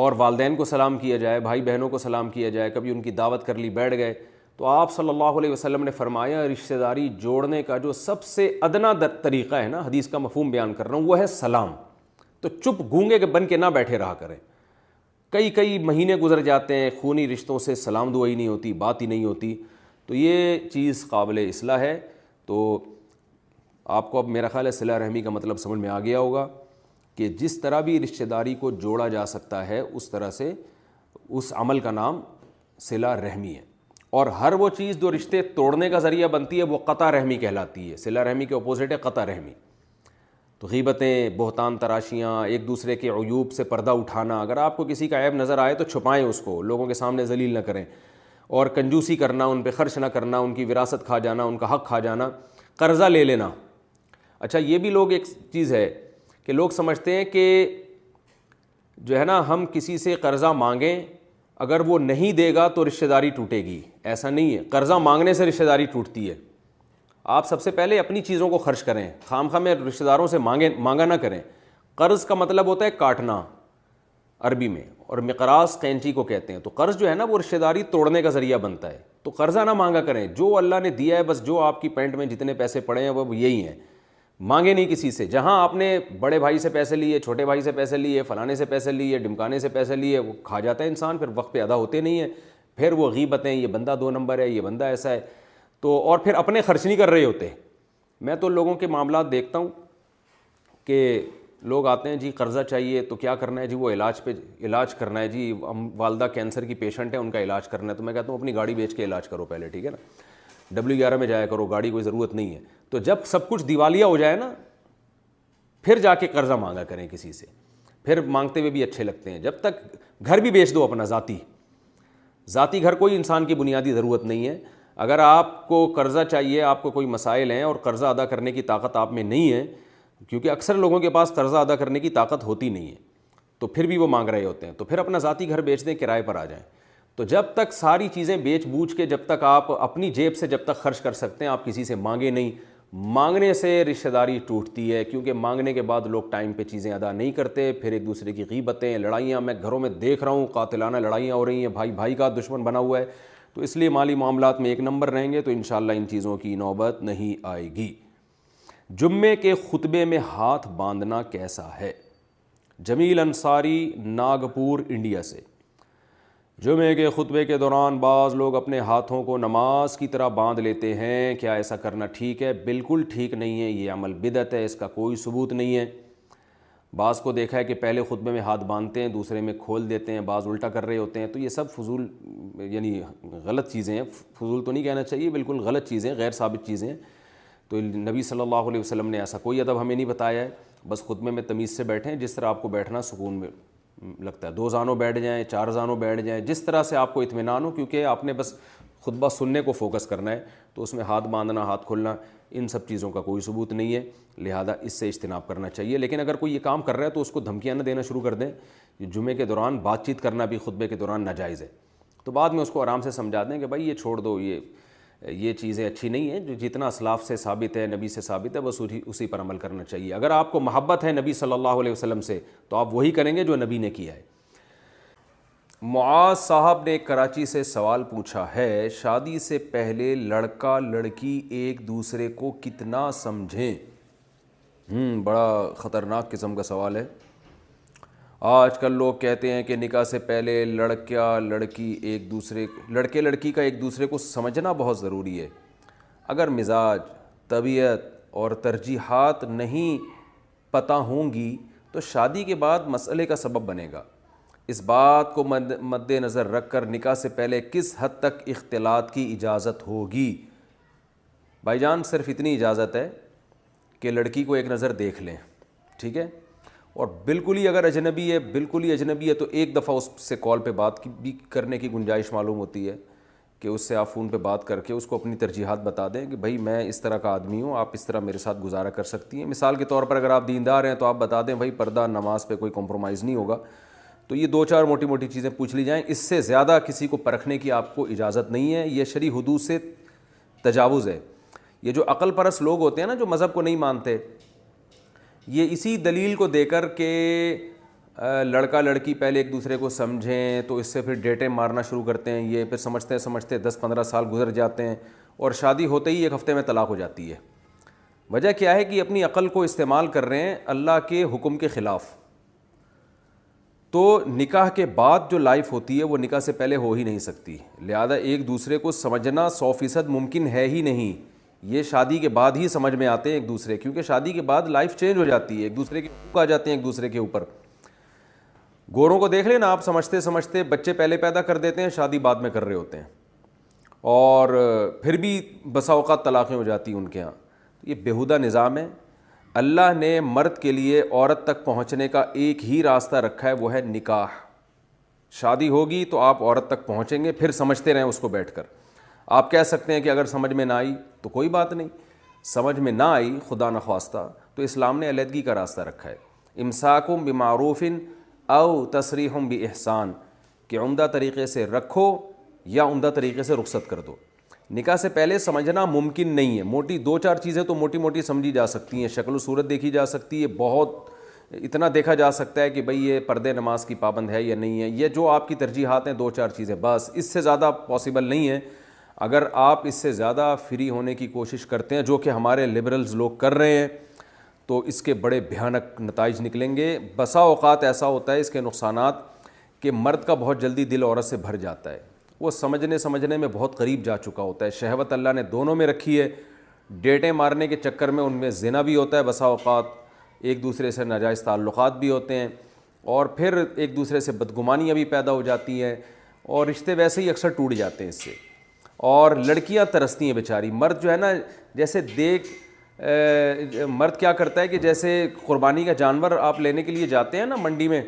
اور والدین کو سلام کیا جائے بھائی بہنوں کو سلام کیا جائے کبھی ان کی دعوت کر لی بیٹھ گئے تو آپ صلی اللہ علیہ وسلم نے فرمایا رشتہ داری جوڑنے کا جو سب سے ادنا طریقہ ہے نا حدیث کا مفہوم بیان کر رہا ہوں وہ ہے سلام تو چپ گونگے کے بن کے نہ بیٹھے رہا کریں کئی کئی مہینے گزر جاتے ہیں خونی رشتوں سے سلام دعائی نہیں ہوتی بات ہی نہیں ہوتی تو یہ چیز قابل اصلاح ہے تو آپ کو اب میرا خیال ہے صلاح رحمی کا مطلب سمجھ میں آ گیا ہوگا کہ جس طرح بھی رشتہ داری کو جوڑا جا سکتا ہے اس طرح سے اس عمل کا نام صلاح رحمی ہے اور ہر وہ چیز جو رشتے توڑنے کا ذریعہ بنتی ہے وہ قطع رحمی کہلاتی ہے سلہ رحمی کے اپوزٹ ہے قطع رحمی تو غیبتیں بہتان تراشیاں ایک دوسرے کے عیوب سے پردہ اٹھانا اگر آپ کو کسی کا عیب نظر آئے تو چھپائیں اس کو لوگوں کے سامنے ذلیل نہ کریں اور کنجوسی کرنا ان پہ خرچ نہ کرنا ان کی وراثت کھا جانا ان کا حق کھا جانا قرضہ لے لینا اچھا یہ بھی لوگ ایک چیز ہے کہ لوگ سمجھتے ہیں کہ جو ہے نا ہم کسی سے قرضہ مانگیں اگر وہ نہیں دے گا تو رشتہ داری ٹوٹے گی ایسا نہیں ہے قرضہ مانگنے سے رشتہ داری ٹوٹتی ہے آپ سب سے پہلے اپنی چیزوں کو خرچ کریں خام خواہ میں رشتہ داروں سے مانگیں مانگا نہ کریں قرض کا مطلب ہوتا ہے کاٹنا عربی میں اور مقراس قینچی کو کہتے ہیں تو قرض جو ہے نا وہ رشتہ داری توڑنے کا ذریعہ بنتا ہے تو قرضہ نہ مانگا کریں جو اللہ نے دیا ہے بس جو آپ کی پینٹ میں جتنے پیسے پڑے ہیں وہ یہی ہیں مانگے نہیں کسی سے جہاں آپ نے بڑے بھائی سے پیسے لیے چھوٹے بھائی سے پیسے لیے فلانے سے پیسے لیے ڈمکانے سے پیسے لیے وہ کھا جاتا ہے انسان پھر وقت پہ ادا ہوتے نہیں ہیں پھر وہ غیبتیں یہ بندہ دو نمبر ہے یہ بندہ ایسا ہے تو اور پھر اپنے خرچ نہیں کر رہے ہوتے میں تو لوگوں کے معاملات دیکھتا ہوں کہ لوگ آتے ہیں جی قرضہ چاہیے تو کیا کرنا ہے جی وہ علاج پہ علاج کرنا ہے جی ہم والدہ کینسر کی پیشنٹ ہیں ان کا علاج کرنا ہے تو میں کہتا ہوں اپنی گاڑی بیچ کے علاج کرو پہلے ٹھیک ہے نا ڈبلیو گیارہ میں جایا کرو گاڑی کوئی ضرورت نہیں ہے تو جب سب کچھ دیوالیہ ہو جائے نا پھر جا کے قرضہ مانگا کریں کسی سے پھر مانگتے ہوئے بھی اچھے لگتے ہیں جب تک گھر بھی بیچ دو اپنا ذاتی ذاتی گھر کوئی انسان کی بنیادی ضرورت نہیں ہے اگر آپ کو قرضہ چاہیے آپ کو کوئی مسائل ہیں اور قرضہ ادا کرنے کی طاقت آپ میں نہیں ہے کیونکہ اکثر لوگوں کے پاس قرضہ ادا کرنے کی طاقت ہوتی نہیں ہے تو پھر بھی وہ مانگ رہے ہوتے ہیں تو پھر اپنا ذاتی گھر بیچ دیں کرائے پر آ جائیں تو جب تک ساری چیزیں بیچ بوجھ کے جب تک آپ اپنی جیب سے جب تک خرچ کر سکتے ہیں آپ کسی سے مانگے نہیں مانگنے سے رشتہ داری ٹوٹتی ہے کیونکہ مانگنے کے بعد لوگ ٹائم پہ چیزیں ادا نہیں کرتے پھر ایک دوسرے کی غیبتیں لڑائیاں میں گھروں میں دیکھ رہا ہوں قاتلانہ لڑائیاں ہو رہی ہیں بھائی بھائی کا دشمن بنا ہوا ہے تو اس لیے مالی معاملات میں ایک نمبر رہیں گے تو انشاءاللہ ان چیزوں کی نوبت نہیں آئے گی جمعے کے خطبے میں ہاتھ باندھنا کیسا ہے جمیل انصاری ناگپور انڈیا سے جمعے کے خطبے کے دوران بعض لوگ اپنے ہاتھوں کو نماز کی طرح باندھ لیتے ہیں کیا ایسا کرنا ٹھیک ہے بالکل ٹھیک نہیں ہے یہ عمل بدت ہے اس کا کوئی ثبوت نہیں ہے بعض کو دیکھا ہے کہ پہلے خطبے میں ہاتھ باندھتے ہیں دوسرے میں کھول دیتے ہیں بعض الٹا کر رہے ہوتے ہیں تو یہ سب فضول یعنی غلط چیزیں ہیں فضول تو نہیں کہنا چاہیے بالکل غلط چیزیں غیر ثابت چیزیں ہیں تو نبی صلی اللہ علیہ وسلم نے ایسا کوئی ادب ہمیں نہیں بتایا ہے بس خطبے میں تمیز سے بیٹھیں جس طرح آپ کو بیٹھنا سکون میں لگتا ہے دو زانوں بیٹھ جائیں چار زانوں بیٹھ جائیں جس طرح سے آپ کو اطمینان ہو کیونکہ آپ نے بس خطبہ سننے کو فوکس کرنا ہے تو اس میں ہاتھ باندھنا ہاتھ کھولنا ان سب چیزوں کا کوئی ثبوت نہیں ہے لہٰذا اس سے اجتناب کرنا چاہیے لیکن اگر کوئی یہ کام کر رہا ہے تو اس کو دھمکیاں نہ دینا شروع کر دیں جمعے کے دوران بات چیت کرنا بھی خطبے کے دوران ناجائز ہے تو بعد میں اس کو آرام سے سمجھا دیں کہ بھائی یہ چھوڑ دو یہ یہ چیزیں اچھی نہیں ہیں جو جتنا اسلاف سے ثابت ہے نبی سے ثابت ہے بس اسی پر عمل کرنا چاہیے اگر آپ کو محبت ہے نبی صلی اللہ علیہ وسلم سے تو آپ وہی کریں گے جو نبی نے کیا ہے معاذ صاحب نے کراچی سے سوال پوچھا ہے شادی سے پہلے لڑکا لڑکی ایک دوسرے کو کتنا سمجھیں بڑا خطرناک قسم کا سوال ہے آج کل لوگ کہتے ہیں کہ نکاح سے پہلے لڑکیا لڑکی ایک دوسرے لڑکے لڑکی کا ایک دوسرے کو سمجھنا بہت ضروری ہے اگر مزاج طبیعت اور ترجیحات نہیں پتہ ہوں گی تو شادی کے بعد مسئلے کا سبب بنے گا اس بات کو مد نظر رکھ کر نکاح سے پہلے کس حد تک اختلاط کی اجازت ہوگی بھائی جان صرف اتنی اجازت ہے کہ لڑکی کو ایک نظر دیکھ لیں ٹھیک ہے اور بالکل ہی اگر اجنبی ہے بالکل ہی اجنبی ہے تو ایک دفعہ اس سے کال پہ بات کی بھی کرنے کی گنجائش معلوم ہوتی ہے کہ اس سے آپ فون پہ بات کر کے اس کو اپنی ترجیحات بتا دیں کہ بھائی میں اس طرح کا آدمی ہوں آپ اس طرح میرے ساتھ گزارا کر سکتی ہیں مثال کے طور پر اگر آپ دیندار ہیں تو آپ بتا دیں بھائی پردہ نماز پہ کوئی کمپرومائز نہیں ہوگا تو یہ دو چار موٹی موٹی چیزیں پوچھ لی جائیں اس سے زیادہ کسی کو پرکھنے کی آپ کو اجازت نہیں ہے یہ شرع حدود سے تجاوز ہے یہ جو عقل پرست لوگ ہوتے ہیں نا جو مذہب کو نہیں مانتے یہ اسی دلیل کو دے کر کہ لڑکا لڑکی پہلے ایک دوسرے کو سمجھیں تو اس سے پھر ڈیٹیں مارنا شروع کرتے ہیں یہ پھر سمجھتے ہیں سمجھتے دس پندرہ سال گزر جاتے ہیں اور شادی ہوتے ہی ایک ہفتے میں طلاق ہو جاتی ہے وجہ کیا ہے کہ اپنی عقل کو استعمال کر رہے ہیں اللہ کے حکم کے خلاف تو نکاح کے بعد جو لائف ہوتی ہے وہ نکاح سے پہلے ہو ہی نہیں سکتی لہذا ایک دوسرے کو سمجھنا سو فیصد ممکن ہے ہی نہیں یہ شادی کے بعد ہی سمجھ میں آتے ہیں ایک دوسرے کیونکہ شادی کے بعد لائف چینج ہو جاتی ہے ایک دوسرے کے حقوق آ جاتے ہیں ایک دوسرے کے اوپر گوروں کو دیکھ لینا آپ سمجھتے سمجھتے بچے پہلے پیدا کر دیتے ہیں شادی بعد میں کر رہے ہوتے ہیں اور پھر بھی بسا اوقات طلاقیں ہو جاتی ہیں ان کے یہاں یہ بیہودہ نظام ہے اللہ نے مرد کے لیے عورت تک پہنچنے کا ایک ہی راستہ رکھا ہے وہ ہے نکاح شادی ہوگی تو آپ عورت تک پہنچیں گے پھر سمجھتے رہیں اس کو بیٹھ کر آپ کہہ سکتے ہیں کہ اگر سمجھ میں نہ آئی تو کوئی بات نہیں سمجھ میں نہ آئی خدا نخواستہ تو اسلام نے علیحدگی کا راستہ رکھا ہے امساکم بمعروف او تصریحم بی احسان کہ عمدہ طریقے سے رکھو یا عمدہ طریقے سے رخصت کر دو نکاح سے پہلے سمجھنا ممکن نہیں ہے موٹی دو چار چیزیں تو موٹی موٹی سمجھی جا سکتی ہیں شکل و صورت دیکھی جا سکتی ہے بہت اتنا دیکھا جا سکتا ہے کہ بھئی یہ پردے نماز کی پابند ہے یا نہیں ہے یہ جو آپ کی ترجیحات ہیں دو چار چیزیں بس اس سے زیادہ پاسبل نہیں ہے اگر آپ اس سے زیادہ فری ہونے کی کوشش کرتے ہیں جو کہ ہمارے لبرلز لوگ کر رہے ہیں تو اس کے بڑے بھیانک نتائج نکلیں گے بسا اوقات ایسا ہوتا ہے اس کے نقصانات کہ مرد کا بہت جلدی دل عورت سے بھر جاتا ہے وہ سمجھنے سمجھنے میں بہت قریب جا چکا ہوتا ہے شہوت اللہ نے دونوں میں رکھی ہے ڈیٹیں مارنے کے چکر میں ان میں زنا بھی ہوتا ہے بسا اوقات ایک دوسرے سے ناجائز تعلقات بھی ہوتے ہیں اور پھر ایک دوسرے سے بدگمانیاں بھی پیدا ہو جاتی ہیں اور رشتے ویسے ہی اکثر ٹوٹ جاتے ہیں اس سے اور لڑکیاں ترستی ہیں بیچاری مرد جو ہے نا جیسے دیکھ مرد کیا کرتا ہے کہ جیسے قربانی کا جانور آپ لینے کے لیے جاتے ہیں نا منڈی میں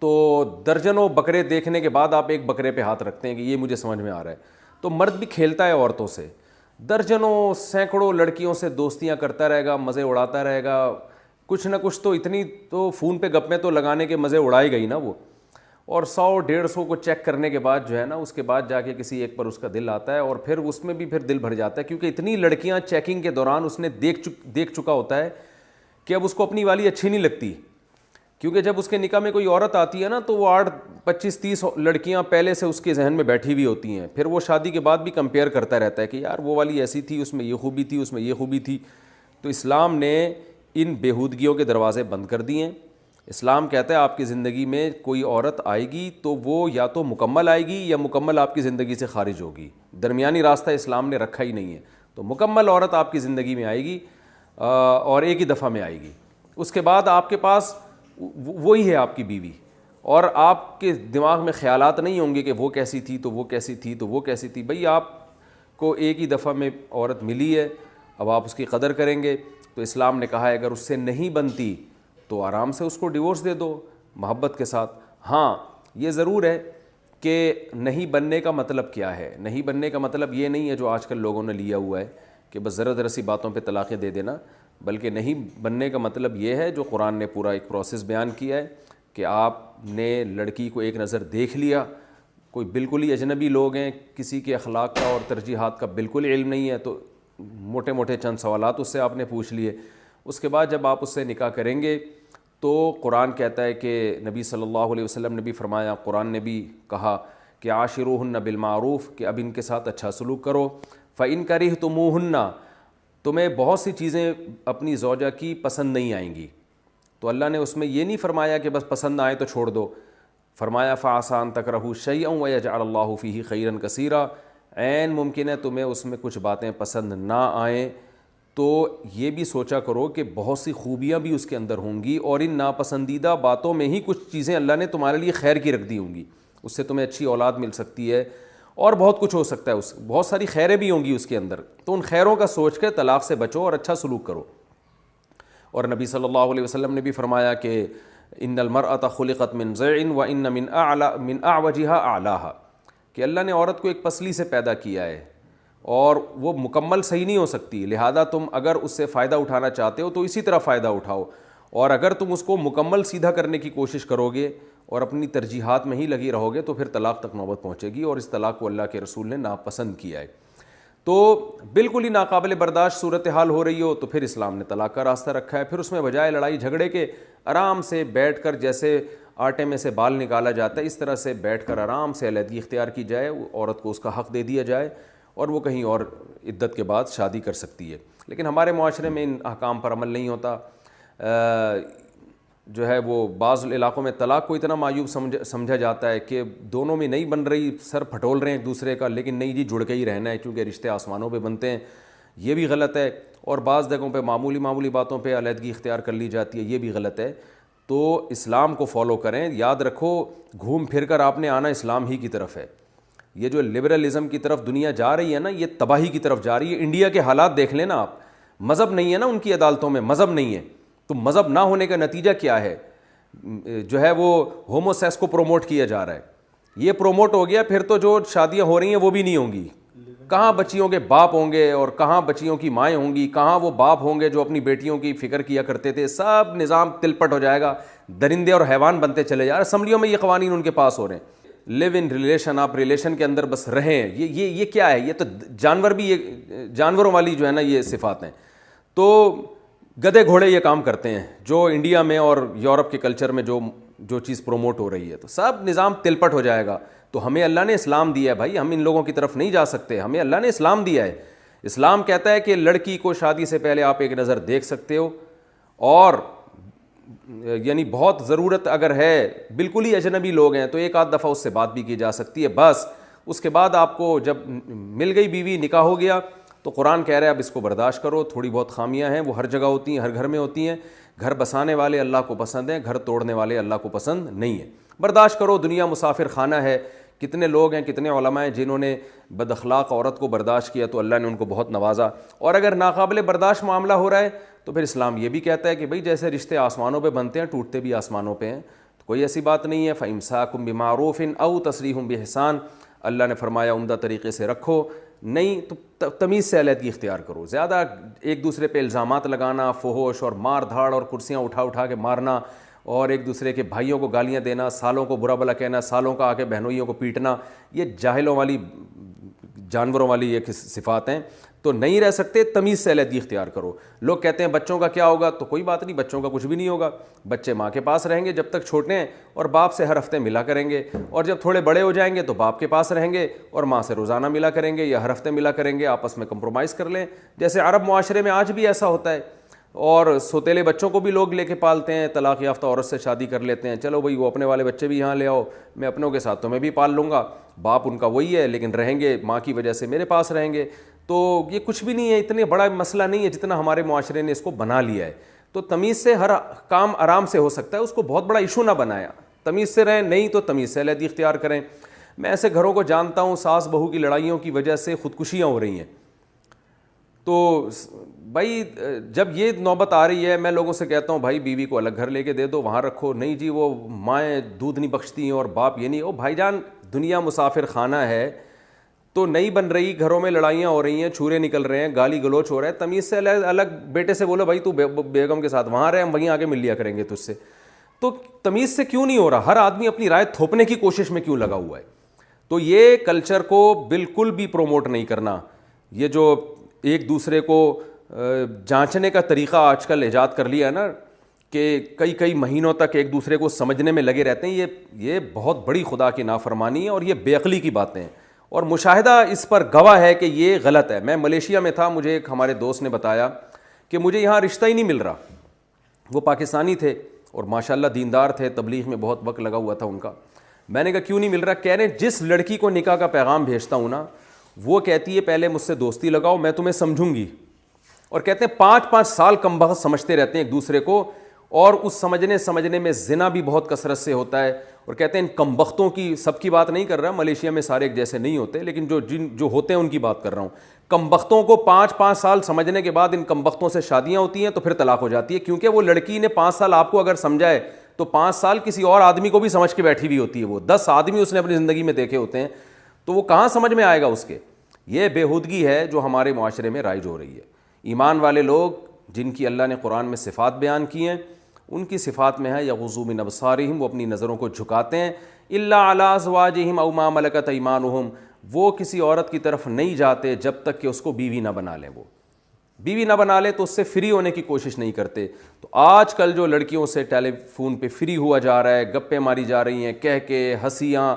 تو درجنوں بکرے دیکھنے کے بعد آپ ایک بکرے پہ ہاتھ رکھتے ہیں کہ یہ مجھے سمجھ میں آ رہا ہے تو مرد بھی کھیلتا ہے عورتوں سے درجنوں سینکڑوں لڑکیوں سے دوستیاں کرتا رہے گا مزے اڑاتا رہے گا کچھ نہ کچھ تو اتنی تو فون پہ میں تو لگانے کے مزے اڑائی گئی نا وہ اور سو ڈیڑھ سو کو چیک کرنے کے بعد جو ہے نا اس کے بعد جا کے کسی ایک پر اس کا دل آتا ہے اور پھر اس میں بھی پھر دل بھر جاتا ہے کیونکہ اتنی لڑکیاں چیکنگ کے دوران اس نے دیکھ چک دیکھ چکا ہوتا ہے کہ اب اس کو اپنی والی اچھی نہیں لگتی کیونکہ جب اس کے نکاح میں کوئی عورت آتی ہے نا تو وہ آٹھ پچیس تیس لڑکیاں پہلے سے اس کے ذہن میں بیٹھی ہوئی ہوتی ہیں پھر وہ شادی کے بعد بھی کمپیئر کرتا رہتا ہے کہ یار وہ والی ایسی تھی اس میں یہ خوبی تھی اس میں یہ خوبی تھی تو اسلام نے ان بےودگیوں کے دروازے بند کر دیے ہیں اسلام کہتا ہے آپ کی زندگی میں کوئی عورت آئے گی تو وہ یا تو مکمل آئے گی یا مکمل آپ کی زندگی سے خارج ہوگی درمیانی راستہ اسلام نے رکھا ہی نہیں ہے تو مکمل عورت آپ کی زندگی میں آئے گی اور ایک ہی دفعہ میں آئے گی اس کے بعد آپ کے پاس وہی ہے آپ کی بیوی اور آپ کے دماغ میں خیالات نہیں ہوں گے کہ وہ کیسی تھی تو وہ کیسی تھی تو وہ کیسی تھی بھئی آپ کو ایک ہی دفعہ میں عورت ملی ہے اب آپ اس کی قدر کریں گے تو اسلام نے کہا ہے اگر اس سے نہیں بنتی تو آرام سے اس کو ڈیورس دے دو محبت کے ساتھ ہاں یہ ضرور ہے کہ نہیں بننے کا مطلب کیا ہے نہیں بننے کا مطلب یہ نہیں ہے جو آج کل لوگوں نے لیا ہوا ہے کہ بس ذرا ذرا سی باتوں پہ طلاقیں دے دینا بلکہ نہیں بننے کا مطلب یہ ہے جو قرآن نے پورا ایک پروسیس بیان کیا ہے کہ آپ نے لڑکی کو ایک نظر دیکھ لیا کوئی بالکل ہی اجنبی لوگ ہیں کسی کے اخلاق کا اور ترجیحات کا بالکل علم نہیں ہے تو موٹے موٹے چند سوالات اس سے آپ نے پوچھ لیے اس کے بعد جب آپ اس سے نکاح کریں گے تو قرآن کہتا ہے کہ نبی صلی اللہ علیہ وسلم نے بھی فرمایا قرآن نے بھی کہا کہ عاشر ہن بالمعروف کہ اب ان کے ساتھ اچھا سلوک کرو فعن کا تو تمہیں بہت سی چیزیں اپنی زوجہ کی پسند نہیں آئیں گی تو اللہ نے اس میں یہ نہیں فرمایا کہ بس پسند نہ آئے تو چھوڑ دو فرمایا فا آسان تک رہو شعی اں ویج اللہ فی خیرن کثیرہ عین ممکن ہے تمہیں اس میں کچھ باتیں پسند نہ آئیں تو یہ بھی سوچا کرو کہ بہت سی خوبیاں بھی اس کے اندر ہوں گی اور ان ناپسندیدہ باتوں میں ہی کچھ چیزیں اللہ نے تمہارے لیے خیر کی رکھ دی ہوں گی اس سے تمہیں اچھی اولاد مل سکتی ہے اور بہت کچھ ہو سکتا ہے اس بہت ساری خیریں بھی ہوں گی اس کے اندر تو ان خیروں کا سوچ کر طلاق سے بچو اور اچھا سلوک کرو اور نبی صلی اللہ علیہ وسلم نے بھی فرمایا کہ ان المرۃ خلقت من ضن و ان من اعلی من آ اعلیٰ کہ اللہ نے عورت کو ایک پسلی سے پیدا کیا ہے اور وہ مکمل صحیح نہیں ہو سکتی لہذا تم اگر اس سے فائدہ اٹھانا چاہتے ہو تو اسی طرح فائدہ اٹھاؤ اور اگر تم اس کو مکمل سیدھا کرنے کی کوشش کرو گے اور اپنی ترجیحات میں ہی لگی رہو گے تو پھر طلاق تک نوبت پہنچے گی اور اس طلاق کو اللہ کے رسول نے ناپسند کیا ہے تو بالکل ہی ناقابل برداشت صورتحال ہو رہی ہو تو پھر اسلام نے طلاق کا راستہ رکھا ہے پھر اس میں بجائے لڑائی جھگڑے کے آرام سے بیٹھ کر جیسے آٹے میں سے بال نکالا جاتا ہے اس طرح سے بیٹھ کر آرام سے علیحدگی اختیار کی جائے عورت کو اس کا حق دے دیا جائے اور وہ کہیں اور عدت کے بعد شادی کر سکتی ہے لیکن ہمارے معاشرے میں ان احکام پر عمل نہیں ہوتا جو ہے وہ بعض علاقوں میں طلاق کو اتنا معیوب سمجھ سمجھا جاتا ہے کہ دونوں میں نہیں بن رہی سر پھٹول رہے ہیں ایک دوسرے کا لیکن نہیں جی جڑ کے ہی رہنا ہے کیونکہ رشتے آسمانوں پہ بنتے ہیں یہ بھی غلط ہے اور بعض جگہوں پہ معمولی معمولی باتوں پہ علیحدگی اختیار کر لی جاتی ہے یہ بھی غلط ہے تو اسلام کو فالو کریں یاد رکھو گھوم پھر کر آپ نے آنا اسلام ہی کی طرف ہے یہ جو لبرلزم کی طرف دنیا جا رہی ہے نا یہ تباہی کی طرف جا رہی ہے انڈیا کے حالات دیکھ لیں نا آپ مذہب نہیں ہے نا ان کی عدالتوں میں مذہب نہیں ہے تو مذہب نہ ہونے کا نتیجہ کیا ہے جو ہے وہ ہومو سیس کو پروموٹ کیا جا رہا ہے یہ پروموٹ ہو گیا پھر تو جو شادیاں ہو رہی ہیں وہ بھی نہیں ہوں گی کہاں بچیوں کے باپ ہوں گے اور کہاں بچیوں کی مائیں ہوں گی کہاں وہ باپ ہوں گے جو اپنی بیٹیوں کی فکر کیا کرتے تھے سب نظام تلپٹ ہو جائے گا درندے اور حیوان بنتے چلے جا رہے ہیں اسمبلیوں میں یہ قوانین ان کے پاس ہو رہے ہیں لیو ان ریلیشن آپ ریلیشن کے اندر بس رہیں یہ یہ یہ کیا ہے یہ تو جانور بھی یہ جانوروں والی جو ہے نا یہ صفات ہیں تو گدے گھوڑے یہ کام کرتے ہیں جو انڈیا میں اور یورپ کے کلچر میں جو جو چیز پروموٹ ہو رہی ہے تو سب نظام تلپٹ ہو جائے گا تو ہمیں اللہ نے اسلام دیا ہے بھائی ہم ان لوگوں کی طرف نہیں جا سکتے ہمیں اللہ نے اسلام دیا ہے اسلام کہتا ہے کہ لڑکی کو شادی سے پہلے آپ ایک نظر دیکھ سکتے ہو اور یعنی بہت ضرورت اگر ہے بالکل ہی اجنبی لوگ ہیں تو ایک آدھ دفعہ اس سے بات بھی کی جا سکتی ہے بس اس کے بعد آپ کو جب مل گئی بیوی نکاح ہو گیا تو قرآن کہہ رہا ہے اب اس کو برداشت کرو تھوڑی بہت خامیاں ہیں وہ ہر جگہ ہوتی ہیں ہر گھر میں ہوتی ہیں گھر بسانے والے اللہ کو پسند ہیں گھر توڑنے والے اللہ کو پسند نہیں ہیں برداشت کرو دنیا مسافر خانہ ہے کتنے لوگ ہیں کتنے علماء ہیں جنہوں نے بد اخلاق عورت کو برداشت کیا تو اللہ نے ان کو بہت نوازا اور اگر ناقابل برداشت معاملہ ہو رہا ہے تو پھر اسلام یہ بھی کہتا ہے کہ بھئی جیسے رشتے آسمانوں پہ بنتے ہیں ٹوٹتے بھی آسمانوں پہ ہیں تو کوئی ایسی بات نہیں ہے فہمسا کم بھی معروف ان او تصریح بحسان اللہ نے فرمایا عمدہ طریقے سے رکھو نہیں تو تمیز سے علیحدگی اختیار کرو زیادہ ایک دوسرے پہ الزامات لگانا فہوش اور مار دھاڑ اور کرسیاں اٹھا اٹھا کے مارنا اور ایک دوسرے کے بھائیوں کو گالیاں دینا سالوں کو برا بلا کہنا سالوں کا آ کے بہنوئیوں کو پیٹنا یہ جاہلوں والی جانوروں والی ایک صفات ہیں تو نہیں رہ سکتے تمیز سے علیحدگی اختیار کرو لوگ کہتے ہیں بچوں کا کیا ہوگا تو کوئی بات نہیں بچوں کا کچھ بھی نہیں ہوگا بچے ماں کے پاس رہیں گے جب تک چھوٹے ہیں اور باپ سے ہر ہفتے ملا کریں گے اور جب تھوڑے بڑے ہو جائیں گے تو باپ کے پاس رہیں گے اور ماں سے روزانہ ملا کریں گے یا ہر ہفتے ملا کریں گے آپس میں کمپرومائز کر لیں جیسے عرب معاشرے میں آج بھی ایسا ہوتا ہے اور سوتیلے بچوں کو بھی لوگ لے کے پالتے ہیں طلاق یافتہ عورت سے شادی کر لیتے ہیں چلو بھائی وہ اپنے والے بچے بھی یہاں لے آؤ میں اپنوں کے ساتھ تو میں بھی پال لوں گا باپ ان کا وہی ہے لیکن رہیں گے ماں کی وجہ سے میرے پاس رہیں گے تو یہ کچھ بھی نہیں ہے اتنے بڑا مسئلہ نہیں ہے جتنا ہمارے معاشرے نے اس کو بنا لیا ہے تو تمیز سے ہر کام آرام سے ہو سکتا ہے اس کو بہت بڑا ایشو نہ بنایا تمیز سے رہیں نہیں تو تمیز سے علیحدگی اختیار کریں میں ایسے گھروں کو جانتا ہوں ساس بہو کی لڑائیوں کی وجہ سے خودکشیاں ہو رہی ہیں تو بھائی جب یہ نوبت آ رہی ہے میں لوگوں سے کہتا ہوں بھائی بیوی کو الگ گھر لے کے دے دو وہاں رکھو نہیں جی وہ مائیں دودھ نہیں بخشتی ہیں اور باپ یہ نہیں او بھائی جان دنیا مسافر خانہ ہے تو نہیں بن رہی گھروں میں لڑائیاں ہو رہی ہیں چھورے نکل رہے ہیں گالی گلوچ ہو رہے ہیں تمیز سے الگ الگ بیٹے سے بولو بھائی تو بیگم کے ساتھ وہاں رہے ہم وہیں آگے مل لیا کریں گے تجھ سے تو تمیز سے کیوں نہیں ہو رہا ہر آدمی اپنی رائے تھوپنے کی کوشش میں کیوں لگا ہوا ہے تو یہ کلچر کو بالکل بھی پروموٹ نہیں کرنا یہ جو ایک دوسرے کو جانچنے کا طریقہ آج کل ایجاد کر لیا ہے نا کہ کئی کئی مہینوں تک ایک دوسرے کو سمجھنے میں لگے رہتے ہیں یہ یہ بہت بڑی خدا کی نافرمانی ہے اور یہ بے عقلی کی باتیں ہیں اور مشاہدہ اس پر گواہ ہے کہ یہ غلط ہے میں ملیشیا میں تھا مجھے ایک ہمارے دوست نے بتایا کہ مجھے یہاں رشتہ ہی نہیں مل رہا وہ پاکستانی تھے اور ماشاء اللہ دیندار تھے تبلیغ میں بہت وقت لگا ہوا تھا ان کا میں نے کہا کیوں نہیں مل رہا کہہ رہے جس لڑکی کو نکاح کا پیغام بھیجتا ہوں نا وہ کہتی ہے پہلے مجھ سے دوستی لگاؤ میں تمہیں سمجھوں گی اور کہتے ہیں پانچ پانچ سال کم بہت سمجھتے رہتے ہیں ایک دوسرے کو اور اس سمجھنے سمجھنے میں ذنا بھی بہت کثرت سے ہوتا ہے اور کہتے ہیں ان کم بختوں کی سب کی بات نہیں کر رہا ملیشیا میں سارے ایک جیسے نہیں ہوتے لیکن جو جن جو ہوتے ہیں ان کی بات کر رہا ہوں کم بختوں کو پانچ پانچ سال سمجھنے کے بعد ان کم بختوں سے شادیاں ہوتی ہیں تو پھر طلاق ہو جاتی ہے کیونکہ وہ لڑکی نے پانچ سال آپ کو اگر سمجھائے تو پانچ سال کسی اور آدمی کو بھی سمجھ کے بیٹھی ہوئی ہوتی ہے وہ دس آدمی اس نے اپنی زندگی میں دیکھے ہوتے ہیں تو وہ کہاں سمجھ میں آئے گا اس کے یہ بےحودگی ہے جو ہمارے معاشرے میں رائج ہو رہی ہے ایمان والے لوگ جن کی اللہ نے قرآن میں صفات بیان کی ہیں ان کی صفات میں ہے یا غزو من ابصارہم وہ اپنی نظروں کو جھکاتے ہیں اللہ علی ازواجہم او ما ملکت ایمانہم وہ کسی عورت کی طرف نہیں جاتے جب تک کہ اس کو بیوی نہ بنا لیں وہ بیوی نہ بنا لے تو اس سے فری ہونے کی کوشش نہیں کرتے تو آج کل جو لڑکیوں سے ٹیلی فون پہ فری ہوا جا رہا ہے گپیں ماری جا رہی ہیں کہہ کے ہنسیاں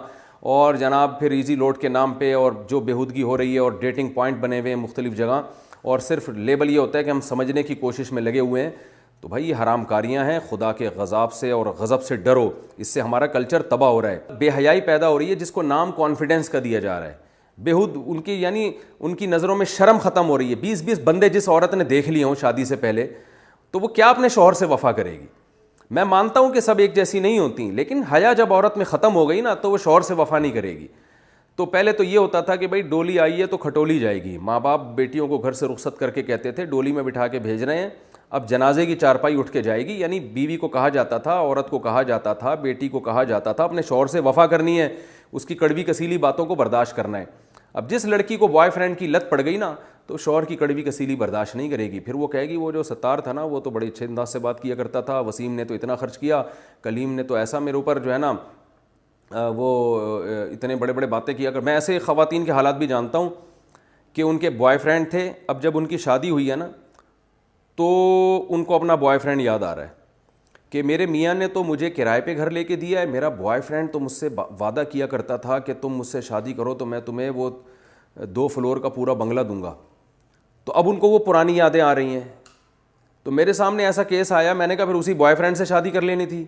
اور جناب پھر ایزی لوڈ کے نام پہ اور جو بےحودگی ہو رہی ہے اور ڈیٹنگ پوائنٹ بنے ہوئے ہیں مختلف جگہ اور صرف لیبل یہ ہوتا ہے کہ ہم سمجھنے کی کوشش میں لگے ہوئے ہیں تو بھائی یہ حرام کاریاں ہیں خدا کے غذاب سے اور غضب سے ڈرو اس سے ہمارا کلچر تباہ ہو رہا ہے بے حیائی پیدا ہو رہی ہے جس کو نام کانفیڈنس کا دیا جا رہا ہے بےحد ان کی یعنی ان کی نظروں میں شرم ختم ہو رہی ہے بیس بیس بندے جس عورت نے دیکھ لی ہوں شادی سے پہلے تو وہ کیا اپنے شوہر سے وفا کرے گی میں مانتا ہوں کہ سب ایک جیسی نہیں ہوتی لیکن حیا جب عورت میں ختم ہو گئی نا تو وہ شوہر سے وفا نہیں کرے گی تو پہلے تو یہ ہوتا تھا کہ بھائی ڈولی آئی ہے تو کھٹولی جائے گی ماں باپ بیٹیوں کو گھر سے رخصت کر کے کہتے تھے ڈولی میں بٹھا کے بھیج رہے ہیں اب جنازے کی چارپائی اٹھ کے جائے گی یعنی بیوی کو کہا جاتا تھا عورت کو کہا جاتا تھا بیٹی کو کہا جاتا تھا اپنے شور سے وفا کرنی ہے اس کی کڑوی کسیلی باتوں کو برداشت کرنا ہے اب جس لڑکی کو بوائے فرینڈ کی لت پڑ گئی نا تو شور کی کڑوی کسیلی برداشت نہیں کرے گی پھر وہ کہے گی وہ جو ستار تھا نا وہ تو بڑے اچھے انداز سے بات کیا کرتا تھا وسیم نے تو اتنا خرچ کیا کلیم نے تو ایسا میرے اوپر جو ہے نا وہ اتنے بڑے بڑے باتیں کیا میں ایسے خواتین کے حالات بھی جانتا ہوں کہ ان کے بوائے فرینڈ تھے اب جب ان کی شادی ہوئی ہے نا تو ان کو اپنا بوائے فرینڈ یاد آ رہا ہے کہ میرے میاں نے تو مجھے کرائے پہ گھر لے کے دیا ہے میرا بوائے فرینڈ تو مجھ سے وعدہ کیا کرتا تھا کہ تم مجھ سے شادی کرو تو میں تمہیں وہ دو فلور کا پورا بنگلہ دوں گا تو اب ان کو وہ پرانی یادیں آ رہی ہیں تو میرے سامنے ایسا کیس آیا میں نے کہا پھر اسی بوائے فرینڈ سے شادی کر لینی تھی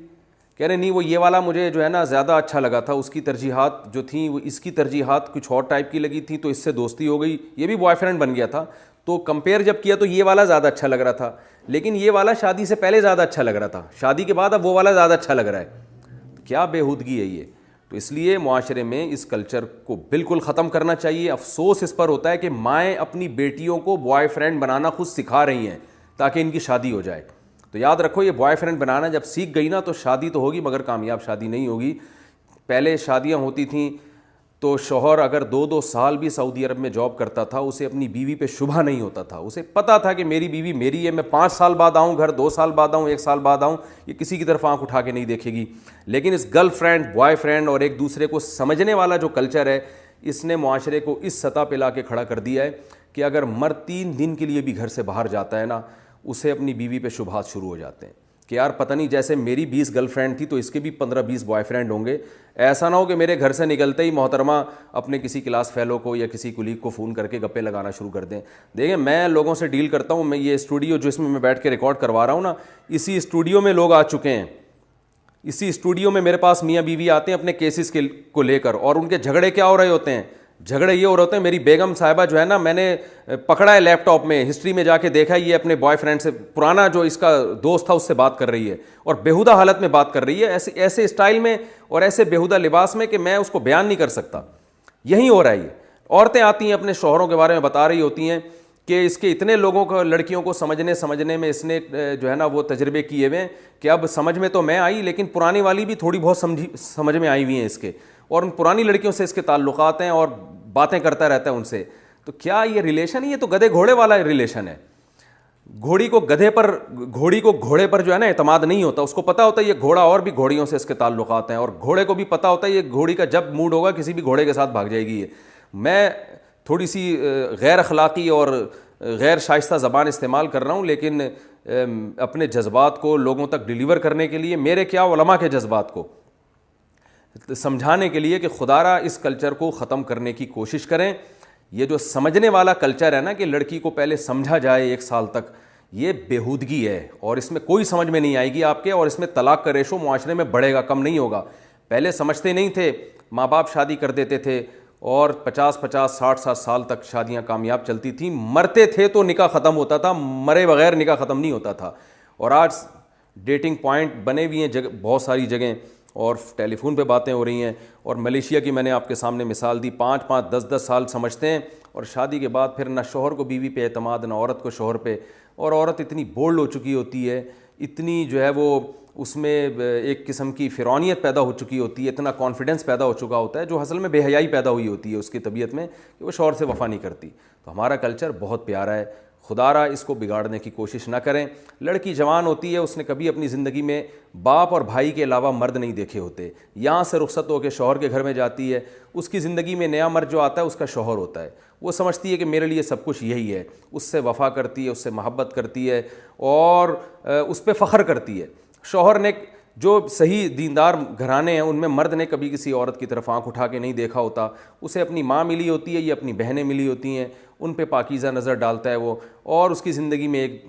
کہہ رہے نہیں وہ یہ والا مجھے جو ہے نا زیادہ اچھا لگا تھا اس کی ترجیحات جو تھیں وہ اس کی ترجیحات کچھ اور ٹائپ کی لگی تھیں تو اس سے دوستی ہو گئی یہ بھی بوائے فرینڈ بن گیا تھا تو کمپیئر جب کیا تو یہ والا زیادہ اچھا لگ رہا تھا لیکن یہ والا شادی سے پہلے زیادہ اچھا لگ رہا تھا شادی کے بعد اب وہ والا زیادہ اچھا لگ رہا ہے کیا بےحودگی ہے یہ تو اس لیے معاشرے میں اس کلچر کو بالکل ختم کرنا چاہیے افسوس اس پر ہوتا ہے کہ مائیں اپنی بیٹیوں کو بوائے فرینڈ بنانا خود سکھا رہی ہیں تاکہ ان کی شادی ہو جائے تو یاد رکھو یہ بوائے فرینڈ بنانا جب سیکھ گئی نا تو شادی تو ہوگی مگر کامیاب شادی نہیں ہوگی پہلے شادیاں ہوتی تھیں تو شوہر اگر دو دو سال بھی سعودی عرب میں جاب کرتا تھا اسے اپنی بیوی پہ شبہ نہیں ہوتا تھا اسے پتا تھا کہ میری بیوی میری ہے میں پانچ سال بعد آؤں گھر دو سال بعد آؤں ایک سال بعد آؤں یہ کسی کی طرف آنکھ اٹھا کے نہیں دیکھے گی لیکن اس گرل فرینڈ بوائے فرینڈ اور ایک دوسرے کو سمجھنے والا جو کلچر ہے اس نے معاشرے کو اس سطح پہ لا کے کھڑا کر دیا ہے کہ اگر مر تین دن کے لیے بھی گھر سے باہر جاتا ہے نا اسے اپنی بیوی پہ شبہات شروع ہو جاتے ہیں کہ یار پتہ نہیں جیسے میری بیس گرل فرینڈ تھی تو اس کے بھی پندرہ بیس بوائے فرینڈ ہوں گے ایسا نہ ہو کہ میرے گھر سے نکلتے ہی محترمہ اپنے کسی کلاس فیلو کو یا کسی کلیگ کو فون کر کے گپے لگانا شروع کر دیں دیکھیں میں لوگوں سے ڈیل کرتا ہوں میں یہ اسٹوڈیو جو اس میں میں بیٹھ کے ریکارڈ کروا رہا ہوں نا اسی اسٹوڈیو میں لوگ آ چکے ہیں اسی اسٹوڈیو میں میرے پاس میاں بیوی آتے ہیں اپنے کیسز کے کو لے کر اور ان کے جھگڑے کیا ہو رہے ہوتے ہیں جھگڑے یہ ہو رہے ہوتے ہیں میری بیگم صاحبہ جو ہے نا میں نے پکڑا ہے لیپ ٹاپ میں ہسٹری میں جا کے دیکھا یہ اپنے بوائے فرینڈ سے پرانا جو اس کا دوست تھا اس سے بات کر رہی ہے اور بےحدہ حالت میں بات کر رہی ہے ایسے ایسے اسٹائل میں اور ایسے بےودہ لباس میں کہ میں اس کو بیان نہیں کر سکتا یہیں ہے یہ عورتیں آتی ہیں اپنے شوہروں کے بارے میں بتا رہی ہوتی ہیں کہ اس کے اتنے لوگوں کو لڑکیوں کو سمجھنے سمجھنے میں اس نے جو ہے نا وہ تجربے کیے ہوئے ہیں کہ اب سمجھ میں تو میں آئی لیکن پرانی والی بھی تھوڑی بہت سمجھی سمجھ میں آئی ہوئی ہیں اس کے اور ان پرانی لڑکیوں سے اس کے تعلقات ہیں اور باتیں کرتا رہتا ہے ان سے تو کیا یہ ریلیشن ہے یہ تو گدھے گھوڑے والا ریلیشن ہے گھوڑی کو گدھے پر گھوڑی کو گھوڑے پر جو ہے نا اعتماد نہیں ہوتا اس کو پتا ہوتا ہے یہ گھوڑا اور بھی گھوڑیوں سے اس کے تعلقات ہیں اور گھوڑے کو بھی پتہ ہوتا ہے یہ گھوڑی کا جب موڈ ہوگا کسی بھی گھوڑے کے ساتھ بھاگ جائے گی یہ میں تھوڑی سی غیر اخلاقی اور غیر شائستہ زبان استعمال کر رہا ہوں لیکن اپنے جذبات کو لوگوں تک ڈیلیور کرنے کے لیے میرے کیا علماء کے جذبات کو سمجھانے کے لیے کہ خدا را اس کلچر کو ختم کرنے کی کوشش کریں یہ جو سمجھنے والا کلچر ہے نا کہ لڑکی کو پہلے سمجھا جائے ایک سال تک یہ بےہودگی ہے اور اس میں کوئی سمجھ میں نہیں آئے گی آپ کے اور اس میں طلاق کا ریشو معاشرے میں بڑھے گا کم نہیں ہوگا پہلے سمجھتے نہیں تھے ماں باپ شادی کر دیتے تھے اور پچاس پچاس ساٹھ ساٹھ سال تک شادیاں کامیاب چلتی تھیں مرتے تھے تو نکاح ختم ہوتا تھا مرے بغیر نکاح ختم نہیں ہوتا تھا اور آج ڈیٹنگ پوائنٹ بنے ہوئی ہیں جگہ بہت ساری جگہیں اور ٹیلی فون پہ باتیں ہو رہی ہیں اور ملیشیا کی میں نے آپ کے سامنے مثال دی پانچ پانچ دس دس سال سمجھتے ہیں اور شادی کے بعد پھر نہ شوہر کو بیوی پہ اعتماد نہ عورت کو شوہر پہ اور عورت اتنی بولڈ ہو چکی ہوتی ہے اتنی جو ہے وہ اس میں ایک قسم کی فرونیت پیدا ہو چکی ہوتی ہے اتنا کانفیڈنس پیدا ہو چکا ہوتا ہے جو اصل میں بے حیائی پیدا ہوئی ہوتی ہے اس کی طبیعت میں کہ وہ شوہر سے وفا نہیں کرتی تو ہمارا کلچر بہت پیارا ہے خدا را اس کو بگاڑنے کی کوشش نہ کریں لڑکی جوان ہوتی ہے اس نے کبھی اپنی زندگی میں باپ اور بھائی کے علاوہ مرد نہیں دیکھے ہوتے یہاں سے رخصت ہو کے شوہر کے گھر میں جاتی ہے اس کی زندگی میں نیا مرد جو آتا ہے اس کا شوہر ہوتا ہے وہ سمجھتی ہے کہ میرے لیے سب کچھ یہی ہے اس سے وفا کرتی ہے اس سے محبت کرتی ہے اور اس پہ فخر کرتی ہے شوہر نے جو صحیح دیندار گھرانے ہیں ان میں مرد نے کبھی کسی عورت کی طرف آنکھ اٹھا کے نہیں دیکھا ہوتا اسے اپنی ماں ملی ہوتی ہے یا اپنی بہنیں ملی ہوتی ہیں ان پہ پاکیزہ نظر ڈالتا ہے وہ اور اس کی زندگی میں ایک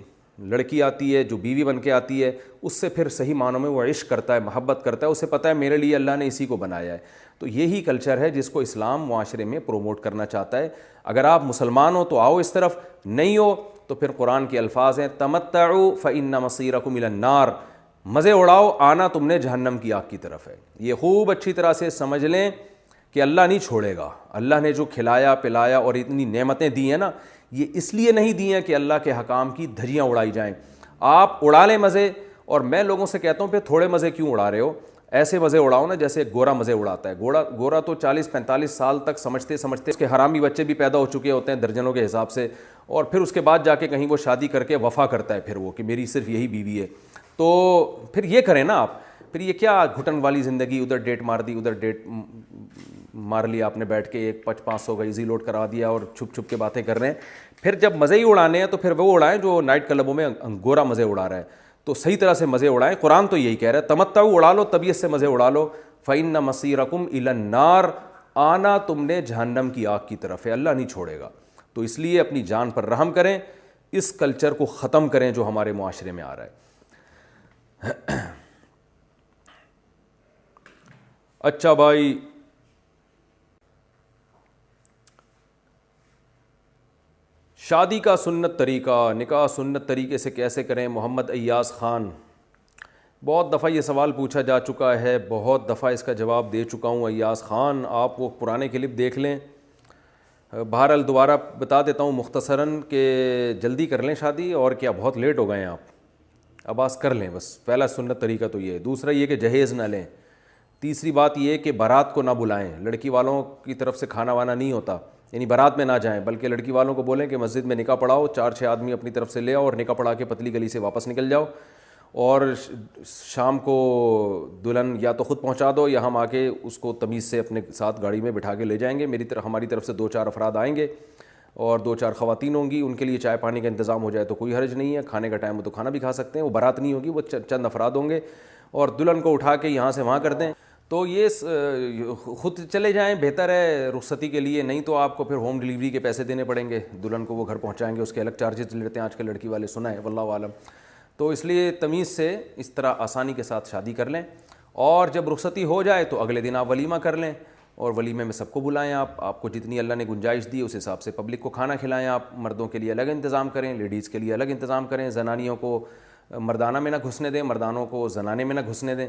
لڑکی آتی ہے جو بیوی بن کے آتی ہے اس سے پھر صحیح معنوں میں وہ عشق کرتا ہے محبت کرتا ہے اسے پتہ ہے میرے لیے اللہ نے اسی کو بنایا ہے تو یہی کلچر ہے جس کو اسلام معاشرے میں پروموٹ کرنا چاہتا ہے اگر آپ مسلمان ہو تو آؤ اس طرف نہیں ہو تو پھر قرآن کے الفاظ ہیں تمت فعن مسیرہ کو ملنار مزے اڑاؤ آنا تم نے جہنم کی آگ کی طرف ہے یہ خوب اچھی طرح سے سمجھ لیں کہ اللہ نہیں چھوڑے گا اللہ نے جو کھلایا پلایا اور اتنی نعمتیں دی ہیں نا یہ اس لیے نہیں دی ہیں کہ اللہ کے حکام کی دھجیاں اڑائی جائیں آپ اڑا لیں مزے اور میں لوگوں سے کہتا ہوں پھر تھوڑے مزے کیوں اڑا رہے ہو ایسے مزے اڑاؤ نا جیسے گورا مزے اڑاتا ہے گورا گورا تو چالیس پینتالیس سال تک سمجھتے سمجھتے اس کے حرامی بچے بھی پیدا ہو چکے ہوتے ہیں درجنوں کے حساب سے اور پھر اس کے بعد جا کے کہیں وہ شادی کر کے وفا کرتا ہے پھر وہ کہ میری صرف یہی بیوی ہے تو پھر یہ کریں نا آپ پھر یہ کیا گھٹن والی زندگی ادھر ڈیٹ مار دی ادھر ڈیٹ مار لیا آپ نے بیٹھ کے ایک پچ پانچ سو کا ایزی لوڈ کرا دیا اور چھپ چھپ کے باتیں کر رہے ہیں پھر جب مزے ہی اڑانے ہیں تو پھر وہ اڑائیں جو نائٹ کلبوں میں انگورا مزے اڑا رہا ہے تو صحیح طرح سے مزے اڑائیں قرآن تو یہی کہہ رہا ہے تمتا اڑا لو طبیعت سے مزے اڑا لو فعین نہ النار آنا تم نے جہنم کی آگ کی طرف ہے اللہ نہیں چھوڑے گا تو اس لیے اپنی جان پر رحم کریں اس کلچر کو ختم کریں جو ہمارے معاشرے میں آ رہا ہے اچھا بھائی شادی کا سنت طریقہ نکاح سنت طریقے سے کیسے کریں محمد ایاز خان بہت دفعہ یہ سوال پوچھا جا چکا ہے بہت دفعہ اس کا جواب دے چکا ہوں ایاز خان آپ وہ پرانے کلپ دیکھ لیں بہرحال دوبارہ بتا دیتا ہوں مختصراً کہ جلدی کر لیں شادی اور کیا بہت لیٹ ہو گئے ہیں آپ عباس کر لیں بس پہلا سنت طریقہ تو یہ ہے دوسرا یہ کہ جہیز نہ لیں تیسری بات یہ کہ بارات کو نہ بلائیں لڑکی والوں کی طرف سے کھانا وانا نہیں ہوتا یعنی برات میں نہ جائیں بلکہ لڑکی والوں کو بولیں کہ مسجد میں نکاح پڑھاؤ چار چھ آدمی اپنی طرف سے لے آؤ اور نکاح پڑھا کے پتلی گلی سے واپس نکل جاؤ اور شام کو دلہن یا تو خود پہنچا دو یا ہم آ کے اس کو تمیز سے اپنے ساتھ گاڑی میں بٹھا کے لے جائیں گے میری طرف ہماری طرف سے دو چار افراد آئیں گے اور دو چار خواتین ہوں گی ان کے لیے چائے پانی کا انتظام ہو جائے تو کوئی حرج نہیں ہے کھانے کا ٹائم ہو تو کھانا بھی کھا سکتے ہیں وہ برات نہیں ہوگی وہ چند افراد ہوں گے اور دلہن کو اٹھا کے یہاں سے وہاں کر دیں تو یہ خود چلے جائیں بہتر ہے رخصتی کے لیے نہیں تو آپ کو پھر ہوم ڈلیوری کے پیسے دینے پڑیں گے دلہن کو وہ گھر پہنچائیں گے اس کے الگ چارجز لیتے ہیں آج کل لڑکی والے سنا ہے واللہ عالم تو اس لیے تمیز سے اس طرح آسانی کے ساتھ شادی کر لیں اور جب رخصتی ہو جائے تو اگلے دن آپ ولیمہ کر لیں اور ولیمے میں سب کو بلائیں آپ آپ کو جتنی اللہ نے گنجائش دی اس حساب سے پبلک کو کھانا کھلائیں آپ مردوں کے لیے الگ انتظام کریں لیڈیز کے لیے الگ انتظام کریں زنانیوں کو مردانہ میں نہ گھسنے دیں مردانوں کو زنانے میں نہ گھسنے دیں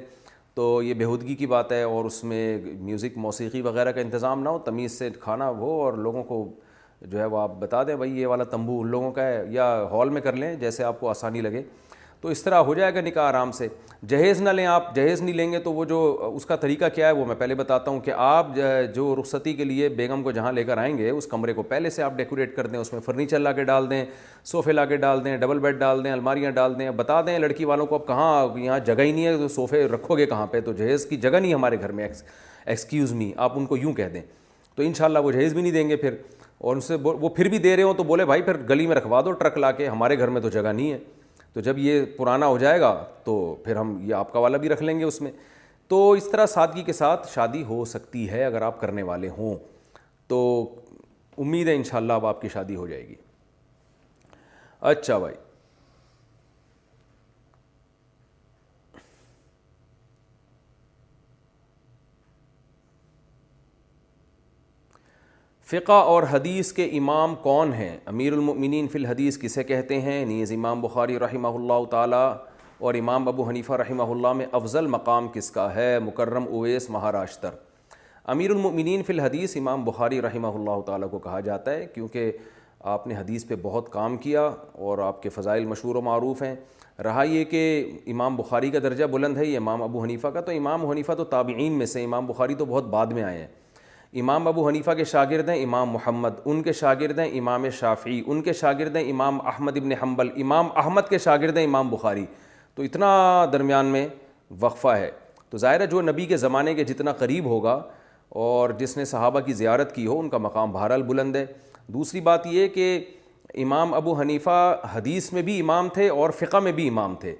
تو یہ بےحودگی کی بات ہے اور اس میں میوزک موسیقی وغیرہ کا انتظام نہ ہو تمیز سے کھانا ہو اور لوگوں کو جو ہے وہ آپ بتا دیں بھائی یہ والا تمبو ان لوگوں کا ہے یا ہال میں کر لیں جیسے آپ کو آسانی لگے تو اس طرح ہو جائے گا نکاح آرام سے جہیز نہ لیں آپ جہیز نہیں لیں گے تو وہ جو اس کا طریقہ کیا ہے وہ میں پہلے بتاتا ہوں کہ آپ جو رخصتی کے لیے بیگم کو جہاں لے کر آئیں گے اس کمرے کو پہلے سے آپ ڈیکوریٹ کر دیں اس میں فرنیچر لا کے ڈال دیں صوفے لا کے ڈال دیں ڈبل بیڈ ڈال دیں الماریاں ڈال دیں بتا دیں لڑکی والوں کو اب کہاں یہاں جگہ ہی نہیں ہے صوفے رکھو گے کہاں پہ تو جہیز کی جگہ نہیں ہمارے گھر میں ایکسکیوز می آپ ان کو یوں کہہ دیں تو ان وہ جہیز بھی نہیں دیں گے پھر اور ان سے وہ پھر بھی دے رہے ہوں تو بولے بھائی پھر گلی میں رکھوا دو ٹرک لا کے ہمارے گھر میں تو جگہ نہیں ہے تو جب یہ پرانا ہو جائے گا تو پھر ہم یہ آپ کا والا بھی رکھ لیں گے اس میں تو اس طرح سادگی کے ساتھ شادی ہو سکتی ہے اگر آپ کرنے والے ہوں تو امید ہے انشاءاللہ اب آپ کی شادی ہو جائے گی اچھا بھائی فقہ اور حدیث کے امام کون ہیں امیر المؤمنین فی الحدیث کسے کہتے ہیں نیز یعنی امام بخاری رحمہ اللہ تعالیٰ اور امام ابو حنیفہ رحمہ اللہ میں افضل مقام کس کا ہے مکرم اویس مہاراشتر امیر المؤمنین فی الحدیث امام بخاری رحمہ اللہ تعالیٰ کو کہا جاتا ہے کیونکہ آپ نے حدیث پہ بہت کام کیا اور آپ کے فضائل مشہور و معروف ہیں رہا یہ کہ امام بخاری کا درجہ بلند ہے یہ امام ابو حنیفہ کا تو امام حنیفہ تو تابعین میں سے امام بخاری تو بہت بعد میں آئے ہیں امام ابو حنیفہ کے شاگرد ہیں امام محمد ان کے شاگرد ہیں امام شافعی ان کے شاگرد ہیں امام احمد ابن حنبل امام احمد کے شاگرد ہیں امام بخاری تو اتنا درمیان میں وقفہ ہے تو ظاہر ہے جو نبی کے زمانے کے جتنا قریب ہوگا اور جس نے صحابہ کی زیارت کی ہو ان کا مقام بہرحال بلند ہے دوسری بات یہ کہ امام ابو حنیفہ حدیث میں بھی امام تھے اور فقہ میں بھی امام تھے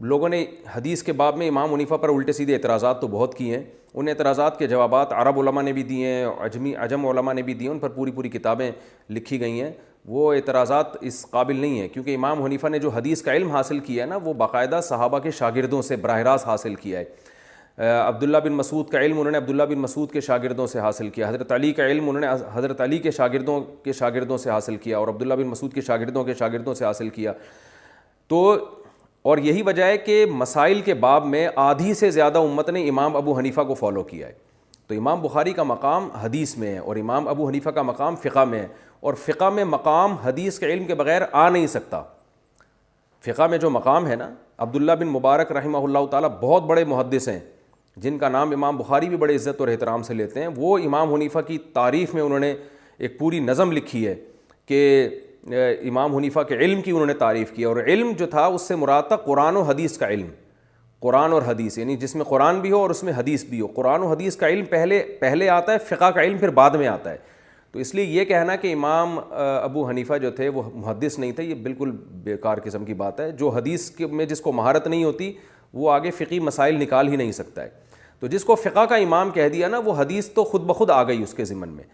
لوگوں نے حدیث کے باب میں امام منیفہ پر الٹے سیدھے اعتراضات تو بہت کیے ہیں ان اعتراضات کے جوابات عرب علماء نے بھی دیے ہیں اجمی اجم علماء نے بھی دیے ہیں ان پر پوری پوری کتابیں لکھی گئی ہیں وہ اعتراضات اس قابل نہیں ہیں کیونکہ امام حنیفہ نے جو حدیث کا علم حاصل کیا ہے نا وہ باقاعدہ صحابہ کے شاگردوں سے براہ راست حاصل کیا ہے عبداللہ بن مسعود کا علم انہوں نے عبداللہ بن مسعود کے شاگردوں سے حاصل کیا حضرت علی کا علم انہوں نے حضرت علی کے شاگردوں کے شاگردوں سے حاصل کیا اور عبداللہ بن مسعود کے شاگردوں کے شاگردوں سے حاصل کیا تو اور یہی وجہ ہے کہ مسائل کے باب میں آدھی سے زیادہ امت نے امام ابو حنیفہ کو فالو کیا ہے تو امام بخاری کا مقام حدیث میں ہے اور امام ابو حنیفہ کا مقام فقہ میں ہے اور فقہ میں مقام حدیث کے علم کے بغیر آ نہیں سکتا فقہ میں جو مقام ہے نا عبداللہ بن مبارک رحمہ اللہ تعالیٰ بہت بڑے محدث ہیں جن کا نام امام بخاری بھی بڑے عزت اور احترام سے لیتے ہیں وہ امام حنیفہ کی تعریف میں انہوں نے ایک پوری نظم لکھی ہے کہ امام حنیفہ کے علم کی انہوں نے تعریف کی اور علم جو تھا اس سے مراد تھا قرآن و حدیث کا علم قرآن اور حدیث یعنی جس میں قرآن بھی ہو اور اس میں حدیث بھی ہو قرآن و حدیث کا علم پہلے پہلے آتا ہے فقہ کا علم پھر بعد میں آتا ہے تو اس لیے یہ کہنا کہ امام ابو حنیفہ جو تھے وہ محدث نہیں تھے یہ بالکل بے کار قسم کی بات ہے جو حدیث کے میں جس کو مہارت نہیں ہوتی وہ آگے فقی مسائل نکال ہی نہیں سکتا ہے تو جس کو فقہ کا امام کہہ دیا نا وہ حدیث تو خود بخود آ گئی اس کے ذمن میں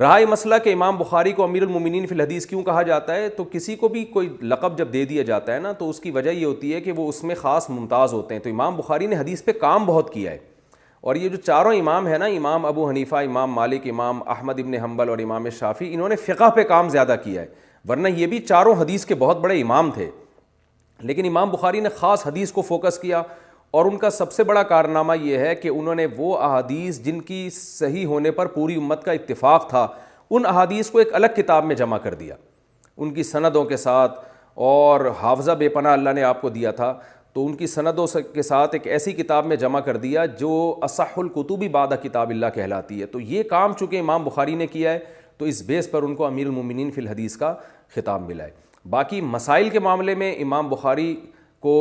رہا یہ مسئلہ کہ امام بخاری کو امیر المومنین فی الحدیث کیوں کہا جاتا ہے تو کسی کو بھی کوئی لقب جب دے دیا جاتا ہے نا تو اس کی وجہ یہ ہوتی ہے کہ وہ اس میں خاص ممتاز ہوتے ہیں تو امام بخاری نے حدیث پہ کام بہت کیا ہے اور یہ جو چاروں امام ہیں نا امام ابو حنیفہ امام مالک امام احمد ابن حنبل اور امام شافی انہوں نے فقہ پہ کام زیادہ کیا ہے ورنہ یہ بھی چاروں حدیث کے بہت بڑے امام تھے لیکن امام بخاری نے خاص حدیث کو فوکس کیا اور ان کا سب سے بڑا کارنامہ یہ ہے کہ انہوں نے وہ احادیث جن کی صحیح ہونے پر پوری امت کا اتفاق تھا ان احادیث کو ایک الگ کتاب میں جمع کر دیا ان کی سندوں کے ساتھ اور حافظہ بے پناہ اللہ نے آپ کو دیا تھا تو ان کی سندوں کے ساتھ ایک ایسی کتاب میں جمع کر دیا جو اصح القتبی بادہ کتاب اللہ کہلاتی ہے تو یہ کام چونکہ امام بخاری نے کیا ہے تو اس بیس پر ان کو امیر المومنین فی الحدیث کا خطاب ملا ہے باقی مسائل کے معاملے میں امام بخاری کو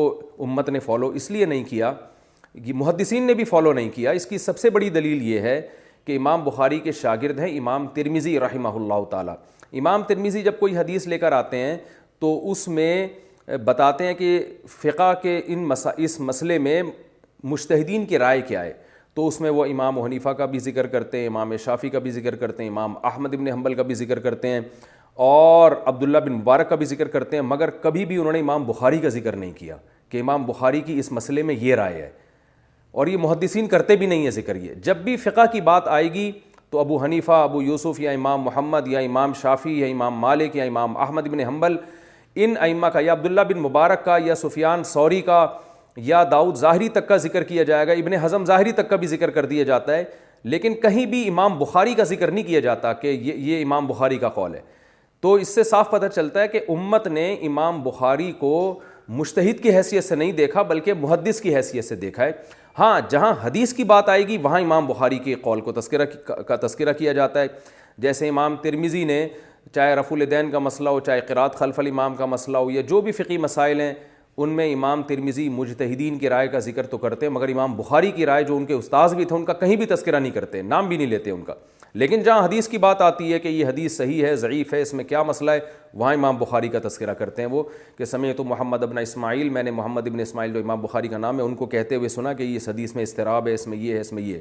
امت نے فالو اس لیے نہیں کیا کہ محدثین نے بھی فالو نہیں کیا اس کی سب سے بڑی دلیل یہ ہے کہ امام بخاری کے شاگرد ہیں امام ترمیزی رحمہ اللہ تعالیٰ امام ترمیزی جب کوئی حدیث لے کر آتے ہیں تو اس میں بتاتے ہیں کہ فقہ کے ان مسئلے میں مشتحدین کی رائے کیا ہے تو اس میں وہ امام حنیفہ کا بھی ذکر کرتے ہیں امام شافی کا بھی ذکر کرتے ہیں امام احمد ابن حنبل کا بھی ذکر کرتے ہیں اور عبداللہ بن مبارک کا بھی ذکر کرتے ہیں مگر کبھی بھی انہوں نے امام بخاری کا ذکر نہیں کیا کہ امام بخاری کی اس مسئلے میں یہ رائے ہے اور یہ محدثین کرتے بھی نہیں ہیں ذکر یہ جب بھی فقہ کی بات آئے گی تو ابو حنیفہ ابو یوسف یا امام محمد یا امام شافی یا امام مالک یا امام احمد بن حنبل ان ائمہ کا یا عبداللہ بن مبارک کا یا سفیان سوری کا یا داؤد ظاہری تک کا ذکر کیا جائے گا ابن حضم ظاہری تک کا بھی ذکر کر دیا جاتا ہے لیکن کہیں بھی امام بخاری کا ذکر نہیں کیا جاتا کہ یہ یہ امام بخاری کا قول ہے تو اس سے صاف پتہ چلتا ہے کہ امت نے امام بخاری کو مشتحد کی حیثیت سے نہیں دیکھا بلکہ محدث کی حیثیت سے دیکھا ہے ہاں جہاں حدیث کی بات آئے گی وہاں امام بخاری کے قول کو تذکرہ کا تذکرہ کیا جاتا ہے جیسے امام ترمیزی نے چاہے رف الدین کا مسئلہ ہو چاہے قرات خلف الامام کا مسئلہ ہو یا جو بھی فقی مسائل ہیں ان میں امام ترمیزی مجتہدین کی رائے کا ذکر تو کرتے ہیں مگر امام بخاری کی رائے جو ان کے استاذ بھی تھے ان کا کہیں بھی تذکرہ نہیں کرتے نام بھی نہیں لیتے ان کا لیکن جہاں حدیث کی بات آتی ہے کہ یہ حدیث صحیح ہے ضعیف ہے اس میں کیا مسئلہ ہے وہاں امام بخاری کا تذکرہ کرتے ہیں وہ کہ سمے تو محمد ابن اسماعیل میں نے محمد ابن اسماعیل جو امام بخاری کا نام ہے ان کو کہتے ہوئے سنا کہ یہ حدیث میں اضطراب ہے اس میں یہ ہے اس میں یہ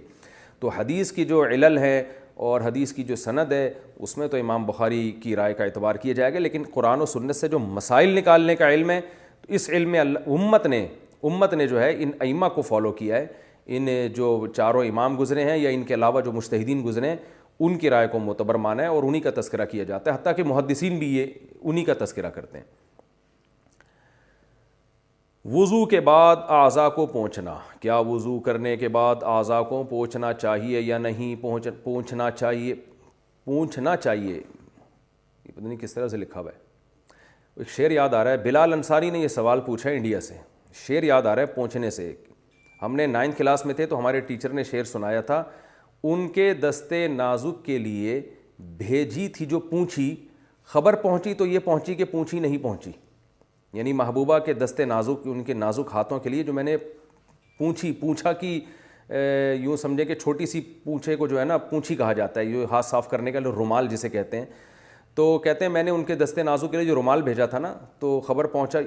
تو حدیث کی جو علل ہے اور حدیث کی جو سند ہے اس میں تو امام بخاری کی رائے کا اعتبار کیا جائے گا لیکن قرآن و سنت سے جو مسائل نکالنے کا علم ہے تو اس علم امت نے امت نے جو ہے ان ائمہ کو فالو کیا ہے ان جو چاروں امام گزرے ہیں یا ان کے علاوہ جو مشتحدین گزرے ہیں ان کی رائے کو معتبر مانا ہے اور انہی کا تذکرہ کیا جاتا ہے حتیٰ کہ محدثین بھی یہ انہی کا تذکرہ کرتے ہیں وضو کے بعد کو پہنچنا کیا وضو کرنے کے بعد کو پہنچنا چاہیے یا نہیں پہنچنا چاہیے پہنچنا چاہیے یہ پتہ نہیں کس طرح سے لکھا ہوا ہے شعر یاد آ رہا ہے بلال انصاری نے یہ سوال پوچھا انڈیا سے شعر یاد آ رہا ہے پہنچنے سے ہم نے نائنتھ کلاس میں تھے تو ہمارے ٹیچر نے شعر سنایا تھا ان کے دستے نازک کے لیے بھیجی تھی جو پونچھی خبر پہنچی تو یہ پہنچی کہ پونچھی نہیں پہنچی یعنی محبوبہ کے دستے نازک ان کے نازک ہاتھوں کے لیے جو میں نے پونچھی پونچھا کی یوں سمجھے کہ چھوٹی سی پونچھے کو جو ہے نا پونچھی کہا جاتا ہے یہ ہاتھ صاف کرنے کا رومال جسے کہتے ہیں تو کہتے ہیں میں نے ان کے دستے نازو کے لیے جو رومال بھیجا تھا نا تو خبر پہنچا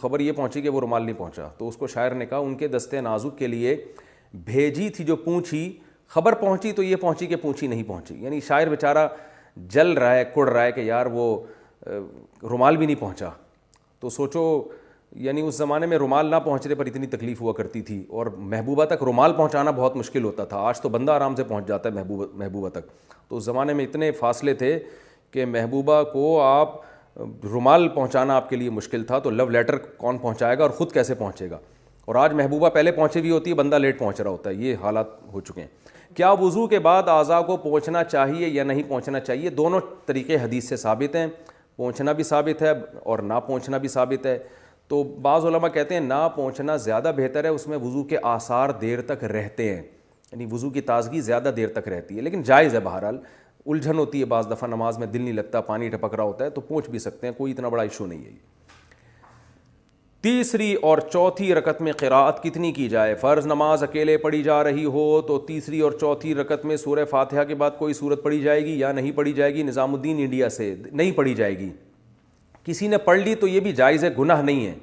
خبر یہ پہنچی کہ وہ رومال نہیں پہنچا تو اس کو شاعر نے کہا ان کے دستے نازک کے لیے بھیجی تھی جو پونچھی خبر پہنچی تو یہ پہنچی کہ پہنچی نہیں پہنچی یعنی شاعر بیچارہ جل رہا ہے کڑ رہا ہے کہ یار وہ رومال بھی نہیں پہنچا تو سوچو یعنی اس زمانے میں رومال نہ پہنچنے پر اتنی تکلیف ہوا کرتی تھی اور محبوبہ تک رومال پہنچانا بہت مشکل ہوتا تھا آج تو بندہ آرام سے پہنچ جاتا ہے محبوبہ محبوبہ تک تو اس زمانے میں اتنے فاصلے تھے کہ محبوبہ کو آپ رومال پہنچانا آپ کے لیے مشکل تھا تو لو لیٹر کون پہنچائے گا اور خود کیسے پہنچے گا اور آج محبوبہ پہلے پہنچی ہوئی ہوتی ہے بندہ لیٹ پہنچ رہا ہوتا ہے یہ حالات ہو چکے ہیں کیا وضو کے بعد اعضا کو پہنچنا چاہیے یا نہیں پہنچنا چاہیے دونوں طریقے حدیث سے ثابت ہیں پہنچنا بھی ثابت ہے اور نہ پہنچنا بھی ثابت ہے تو بعض علماء کہتے ہیں نہ پہنچنا زیادہ بہتر ہے اس میں وضو کے آثار دیر تک رہتے ہیں یعنی وضو کی تازگی زیادہ دیر تک رہتی ہے لیکن جائز ہے بہرحال الجھن ہوتی ہے بعض دفعہ نماز میں دل نہیں لگتا پانی ٹپک رہا ہوتا ہے تو پہنچ بھی سکتے ہیں کوئی اتنا بڑا ایشو نہیں ہے یہ تیسری اور چوتھی رکت میں قرآت کتنی کی جائے فرض نماز اکیلے پڑھی جا رہی ہو تو تیسری اور چوتھی رکت میں سورہ فاتحہ کے بعد کوئی صورت پڑی جائے گی یا نہیں پڑھی جائے گی نظام الدین انڈیا سے نہیں پڑھی جائے گی کسی نے پڑھ لی تو یہ بھی جائز ہے گناہ نہیں ہے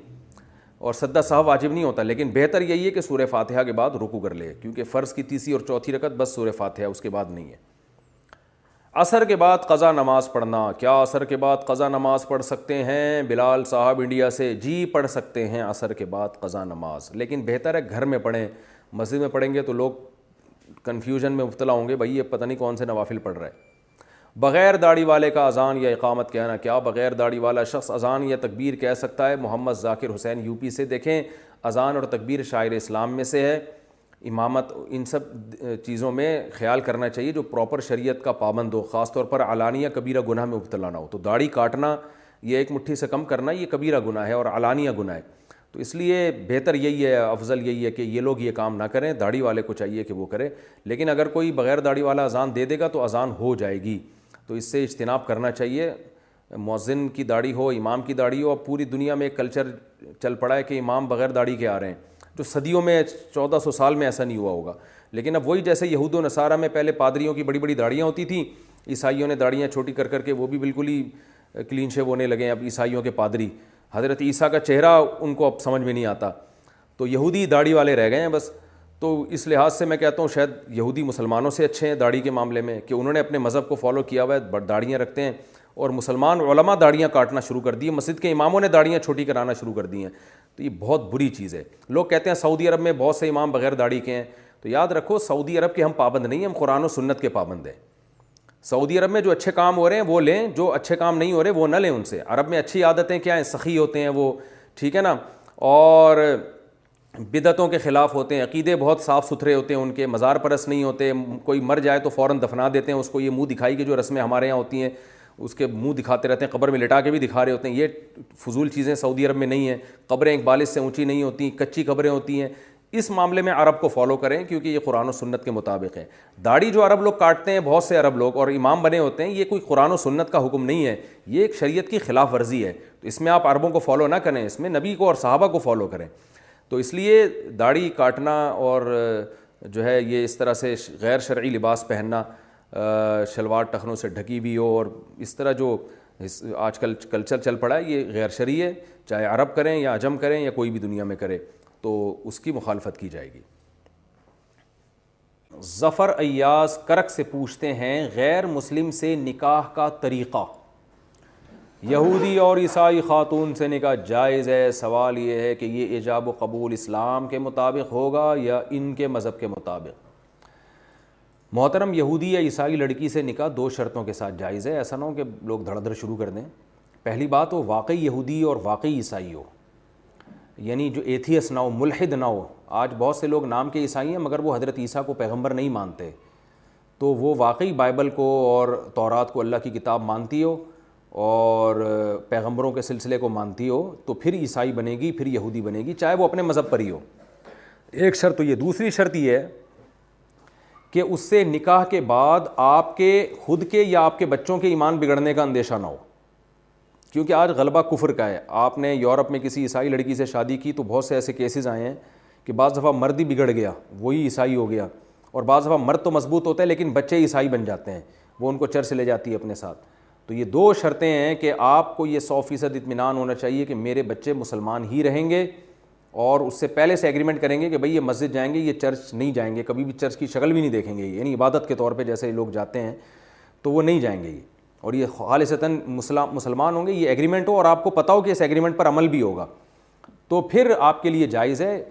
اور سدا صاحب واجب نہیں ہوتا لیکن بہتر یہی ہے کہ سورہ فاتحہ کے بعد رکو کر لے کیونکہ فرض کی تیسری اور چوتھی رکت بس سورہ فاتحہ اس کے بعد نہیں ہے عصر کے بعد قضا نماز پڑھنا کیا عصر کے بعد قضا نماز پڑھ سکتے ہیں بلال صاحب انڈیا سے جی پڑھ سکتے ہیں عصر کے بعد قضا نماز لیکن بہتر ہے گھر میں پڑھیں مسجد میں پڑھیں گے تو لوگ کنفیوژن میں مبتلا ہوں گے بھائی یہ پتہ نہیں کون سے نوافل پڑھ رہا ہے بغیر داڑی والے کا اذان یا اقامت کہنا کیا بغیر داڑھی والا شخص اذان یا تکبیر کہہ سکتا ہے محمد ذاکر حسین یو پی سے دیکھیں اذان اور تکبیر شاعر اسلام میں سے ہے امامت ان سب چیزوں میں خیال کرنا چاہیے جو پراپر شریعت کا پابند ہو خاص طور پر علانیہ کبیرہ گناہ میں نہ ہو تو داڑھی کاٹنا یہ ایک مٹھی سے کم کرنا یہ کبیرہ گناہ ہے اور علانیہ گناہ ہے تو اس لیے بہتر یہی ہے افضل یہی ہے کہ یہ لوگ یہ کام نہ کریں داڑھی والے کو چاہیے کہ وہ کرے لیکن اگر کوئی بغیر داڑھی والا اذان دے دے گا تو اذان ہو جائے گی تو اس سے اجتناب کرنا چاہیے مؤذن کی داڑھی ہو امام کی داڑھی ہو اب پوری دنیا میں ایک کلچر چل پڑا ہے کہ امام بغیر داڑھی کے آ رہے ہیں جو صدیوں میں چودہ سو سال میں ایسا نہیں ہوا ہوگا لیکن اب وہی جیسے یہود و نصارہ میں پہلے پادریوں کی بڑی بڑی داڑیاں ہوتی تھیں عیسائیوں نے داڑیاں چھوٹی کر کر کے وہ بھی بالکل ہی کلین شیو ہونے لگے ہیں اب عیسائیوں کے پادری حضرت عیسیٰ کا چہرہ ان کو اب سمجھ میں نہیں آتا تو یہودی داڑھی والے رہ گئے ہیں بس تو اس لحاظ سے میں کہتا ہوں شاید یہودی مسلمانوں سے اچھے ہیں داڑھی کے معاملے میں کہ انہوں نے اپنے مذہب کو فالو کیا ہوا ہے داڑھیاں رکھتے ہیں اور مسلمان علماء داڑیاں کاٹنا شروع کر دیے مسجد کے اماموں نے داڑیاں چھوٹی کرانا شروع کر دی ہیں تو یہ بہت بری چیز ہے لوگ کہتے ہیں سعودی عرب میں بہت سے امام بغیر داڑھی کے ہیں تو یاد رکھو سعودی عرب کے ہم پابند نہیں ہیں ہم قرآن و سنت کے پابند ہیں سعودی عرب میں جو اچھے کام ہو رہے ہیں وہ لیں جو اچھے کام نہیں ہو رہے وہ نہ لیں ان سے عرب میں اچھی عادتیں کیا ہیں سخی ہوتے ہیں وہ ٹھیک ہے نا اور بدعتوں کے خلاف ہوتے ہیں عقیدے بہت صاف ستھرے ہوتے ہیں ان کے مزار پرست نہیں ہوتے کوئی مر جائے تو فوراً دفنا دیتے ہیں اس کو یہ منہ دکھائی کے جو رسمیں ہمارے یہاں ہوتی ہیں اس کے منہ دکھاتے رہتے ہیں قبر میں لٹا کے بھی دکھا رہے ہوتے ہیں یہ فضول چیزیں سعودی عرب میں نہیں ہیں قبریں ایک بالش سے اونچی نہیں ہوتی کچی قبریں ہوتی ہیں اس معاملے میں عرب کو فالو کریں کیونکہ یہ قرآن و سنت کے مطابق ہے داڑھی جو عرب لوگ کاٹتے ہیں بہت سے عرب لوگ اور امام بنے ہوتے ہیں یہ کوئی قرآن و سنت کا حکم نہیں ہے یہ ایک شریعت کی خلاف ورزی ہے تو اس میں آپ عربوں کو فالو نہ کریں اس میں نبی کو اور صحابہ کو فالو کریں تو اس لیے داڑھی کاٹنا اور جو ہے یہ اس طرح سے غیر شرعی لباس پہننا شلوار ٹخنوں سے ڈھکی بھی ہو اور اس طرح جو آج کل کلچر چل پڑا ہے یہ غیر شرعی ہے چاہے عرب کریں یا عجم کریں یا کوئی بھی دنیا میں کرے تو اس کی مخالفت کی جائے گی ظفر ایاز کرک سے پوچھتے ہیں غیر مسلم سے نکاح کا طریقہ یہودی اور عیسائی خاتون سے نکاح جائز ہے سوال یہ ہے کہ یہ ایجاب و قبول اسلام کے مطابق ہوگا یا ان کے مذہب کے مطابق محترم یہودی یا عیسائی لڑکی سے نکاح دو شرطوں کے ساتھ جائز ہے ایسا نہ ہو کہ لوگ دھڑ دھڑ شروع کر دیں پہلی بات وہ واقعی یہودی اور واقعی عیسائی ہو یعنی جو ایتھیس نہ ہو ملحد نہ ہو آج بہت سے لوگ نام کے عیسائی ہیں مگر وہ حضرت عیسیٰ کو پیغمبر نہیں مانتے تو وہ واقعی بائبل کو اور تورات کو اللہ کی کتاب مانتی ہو اور پیغمبروں کے سلسلے کو مانتی ہو تو پھر عیسائی بنے گی پھر یہودی بنے گی چاہے وہ اپنے مذہب پر ہی ہو ایک شرط تو یہ دوسری شرط یہ ہے کہ اس سے نکاح کے بعد آپ کے خود کے یا آپ کے بچوں کے ایمان بگڑنے کا اندیشہ نہ ہو کیونکہ آج غلبہ کفر کا ہے آپ نے یورپ میں کسی عیسائی لڑکی سے شادی کی تو بہت سے ایسے کیسز آئے ہیں کہ بعض دفعہ مرد ہی بگڑ گیا وہی عیسائی ہو گیا اور بعض دفعہ مرد تو مضبوط ہوتا ہے لیکن بچے عیسائی بن جاتے ہیں وہ ان کو سے لے جاتی ہے اپنے ساتھ تو یہ دو شرطیں ہیں کہ آپ کو یہ سو فیصد اطمینان ہونا چاہیے کہ میرے بچے مسلمان ہی رہیں گے اور اس سے پہلے سے ایگریمنٹ کریں گے کہ بھئی یہ مسجد جائیں گے یہ چرچ نہیں جائیں گے کبھی بھی چرچ کی شکل بھی نہیں دیکھیں گے یعنی عبادت کے طور پہ جیسے لوگ جاتے ہیں تو وہ نہیں جائیں گے یہ اور یہ خالصتاً مسلمان ہوں گے یہ ایگریمنٹ ہو اور آپ کو پتہ ہو کہ اس ایگریمنٹ پر عمل بھی ہوگا تو پھر آپ کے لیے جائز ہے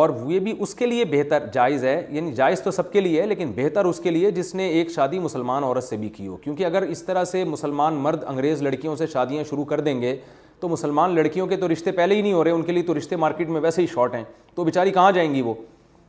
اور یہ بھی اس کے لیے بہتر جائز ہے یعنی جائز تو سب کے لیے ہے لیکن بہتر اس کے لیے جس نے ایک شادی مسلمان عورت سے بھی کی ہو کیونکہ اگر اس طرح سے مسلمان مرد انگریز لڑکیوں سے شادیاں شروع کر دیں گے تو مسلمان لڑکیوں کے تو رشتے پہلے ہی نہیں ہو رہے ان کے لیے تو رشتے مارکیٹ میں ویسے ہی شارٹ ہیں تو بیچاری کہاں جائیں گی وہ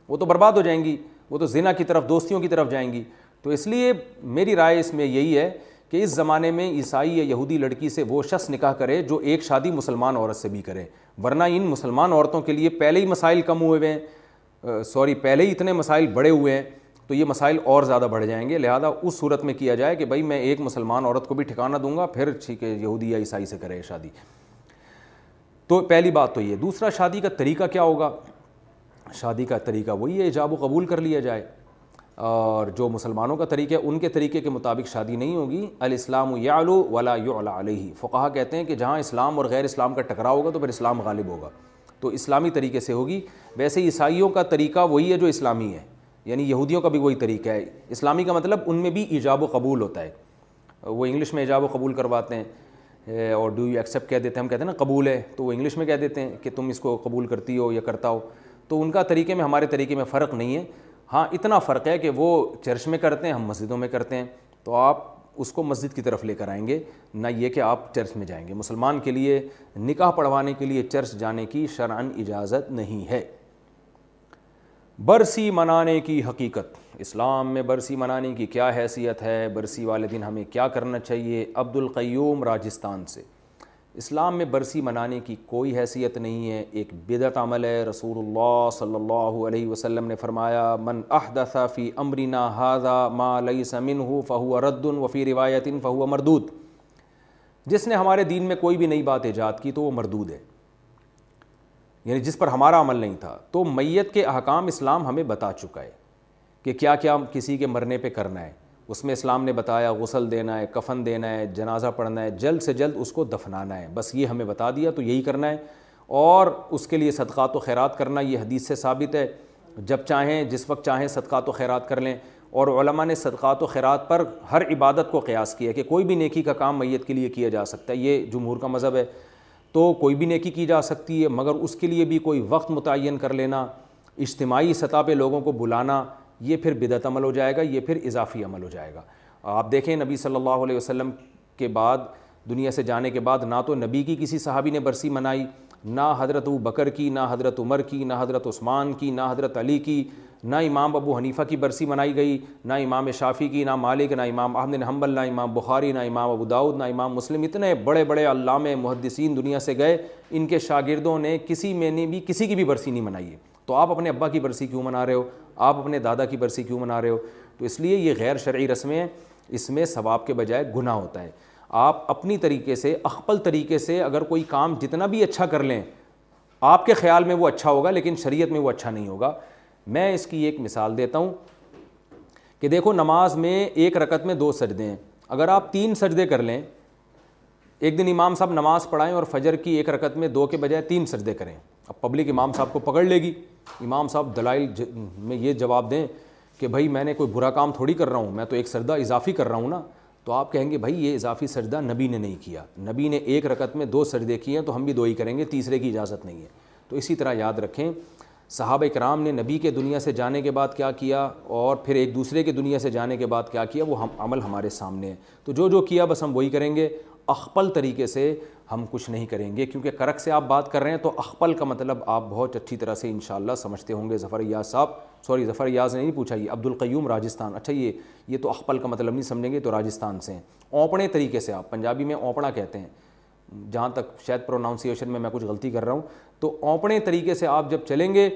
وہ تو برباد ہو جائیں گی وہ تو زنا کی طرف دوستیوں کی طرف جائیں گی تو اس لیے میری رائے اس میں یہی ہے کہ اس زمانے میں عیسائی یا یہودی لڑکی سے وہ شخص نکاح کرے جو ایک شادی مسلمان عورت سے بھی کرے ورنہ ان مسلمان عورتوں کے لیے پہلے ہی مسائل کم ہوئے ہوئے ہیں سوری پہلے ہی اتنے مسائل بڑے ہوئے ہیں تو یہ مسائل اور زیادہ بڑھ جائیں گے لہٰذا اس صورت میں کیا جائے کہ بھائی میں ایک مسلمان عورت کو بھی ٹھکانہ دوں گا پھر ٹھیک ہے یہودی یا عیسائی سے کرے شادی تو پہلی بات تو یہ دوسرا شادی کا طریقہ کیا ہوگا شادی کا طریقہ وہی ہے ایجاب و قبول کر لیا جائے اور جو مسلمانوں کا طریقہ ہے ان کے طریقے کے مطابق شادی نہیں ہوگی الاسلام و ولا ولا علیہ فقہ کہتے ہیں کہ جہاں اسلام اور غیر اسلام کا ٹکرا ہوگا تو پھر اسلام غالب ہوگا تو اسلامی طریقے سے ہوگی ویسے عیسائیوں کا طریقہ وہی ہے جو اسلامی ہے یعنی یہودیوں کا بھی وہی طریقہ ہے اسلامی کا مطلب ان میں بھی ایجاب و قبول ہوتا ہے وہ انگلش میں ایجاب و قبول کرواتے ہیں اور ڈو یو ایکسیپٹ کہہ دیتے ہیں ہم کہتے ہیں نا قبول ہے تو وہ انگلش میں کہہ دیتے ہیں کہ تم اس کو قبول کرتی ہو یا کرتا ہو تو ان کا طریقے میں ہمارے طریقے میں فرق نہیں ہے ہاں اتنا فرق ہے کہ وہ چرچ میں کرتے ہیں ہم مسجدوں میں کرتے ہیں تو آپ اس کو مسجد کی طرف لے کر آئیں گے نہ یہ کہ آپ چرچ میں جائیں گے مسلمان کے لیے نکاح پڑھوانے کے لیے چرچ جانے کی شرعن اجازت نہیں ہے برسی منانے کی حقیقت اسلام میں برسی منانے کی کیا حیثیت ہے برسی والے دن ہمیں کیا کرنا چاہیے عبد القیوم راجستھان سے اسلام میں برسی منانے کی کوئی حیثیت نہیں ہے ایک بدعت عمل ہے رسول اللہ صلی اللہ علیہ وسلم نے فرمایا من احدث فی امرنا هذا ما لیس منہ فہو رد وفی روایت فہو مردود جس نے ہمارے دین میں کوئی بھی نئی بات ایجاد کی تو وہ مردود ہے یعنی جس پر ہمارا عمل نہیں تھا تو میت کے احکام اسلام ہمیں بتا چکا ہے کہ کیا کیا کسی کے مرنے پہ کرنا ہے اس میں اسلام نے بتایا غسل دینا ہے کفن دینا ہے جنازہ پڑھنا ہے جلد سے جلد اس کو دفنانا ہے بس یہ ہمیں بتا دیا تو یہی کرنا ہے اور اس کے لیے صدقات و خیرات کرنا یہ حدیث سے ثابت ہے جب چاہیں جس وقت چاہیں صدقات و خیرات کر لیں اور علماء نے صدقات و خیرات پر ہر عبادت کو قیاس کیا کہ کوئی بھی نیکی کا کام میت کے لیے کیا جا سکتا ہے یہ جمہور کا مذہب ہے تو کوئی بھی نیکی کی جا سکتی ہے مگر اس کے لیے بھی کوئی وقت متعین کر لینا اجتماعی سطح پہ لوگوں کو بلانا یہ پھر بدعت عمل ہو جائے گا یہ پھر اضافی عمل ہو جائے گا آپ دیکھیں نبی صلی اللہ علیہ وسلم کے بعد دنیا سے جانے کے بعد نہ تو نبی کی کسی صحابی نے برسی منائی نہ حضرت ابو بکر کی نہ حضرت عمر کی نہ حضرت عثمان کی نہ حضرت علی کی نہ امام ابو حنیفہ کی برسی منائی گئی نہ امام شافی کی نہ مالک نہ امام احمد حنبل نہ امام بخاری نہ امام ابو داود نہ امام مسلم اتنے بڑے بڑے علامہ محدثین دنیا سے گئے ان کے شاگردوں نے کسی میں نے بھی کسی کی بھی برسی نہیں منائی ہے تو آپ اپنے ابا کی برسی کیوں منا رہے ہو آپ اپنے دادا کی برسی کیوں منا رہے ہو تو اس لیے یہ غیر شرعی رسمیں ہیں اس میں ثواب کے بجائے گناہ ہوتا ہے آپ اپنی طریقے سے اخپل طریقے سے اگر کوئی کام جتنا بھی اچھا کر لیں آپ کے خیال میں وہ اچھا ہوگا لیکن شریعت میں وہ اچھا نہیں ہوگا میں اس کی ایک مثال دیتا ہوں کہ دیکھو نماز میں ایک رکت میں دو سجدے ہیں اگر آپ تین سجدے کر لیں ایک دن امام صاحب نماز پڑھائیں اور فجر کی ایک رکت میں دو کے بجائے تین سجدے کریں اب پبلک امام صاحب کو پکڑ لے گی امام صاحب دلائل ج... میں یہ جواب دیں کہ بھائی میں نے کوئی برا کام تھوڑی کر رہا ہوں میں تو ایک سردہ اضافی کر رہا ہوں نا تو آپ کہیں گے بھائی یہ اضافی سجدہ نبی نے نہیں کیا نبی نے ایک رکت میں دو سجدے کیے ہیں تو ہم بھی دو ہی کریں گے تیسرے کی اجازت نہیں ہے تو اسی طرح یاد رکھیں صحابہ اکرام نے نبی کے دنیا سے جانے کے بعد کیا کیا اور پھر ایک دوسرے کے دنیا سے جانے کے بعد کیا کیا وہ ہم عمل ہمارے سامنے ہے تو جو جو کیا بس ہم وہی کریں گے اخپل طریقے سے ہم کچھ نہیں کریں گے کیونکہ کرک سے آپ بات کر رہے ہیں تو اخپل کا مطلب آپ بہت اچھی طرح سے انشاءاللہ سمجھتے ہوں گے یاز صاحب سوری ظفر یاز نے نہیں پوچھا یہ عبد القیوم راجستھان اچھا یہ یہ تو اخپل کا مطلب نہیں سمجھیں گے تو راجستھان سے ہیں اونپڑے طریقے سے آپ پنجابی میں اونپڑا کہتے ہیں جہاں تک شاید پروناؤنسیشن میں میں کچھ غلطی کر رہا ہوں تو اونپڑے طریقے سے آپ جب چلیں گے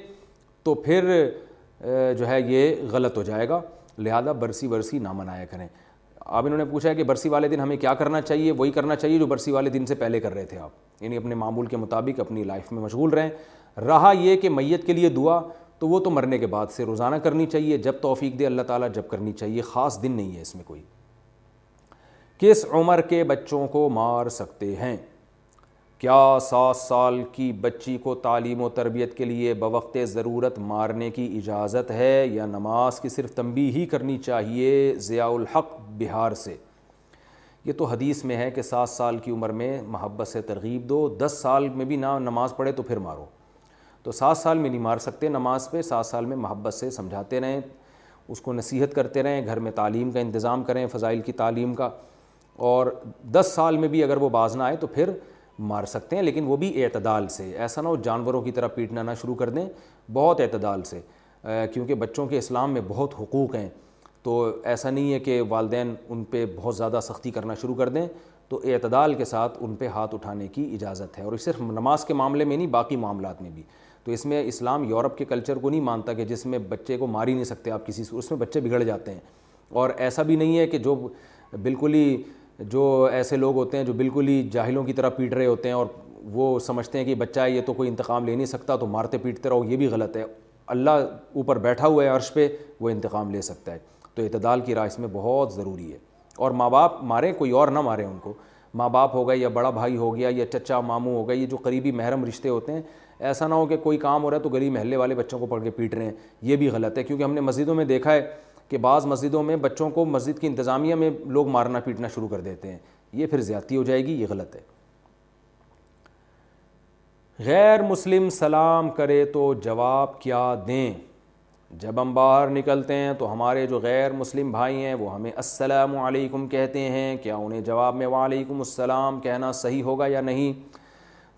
تو پھر جو ہے یہ غلط ہو جائے گا لہذا برسی برسی نہ منایا کریں آپ انہوں نے پوچھا ہے کہ برسی والے دن ہمیں کیا کرنا چاہیے وہی کرنا چاہیے جو برسی والے دن سے پہلے کر رہے تھے آپ یعنی اپنے معمول کے مطابق اپنی لائف میں مشغول رہیں رہا یہ کہ میت کے لیے دعا تو وہ تو مرنے کے بعد سے روزانہ کرنی چاہیے جب توفیق دے اللہ تعالیٰ جب کرنی چاہیے خاص دن نہیں ہے اس میں کوئی کس عمر کے بچوں کو مار سکتے ہیں کیا سات سال کی بچی کو تعلیم و تربیت کے لیے بوقت ضرورت مارنے کی اجازت ہے یا نماز کی صرف تنبی ہی کرنی چاہیے ضیاء الحق بہار سے یہ تو حدیث میں ہے کہ سات سال کی عمر میں محبت سے ترغیب دو دس سال میں بھی نہ نماز پڑھے تو پھر مارو تو سات سال میں نہیں مار سکتے نماز پہ سات سال میں محبت سے سمجھاتے رہیں اس کو نصیحت کرتے رہیں گھر میں تعلیم کا انتظام کریں فضائل کی تعلیم کا اور دس سال میں بھی اگر وہ باز نہ آئے تو پھر مار سکتے ہیں لیکن وہ بھی اعتدال سے ایسا نہ ہو جانوروں کی طرح پیٹنا نہ شروع کر دیں بہت اعتدال سے کیونکہ بچوں کے اسلام میں بہت حقوق ہیں تو ایسا نہیں ہے کہ والدین ان پہ بہت زیادہ سختی کرنا شروع کر دیں تو اعتدال کے ساتھ ان پہ ہاتھ اٹھانے کی اجازت ہے اور صرف نماز کے معاملے میں نہیں باقی معاملات میں بھی تو اس میں اسلام یورپ کے کلچر کو نہیں مانتا کہ جس میں بچے کو ماری نہیں سکتے آپ کسی سے اس میں بچے بگڑ جاتے ہیں اور ایسا بھی نہیں ہے کہ جو بالکل ہی جو ایسے لوگ ہوتے ہیں جو بالکل ہی جاہلوں کی طرح پیٹ رہے ہوتے ہیں اور وہ سمجھتے ہیں کہ بچہ یہ تو کوئی انتقام لے نہیں سکتا تو مارتے پیٹتے رہو یہ بھی غلط ہے اللہ اوپر بیٹھا ہوا ہے عرش پہ وہ انتقام لے سکتا ہے تو اعتدال کی رائے اس میں بہت ضروری ہے اور ماں باپ ماریں کوئی اور نہ ماریں ان کو ماں باپ ہو گئے یا بڑا بھائی ہو گیا یا چچا ماموں ہو گئے یہ جو قریبی محرم رشتے ہوتے ہیں ایسا نہ ہو کہ کوئی کام ہو رہا ہے تو گلی محلے والے بچوں کو پڑھ کے پیٹ رہے ہیں یہ بھی غلط ہے کیونکہ ہم نے مسجدوں میں دیکھا ہے کہ بعض مسجدوں میں بچوں کو مسجد کی انتظامیہ میں لوگ مارنا پیٹنا شروع کر دیتے ہیں یہ پھر زیادتی ہو جائے گی یہ غلط ہے غیر مسلم سلام کرے تو جواب کیا دیں جب ہم باہر نکلتے ہیں تو ہمارے جو غیر مسلم بھائی ہیں وہ ہمیں السلام علیکم کہتے ہیں کیا انہیں جواب میں وعلیکم السلام کہنا صحیح ہوگا یا نہیں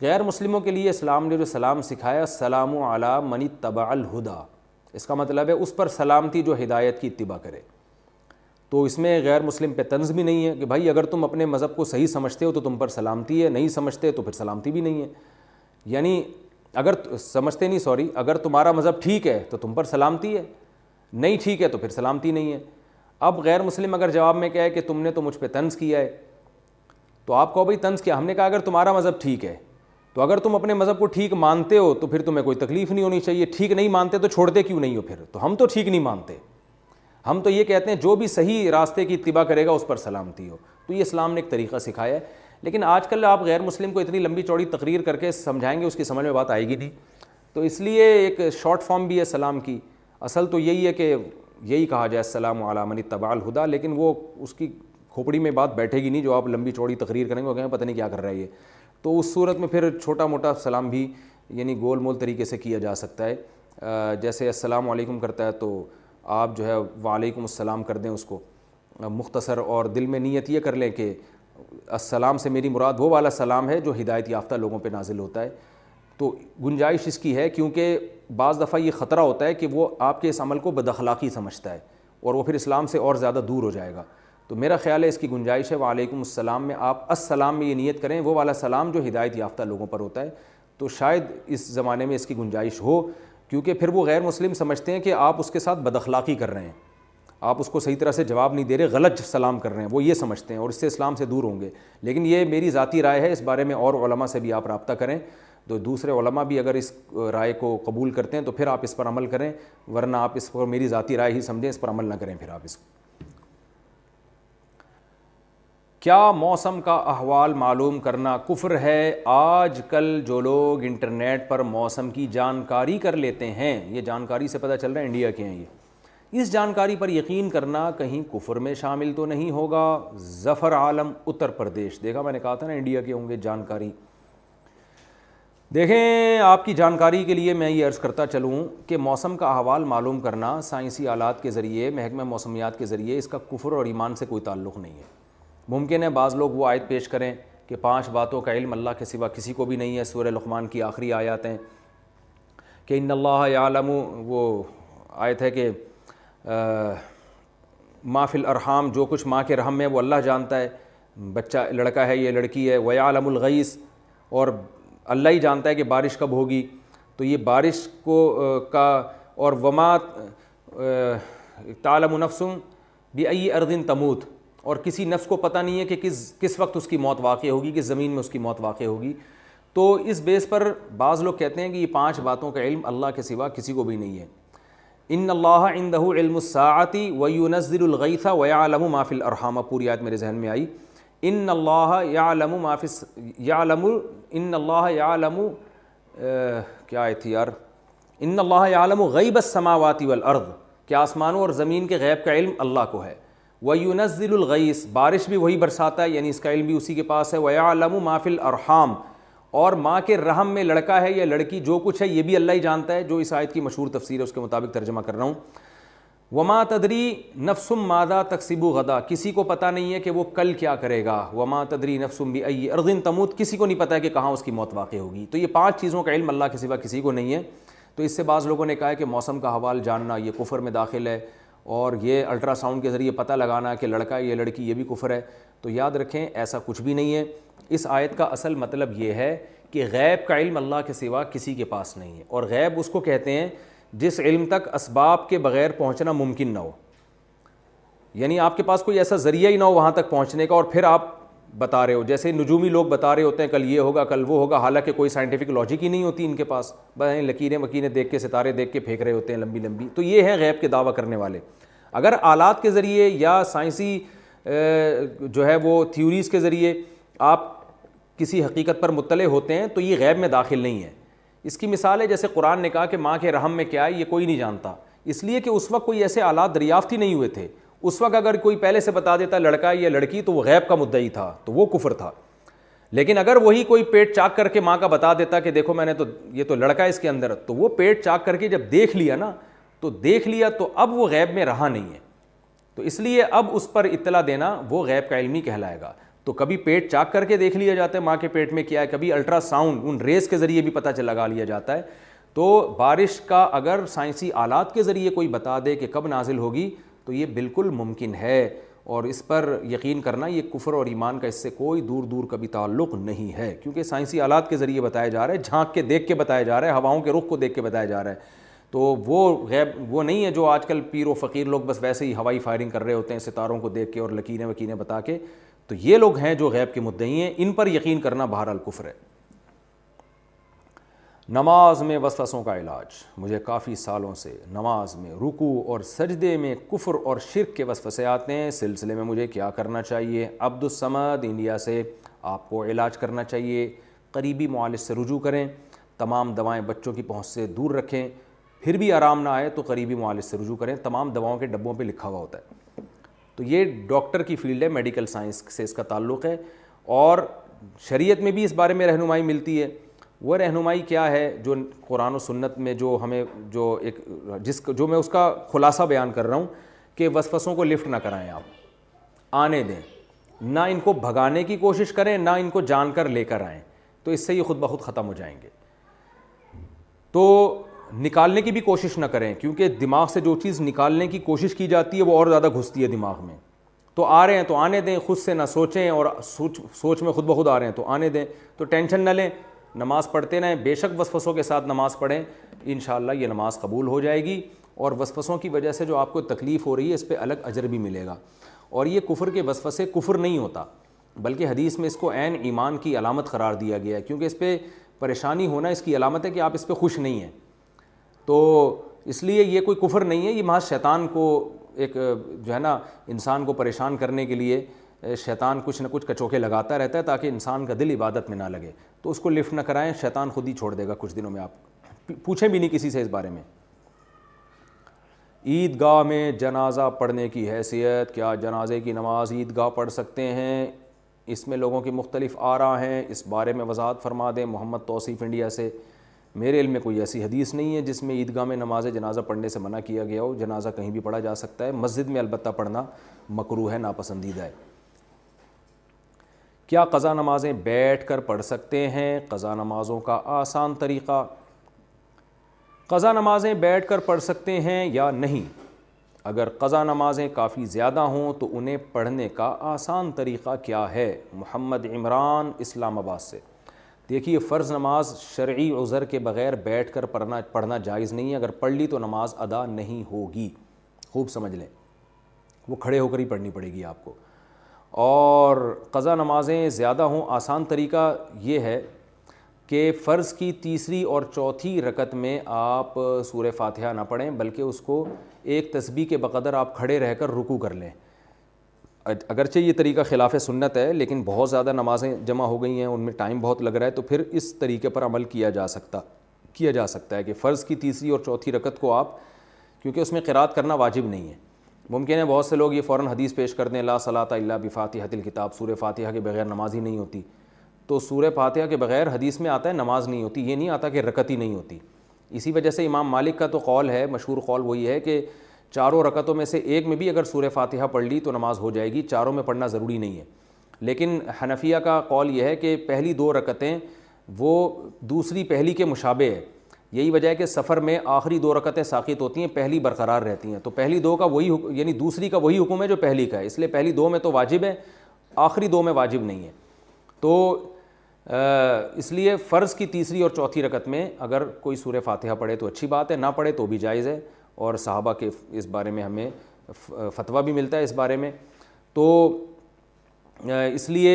غیر مسلموں کے لیے اسلام نے جو سلام سکھایا سلام علی منی تبع الہدا اس کا مطلب ہے اس پر سلامتی جو ہدایت کی اتباع کرے تو اس میں غیر مسلم پہ طنز بھی نہیں ہے کہ بھائی اگر تم اپنے مذہب کو صحیح سمجھتے ہو تو تم پر سلامتی ہے نہیں سمجھتے تو پھر سلامتی بھی نہیں ہے یعنی اگر سمجھتے نہیں سوری اگر تمہارا مذہب ٹھیک ہے تو تم پر سلامتی ہے نہیں ٹھیک ہے تو پھر سلامتی نہیں ہے اب غیر مسلم اگر جواب میں کہے کہ تم نے تو مجھ پہ طنز کیا ہے تو آپ کو بھائی طنز کیا ہم نے کہا اگر تمہارا مذہب ٹھیک ہے تو اگر تم اپنے مذہب کو ٹھیک مانتے ہو تو پھر تمہیں کوئی تکلیف نہیں ہونی چاہیے ٹھیک نہیں مانتے تو چھوڑتے کیوں نہیں ہو پھر تو ہم تو ٹھیک نہیں مانتے ہم تو یہ کہتے ہیں جو بھی صحیح راستے کی اتباع کرے گا اس پر سلامتی ہو تو یہ اسلام نے ایک طریقہ سکھایا ہے لیکن آج کل آپ غیر مسلم کو اتنی لمبی چوڑی تقریر کر کے سمجھائیں گے اس کی سمجھ میں بات آئے گی نہیں تو اس لیے ایک شارٹ فارم بھی ہے سلام کی اصل تو یہی ہے کہ یہی کہا جائے السلام علامن علام الہدا لیکن وہ اس کی کھوپڑی میں بات بیٹھے گی نہیں جو آپ لمبی چوڑی تقریر کریں گے وہ کہیں پتہ نہیں کیا کر رہا ہے یہ تو اس صورت میں پھر چھوٹا موٹا سلام بھی یعنی گول مول طریقے سے کیا جا سکتا ہے جیسے السلام علیکم کرتا ہے تو آپ جو ہے وعلیکم السلام کر دیں اس کو مختصر اور دل میں نیت یہ کر لیں کہ السلام سے میری مراد وہ والا سلام ہے جو ہدایت یافتہ لوگوں پہ نازل ہوتا ہے تو گنجائش اس کی ہے کیونکہ بعض دفعہ یہ خطرہ ہوتا ہے کہ وہ آپ کے اس عمل کو بد اخلاقی سمجھتا ہے اور وہ پھر اسلام سے اور زیادہ دور ہو جائے گا تو میرا خیال ہے اس کی گنجائش ہے وعلیکم السلام میں آپ السلام میں یہ نیت کریں وہ والا سلام جو ہدایت یافتہ لوگوں پر ہوتا ہے تو شاید اس زمانے میں اس کی گنجائش ہو کیونکہ پھر وہ غیر مسلم سمجھتے ہیں کہ آپ اس کے ساتھ بدخلاقی کر رہے ہیں آپ اس کو صحیح طرح سے جواب نہیں دے رہے غلط سلام کر رہے ہیں وہ یہ سمجھتے ہیں اور اس سے اسلام سے دور ہوں گے لیکن یہ میری ذاتی رائے ہے اس بارے میں اور علماء سے بھی آپ رابطہ کریں تو دوسرے علماء بھی اگر اس رائے کو قبول کرتے ہیں تو پھر آپ اس پر عمل کریں ورنہ آپ اس پر میری ذاتی رائے ہی سمجھیں اس پر عمل نہ کریں پھر آپ اس کو کیا موسم کا احوال معلوم کرنا کفر ہے آج کل جو لوگ انٹرنیٹ پر موسم کی جانکاری کر لیتے ہیں یہ جانکاری سے پتہ چل رہا ہے انڈیا کے ہیں یہ اس جانکاری پر یقین کرنا کہیں کفر میں شامل تو نہیں ہوگا ظفر عالم اتر پردیش دیکھا میں نے کہا تھا نا انڈیا کے ہوں گے جانکاری دیکھیں آپ کی جانکاری کے لیے میں یہ عرض کرتا چلوں کہ موسم کا احوال معلوم کرنا سائنسی آلات کے ذریعے محکمہ موسمیات کے ذریعے اس کا کفر اور ایمان سے کوئی تعلق نہیں ہے ممکن ہے بعض لوگ وہ آیت پیش کریں کہ پانچ باتوں کا علم اللہ کے سوا کسی کو بھی نہیں ہے سورہ لقمان کی آخری آیات ہیں کہ ان اللہ عالم وہ آیت ہے کہ ما فی الارحام جو کچھ ماں کے رحم میں وہ اللہ جانتا ہے بچہ لڑکا ہے یہ لڑکی ہے وہ عالم الغیث اور اللہ ہی جانتا ہے کہ بارش کب ہوگی تو یہ بارش کو کا اور وما تالم النفسم بھی ائی اردن تموت اور کسی نفس کو پتہ نہیں ہے کہ کس کس وقت اس کی موت واقع ہوگی کس زمین میں اس کی موت واقع ہوگی تو اس بیس پر بعض لوگ کہتے ہیں کہ یہ پانچ باتوں کا علم اللہ کے سوا کسی کو بھی نہیں ہے ان اللہ عندہ علم الساعتی وینزل الغیثہ ویعلم ما فی واف الرحامہ پوری آیت میرے ذہن میں آئی ان اللہ یعلم ما فی یعلم ان اللہ یعلم کیا آیت تھی یار ان اللہ یعلم غیب السماوات والارض کہ آسمانوں اور زمین کے غیب کا علم اللہ کو ہے و ینز بارش بھی وہی برساتا ہے یعنی اس کا علم بھی اسی کے پاس ہے وَيَعْلَمُ مَا مافل الْأَرْحَامِ اور ماں کے رحم میں لڑکا ہے یا لڑکی جو کچھ ہے یہ بھی اللہ ہی جانتا ہے جو اس آیت کی مشہور تفسیر ہے اس کے مطابق ترجمہ کر رہا ہوں وما تدری نفسم مادہ تقسیب غدا کسی کو پتہ نہیں ہے کہ وہ کل کیا کرے گا وما تدری نفسم بھی ائی اردن تموت کسی کو نہیں پتہ ہے کہ کہاں اس کی موت واقع ہوگی تو یہ پانچ چیزوں کا علم اللہ کے سوا کسی کو نہیں ہے تو اس سے بعض لوگوں نے کہا ہے کہ موسم کا حوال جاننا یہ کفر میں داخل ہے اور یہ الٹرا ساؤنڈ کے ذریعے پتہ لگانا کہ لڑکا یہ لڑکی یہ بھی کفر ہے تو یاد رکھیں ایسا کچھ بھی نہیں ہے اس آیت کا اصل مطلب یہ ہے کہ غیب کا علم اللہ کے سوا کسی کے پاس نہیں ہے اور غیب اس کو کہتے ہیں جس علم تک اسباب کے بغیر پہنچنا ممکن نہ ہو یعنی آپ کے پاس کوئی ایسا ذریعہ ہی نہ ہو وہاں تک پہنچنے کا اور پھر آپ بتا رہے ہو جیسے نجومی لوگ بتا رہے ہوتے ہیں کل یہ ہوگا کل وہ ہوگا حالانکہ کوئی سائنٹیفک لاجک ہی نہیں ہوتی ان کے پاس بتائیں یعنی لکیریں وکیریں دیکھ کے ستارے دیکھ کے پھینک رہے ہوتے ہیں لمبی لمبی تو یہ ہے غیب کے دعویٰ کرنے والے اگر آلات کے ذریعے یا سائنسی جو ہے وہ تھیوریز کے ذریعے آپ کسی حقیقت پر مطلع ہوتے ہیں تو یہ غیب میں داخل نہیں ہے اس کی مثال ہے جیسے قرآن نے کہا کہ ماں کے رحم میں کیا ہے یہ کوئی نہیں جانتا اس لیے کہ اس وقت کوئی ایسے آلات دریافت ہی نہیں ہوئے تھے اس وقت اگر کوئی پہلے سے بتا دیتا لڑکا یا لڑکی تو وہ غیب کا مدعی تھا تو وہ کفر تھا لیکن اگر وہی کوئی پیٹ چاک کر کے ماں کا بتا دیتا کہ دیکھو میں نے تو یہ تو لڑکا ہے اس کے اندر تو وہ پیٹ چاک کر کے جب دیکھ لیا نا تو دیکھ لیا تو اب وہ غیب میں رہا نہیں ہے تو اس لیے اب اس پر اطلاع دینا وہ غیب کا علمی کہلائے گا تو کبھی پیٹ چاک کر کے دیکھ لیا جاتا ہے ماں کے پیٹ میں کیا ہے کبھی الٹرا ساؤنڈ ان ریز کے ذریعے بھی پتہ چل لگا لیا جاتا ہے تو بارش کا اگر سائنسی آلات کے ذریعے کوئی بتا دے کہ کب نازل ہوگی تو یہ بالکل ممکن ہے اور اس پر یقین کرنا یہ کفر اور ایمان کا اس سے کوئی دور دور کا بھی تعلق نہیں ہے کیونکہ سائنسی آلات کے ذریعے بتایا جا رہا ہے جھانک کے دیکھ کے بتایا جا رہا ہے ہواؤں کے رخ کو دیکھ کے بتایا جا رہا ہے تو وہ غیب وہ نہیں ہے جو آج کل پیر و فقیر لوگ بس ویسے ہی ہوائی فائرنگ کر رہے ہوتے ہیں ستاروں کو دیکھ کے اور لکیریں وکینیں بتا کے تو یہ لوگ ہیں جو غیب کے مدعی ہیں ان پر یقین کرنا بہرحال کفر ہے نماز میں وسوسوں کا علاج مجھے کافی سالوں سے نماز میں رکو اور سجدے میں کفر اور شرک کے وسوسے آتے ہیں سلسلے میں مجھے کیا کرنا چاہیے عبد السمد انڈیا سے آپ کو علاج کرنا چاہیے قریبی معالج سے رجوع کریں تمام دوائیں بچوں کی پہنچ سے دور رکھیں پھر بھی آرام نہ آئے تو قریبی معالج سے رجوع کریں تمام دواؤں کے ڈبوں پہ لکھا ہوا ہوتا ہے تو یہ ڈاکٹر کی فیلڈ ہے میڈیکل سائنس سے اس کا تعلق ہے اور شریعت میں بھی اس بارے میں رہنمائی ملتی ہے وہ رہنمائی کیا ہے جو قرآن و سنت میں جو ہمیں جو ایک جس جو میں اس کا خلاصہ بیان کر رہا ہوں کہ وسوسوں کو لفٹ نہ کرائیں آپ آنے دیں نہ ان کو بھگانے کی کوشش کریں نہ ان کو جان کر لے کر آئیں تو اس سے یہ خود بخود ختم ہو جائیں گے تو نکالنے کی بھی کوشش نہ کریں کیونکہ دماغ سے جو چیز نکالنے کی کوشش کی جاتی ہے وہ اور زیادہ گھستی ہے دماغ میں تو آ رہے ہیں تو آنے دیں خود سے نہ سوچیں اور سوچ سوچ میں خود بخود آ رہے ہیں تو آنے دیں تو ٹینشن نہ لیں نماز پڑھتے رہیں بے شک وسوسوں کے ساتھ نماز پڑھیں انشاءاللہ یہ نماز قبول ہو جائے گی اور وسوسوں کی وجہ سے جو آپ کو تکلیف ہو رہی ہے اس پہ الگ اجر بھی ملے گا اور یہ کفر کے وسوسے کفر نہیں ہوتا بلکہ حدیث میں اس کو عین ایمان کی علامت قرار دیا گیا ہے کیونکہ اس پہ پریشانی ہونا اس کی علامت ہے کہ آپ اس پہ خوش نہیں ہیں تو اس لیے یہ کوئی کفر نہیں ہے یہ محض شیطان کو ایک جو ہے نا انسان کو پریشان کرنے کے لیے شیطان کچھ نہ کچھ کچوکے لگاتا رہتا ہے تاکہ انسان کا دل عبادت میں نہ لگے تو اس کو لفٹ نہ کرائیں شیطان خود ہی چھوڑ دے گا کچھ دنوں میں آپ پوچھیں بھی نہیں کسی سے اس بارے میں عید گاہ میں جنازہ پڑھنے کی حیثیت کیا جنازے کی نماز عید گاہ پڑھ سکتے ہیں اس میں لوگوں کی مختلف آرا ہیں اس بارے میں وضاحت فرما دیں محمد توصیف انڈیا سے میرے علم میں کوئی ایسی حدیث نہیں ہے جس میں عید گاہ میں نماز جنازہ پڑھنے سے منع کیا گیا ہو جنازہ کہیں بھی پڑھا جا سکتا ہے مسجد میں البتہ پڑھنا مکرو ہے ناپسندیدہ ہے کیا قضا نمازیں بیٹھ کر پڑھ سکتے ہیں قضا نمازوں کا آسان طریقہ قضا نمازیں بیٹھ کر پڑھ سکتے ہیں یا نہیں اگر قضا نمازیں کافی زیادہ ہوں تو انہیں پڑھنے کا آسان طریقہ کیا ہے محمد عمران اسلام آباد سے دیکھیے فرض نماز شرعی عذر کے بغیر بیٹھ کر پڑھنا پڑھنا جائز نہیں ہے اگر پڑھ لی تو نماز ادا نہیں ہوگی خوب سمجھ لیں وہ کھڑے ہو کر ہی پڑھنی پڑے گی آپ کو اور قضا نمازیں زیادہ ہوں آسان طریقہ یہ ہے کہ فرض کی تیسری اور چوتھی رکت میں آپ سور فاتحہ نہ پڑھیں بلکہ اس کو ایک تسبیح کے بقدر آپ کھڑے رہ کر رکو کر لیں اگرچہ یہ طریقہ خلاف سنت ہے لیکن بہت زیادہ نمازیں جمع ہو گئی ہیں ان میں ٹائم بہت لگ رہا ہے تو پھر اس طریقے پر عمل کیا جا سکتا کیا جا سکتا ہے کہ فرض کی تیسری اور چوتھی رکت کو آپ کیونکہ اس میں قرات کرنا واجب نہیں ہے ممکن ہے بہت سے لوگ یہ فوراً حدیث پیش کر دیں لا صلاۃ اللہ و فاتح حت کتاب سوریہ فاتحہ کے بغیر نماز ہی نہیں ہوتی تو سور فاتحہ کے بغیر حدیث میں آتا ہے نماز نہیں ہوتی یہ نہیں آتا کہ رکت ہی نہیں ہوتی اسی وجہ سے امام مالک کا تو قول ہے مشہور قول وہی ہے کہ چاروں رکتوں میں سے ایک میں بھی اگر سور فاتحہ پڑھ لی تو نماز ہو جائے گی چاروں میں پڑھنا ضروری نہیں ہے لیکن حنفیہ کا قول یہ ہے کہ پہلی دو رکتیں وہ دوسری پہلی کے مشابے ہے یہی وجہ ہے کہ سفر میں آخری دو رکعتیں ساخت ہوتی ہیں پہلی برقرار رہتی ہیں تو پہلی دو کا وہی حکم یعنی دوسری کا وہی حکم ہے جو پہلی کا ہے اس لیے پہلی دو میں تو واجب ہے آخری دو میں واجب نہیں ہے تو اس لیے فرض کی تیسری اور چوتھی رکعت میں اگر کوئی سور فاتحہ پڑھے تو اچھی بات ہے نہ پڑھے تو بھی جائز ہے اور صحابہ کے اس بارے میں ہمیں فتویٰ بھی ملتا ہے اس بارے میں تو اس لیے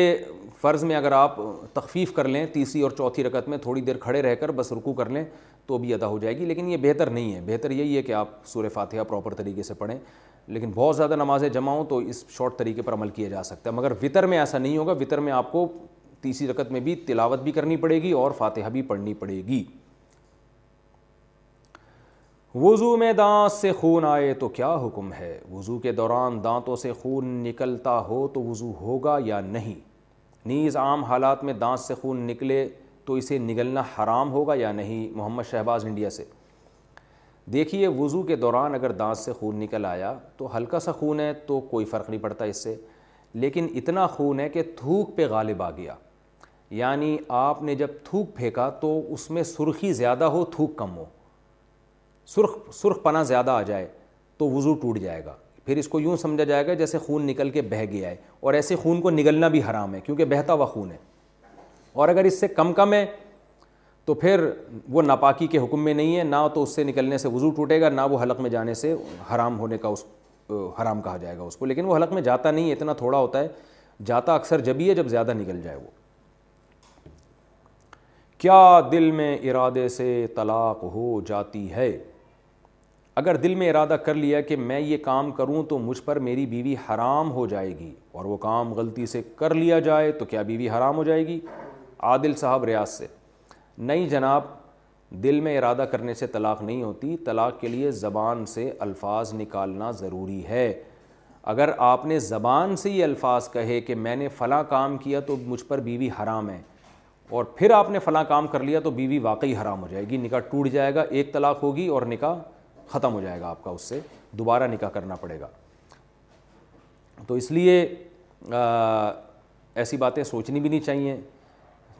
فرض میں اگر آپ تخفیف کر لیں تیسری اور چوتھی رکعت میں تھوڑی دیر کھڑے رہ کر بس رکو کر لیں تو بھی ادا ہو جائے گی لیکن یہ بہتر نہیں ہے بہتر یہی ہے کہ آپ سورہ فاتحہ پراپر طریقے سے پڑھیں لیکن بہت زیادہ نمازیں جمع ہوں تو اس شارٹ طریقے پر عمل کیا جا سکتا ہے مگر وطر میں ایسا نہیں ہوگا وطر میں آپ کو تیسری رکت میں بھی تلاوت بھی کرنی پڑے گی اور فاتحہ بھی پڑھنی پڑے گی وضو میں دانت سے خون آئے تو کیا حکم ہے وضو کے دوران دانتوں سے خون نکلتا ہو تو وضو ہوگا یا نہیں نیز عام حالات میں دانت سے خون نکلے تو اسے نگلنا حرام ہوگا یا نہیں محمد شہباز انڈیا سے دیکھیے وضو کے دوران اگر دانت سے خون نکل آیا تو ہلکا سا خون ہے تو کوئی فرق نہیں پڑتا اس سے لیکن اتنا خون ہے کہ تھوک پہ غالب آ گیا یعنی آپ نے جب تھوک پھینکا تو اس میں سرخی زیادہ ہو تھوک کم ہو سرخ سرخ پناہ زیادہ آ جائے تو وضو ٹوٹ جائے گا پھر اس کو یوں سمجھا جائے گا جیسے خون نکل کے بہہ گیا ہے اور ایسے خون کو نگلنا بھی حرام ہے کیونکہ بہتا ہوا خون ہے اور اگر اس سے کم کم ہے تو پھر وہ ناپاکی کے حکم میں نہیں ہے نہ تو اس سے نکلنے سے وضو ٹوٹے گا نہ وہ حلق میں جانے سے حرام ہونے کا اس حرام کہا جائے گا اس کو لیکن وہ حلق میں جاتا نہیں ہے اتنا تھوڑا ہوتا ہے جاتا اکثر جب ہی ہے جب زیادہ نکل جائے وہ کیا دل میں ارادے سے طلاق ہو جاتی ہے اگر دل میں ارادہ کر لیا کہ میں یہ کام کروں تو مجھ پر میری بیوی حرام ہو جائے گی اور وہ کام غلطی سے کر لیا جائے تو کیا بیوی حرام ہو جائے گی عادل صاحب ریاض سے نہیں جناب دل میں ارادہ کرنے سے طلاق نہیں ہوتی طلاق کے لیے زبان سے الفاظ نکالنا ضروری ہے اگر آپ نے زبان سے یہ الفاظ کہے کہ میں نے فلاں کام کیا تو مجھ پر بیوی حرام ہے اور پھر آپ نے فلاں کام کر لیا تو بیوی واقعی حرام ہو جائے گی نکاح ٹوٹ جائے گا ایک طلاق ہوگی اور نکاح ختم ہو جائے گا آپ کا اس سے دوبارہ نکاح کرنا پڑے گا تو اس لیے ایسی باتیں سوچنی بھی نہیں چاہیے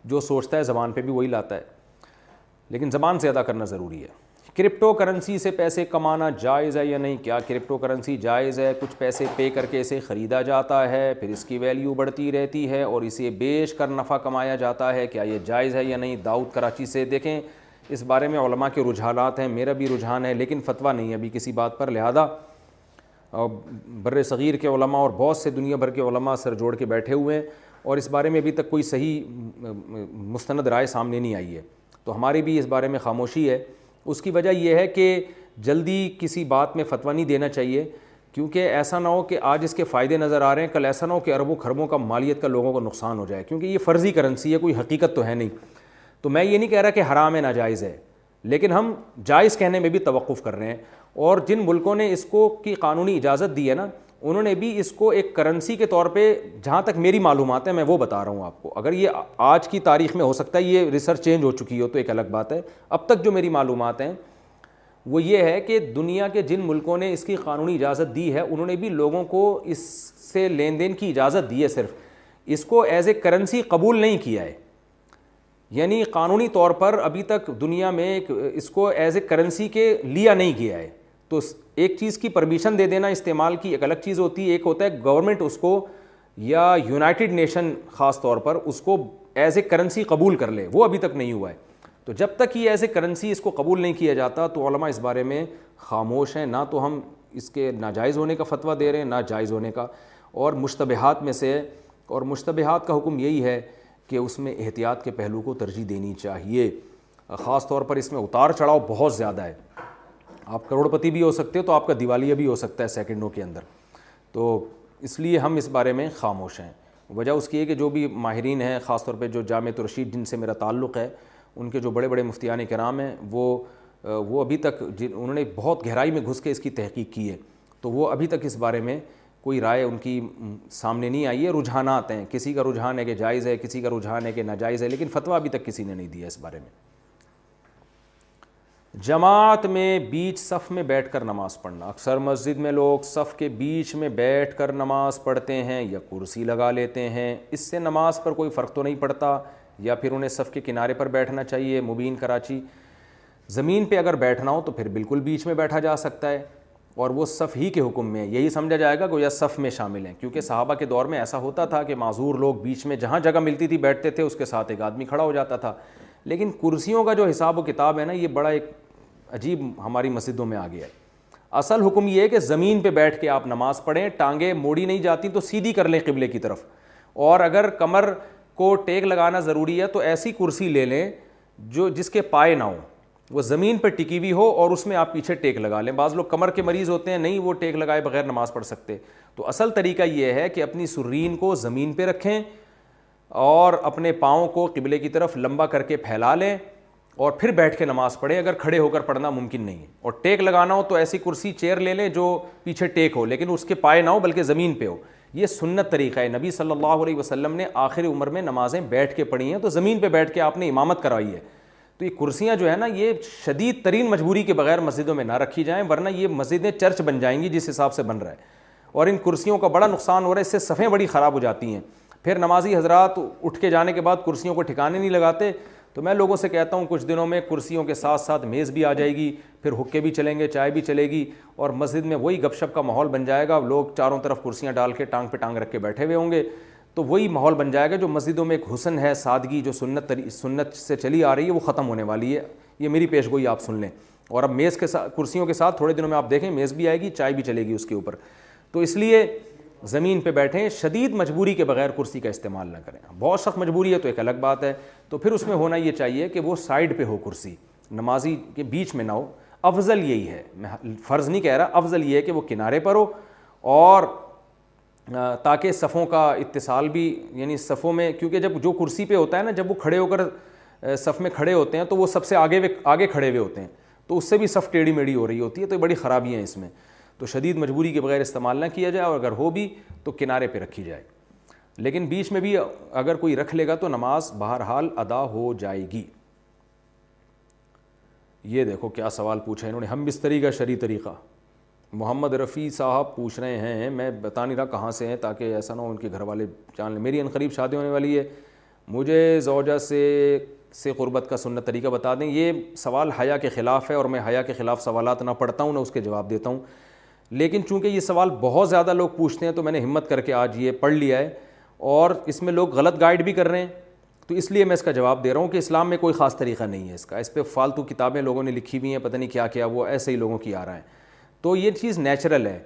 جو سوچتا ہے زبان پہ بھی وہی لاتا ہے لیکن زبان سے ادا کرنا ضروری ہے کرپٹو کرنسی سے پیسے کمانا جائز ہے یا نہیں کیا کرپٹو کرنسی جائز ہے کچھ پیسے پے کر کے اسے خریدا جاتا ہے پھر اس کی ویلیو بڑھتی رہتی ہے اور اسے بیچ کر نفع کمایا جاتا ہے کیا یہ جائز ہے یا نہیں داؤد کراچی سے دیکھیں اس بارے میں علماء کے رجحانات ہیں میرا بھی رجحان ہے لیکن فتویٰ نہیں ابھی کسی بات پر لہذا بر صغیر کے علماء اور بہت سے دنیا بھر کے علماء سر جوڑ کے بیٹھے ہوئے ہیں اور اس بارے میں ابھی تک کوئی صحیح مستند رائے سامنے نہیں آئی ہے تو ہماری بھی اس بارے میں خاموشی ہے اس کی وجہ یہ ہے کہ جلدی کسی بات میں فتویٰ نہیں دینا چاہیے کیونکہ ایسا نہ ہو کہ آج اس کے فائدے نظر آ رہے ہیں کل ایسا نہ ہو کہ اربوں خربوں کا مالیت کا لوگوں کو نقصان ہو جائے کیونکہ یہ فرضی کرنسی ہے کوئی حقیقت تو ہے نہیں تو میں یہ نہیں کہہ رہا کہ حرام ہے ناجائز ہے لیکن ہم جائز کہنے میں بھی توقف کر رہے ہیں اور جن ملکوں نے اس کو کی قانونی اجازت دی ہے نا انہوں نے بھی اس کو ایک کرنسی کے طور پہ جہاں تک میری معلومات ہیں میں وہ بتا رہا ہوں آپ کو اگر یہ آج کی تاریخ میں ہو سکتا ہے یہ ریسرچ چینج ہو چکی ہو تو ایک الگ بات ہے اب تک جو میری معلومات ہیں وہ یہ ہے کہ دنیا کے جن ملکوں نے اس کی قانونی اجازت دی ہے انہوں نے بھی لوگوں کو اس سے لین دین کی اجازت دی ہے صرف اس کو ایز اے کرنسی قبول نہیں کیا ہے یعنی قانونی طور پر ابھی تک دنیا میں اس کو ایز اے کرنسی کے لیا نہیں گیا ہے تو ایک چیز کی پرمیشن دے دینا استعمال کی ایک الگ چیز ہوتی ہے ایک ہوتا ہے گورنمنٹ اس کو یا یونائٹڈ نیشن خاص طور پر اس کو ایز اے کرنسی قبول کر لے وہ ابھی تک نہیں ہوا ہے تو جب تک یہ ایز اے کرنسی اس کو قبول نہیں کیا جاتا تو علماء اس بارے میں خاموش ہیں نہ تو ہم اس کے ناجائز ہونے کا فتویٰ دے رہے ہیں نہ جائز ہونے کا اور مشتبہات میں سے اور مشتبہات کا حکم یہی ہے کہ اس میں احتیاط کے پہلو کو ترجیح دینی چاہیے خاص طور پر اس میں اتار چڑھاؤ بہت زیادہ ہے آپ کروڑ پتی بھی ہو سکتے ہو تو آپ کا دیوالیہ بھی ہو سکتا ہے سیکنڈوں کے اندر تو اس لیے ہم اس بارے میں خاموش ہیں وجہ اس کی ہے کہ جو بھی ماہرین ہیں خاص طور پہ جو جامع رشید جن سے میرا تعلق ہے ان کے جو بڑے بڑے مفتیان کرام ہیں وہ وہ ابھی تک جن انہوں نے بہت گہرائی میں گھس کے اس کی تحقیق کی ہے تو وہ ابھی تک اس بارے میں کوئی رائے ان کی سامنے نہیں آئی ہے رجحانات ہیں کسی کا رجحان ہے کہ جائز ہے کسی کا رجحان ہے کہ ناجائز ہے لیکن فتویٰ ابھی تک کسی نے نہیں دیا اس بارے میں جماعت میں بیچ صف میں بیٹھ کر نماز پڑھنا اکثر مسجد میں لوگ صف کے بیچ میں بیٹھ کر نماز پڑھتے ہیں یا کرسی لگا لیتے ہیں اس سے نماز پر کوئی فرق تو نہیں پڑتا یا پھر انہیں صف کے کنارے پر بیٹھنا چاہیے مبین کراچی زمین پہ اگر بیٹھنا ہو تو پھر بالکل بیچ میں بیٹھا جا سکتا ہے اور وہ صف ہی کے حکم میں یہی سمجھا جائے گا کہ یا صف میں شامل ہیں کیونکہ صحابہ کے دور میں ایسا ہوتا تھا کہ معذور لوگ بیچ میں جہاں جگہ ملتی تھی بیٹھتے تھے اس کے ساتھ ایک آدمی کھڑا ہو جاتا تھا لیکن کرسیوں کا جو حساب و کتاب ہے نا یہ بڑا ایک عجیب ہماری مسجدوں میں آ گیا ہے اصل حکم یہ ہے کہ زمین پہ بیٹھ کے آپ نماز پڑھیں ٹانگیں موڑی نہیں جاتی تو سیدھی کر لیں قبلے کی طرف اور اگر کمر کو ٹیک لگانا ضروری ہے تو ایسی کرسی لے لیں جو جس کے پائے نہ ہوں وہ زمین پہ ٹکی ہوئی ہو اور اس میں آپ پیچھے ٹیک لگا لیں بعض لوگ کمر کے مریض ہوتے ہیں نہیں وہ ٹیک لگائے بغیر نماز پڑھ سکتے تو اصل طریقہ یہ ہے کہ اپنی سرین کو زمین پہ رکھیں اور اپنے پاؤں کو قبلے کی طرف لمبا کر کے پھیلا لیں اور پھر بیٹھ کے نماز پڑھے اگر کھڑے ہو کر پڑھنا ممکن نہیں ہے اور ٹیک لگانا ہو تو ایسی کرسی چیئر لے لیں جو پیچھے ٹیک ہو لیکن اس کے پائے نہ ہو بلکہ زمین پہ ہو یہ سنت طریقہ ہے نبی صلی اللہ علیہ وسلم نے آخری عمر میں نمازیں بیٹھ کے پڑھی ہیں تو زمین پہ بیٹھ کے آپ نے امامت کرائی ہے تو یہ کرسیاں جو ہے نا یہ شدید ترین مجبوری کے بغیر مسجدوں میں نہ رکھی جائیں ورنہ یہ مسجدیں چرچ بن جائیں گی جس حساب سے بن رہا ہے اور ان کرسیوں کا بڑا نقصان ہو رہا ہے اس سے صفحیں بڑی خراب ہو جاتی ہیں پھر نمازی حضرات اٹھ کے جانے کے بعد کرسیوں کو ٹھکانے نہیں لگاتے تو میں لوگوں سے کہتا ہوں کچھ دنوں میں کرسیوں کے ساتھ ساتھ میز بھی آ جائے گی پھر حکے بھی چلیں گے چائے بھی چلے گی اور مسجد میں وہی گپ شپ کا ماحول بن جائے گا لوگ چاروں طرف کرسیاں ڈال کے ٹانگ پہ ٹانگ رکھ کے بیٹھے ہوئے ہوں گے تو وہی ماحول بن جائے گا جو مسجدوں میں ایک حسن ہے سادگی جو سنت سنت سے چلی آ رہی ہے وہ ختم ہونے والی ہے یہ میری پیش گوئی آپ سن لیں اور اب میز کے ساتھ کرسیوں کے ساتھ تھوڑے دنوں میں آپ دیکھیں میز بھی آئے گی چائے بھی چلے گی اس کے اوپر تو اس لیے زمین پہ بیٹھیں شدید مجبوری کے بغیر کرسی کا استعمال نہ کریں بہت سخت مجبوری ہے تو ایک الگ بات ہے تو پھر اس میں ہونا یہ چاہیے کہ وہ سائڈ پہ ہو کرسی نمازی کے بیچ میں نہ ہو افضل یہی ہے میں فرض نہیں کہہ رہا افضل یہ ہے کہ وہ کنارے پر ہو اور تاکہ صفوں کا اتصال بھی یعنی صفوں میں کیونکہ جب جو کرسی پہ ہوتا ہے نا جب وہ کھڑے ہو کر صف میں کھڑے ہوتے ہیں تو وہ سب سے آگے آگے کھڑے ہوئے ہوتے ہیں تو اس سے بھی صف ٹیڑھی میڑھی ہو رہی ہوتی ہے تو یہ بڑی خرابیاں ہیں اس میں تو شدید مجبوری کے بغیر استعمال نہ کیا جائے اور اگر ہو بھی تو کنارے پہ رکھی جائے لیکن بیچ میں بھی اگر کوئی رکھ لے گا تو نماز بہرحال ادا ہو جائے گی یہ دیکھو کیا سوال پوچھا انہوں نے ہم بستری کا شرعی طریقہ محمد رفیع صاحب پوچھ رہے ہیں میں بتا نہیں رہا کہاں سے ہیں تاکہ ایسا نہ ہو ان کے گھر والے جان لیں میری انقریب شادی ہونے والی ہے مجھے زوجہ سے سے قربت کا سنت طریقہ بتا دیں یہ سوال حیا کے خلاف ہے اور میں حیا کے خلاف سوالات نہ پڑھتا ہوں نہ اس کے جواب دیتا ہوں لیکن چونکہ یہ سوال بہت زیادہ لوگ پوچھتے ہیں تو میں نے ہمت کر کے آج یہ پڑھ لیا ہے اور اس میں لوگ غلط گائیڈ بھی کر رہے ہیں تو اس لیے میں اس کا جواب دے رہا ہوں کہ اسلام میں کوئی خاص طریقہ نہیں ہے اس کا اس پہ فالتو کتابیں لوگوں نے لکھی ہوئی ہیں پتہ نہیں کیا کیا وہ ایسے ہی لوگوں کی آ رہا ہے تو یہ چیز نیچرل ہے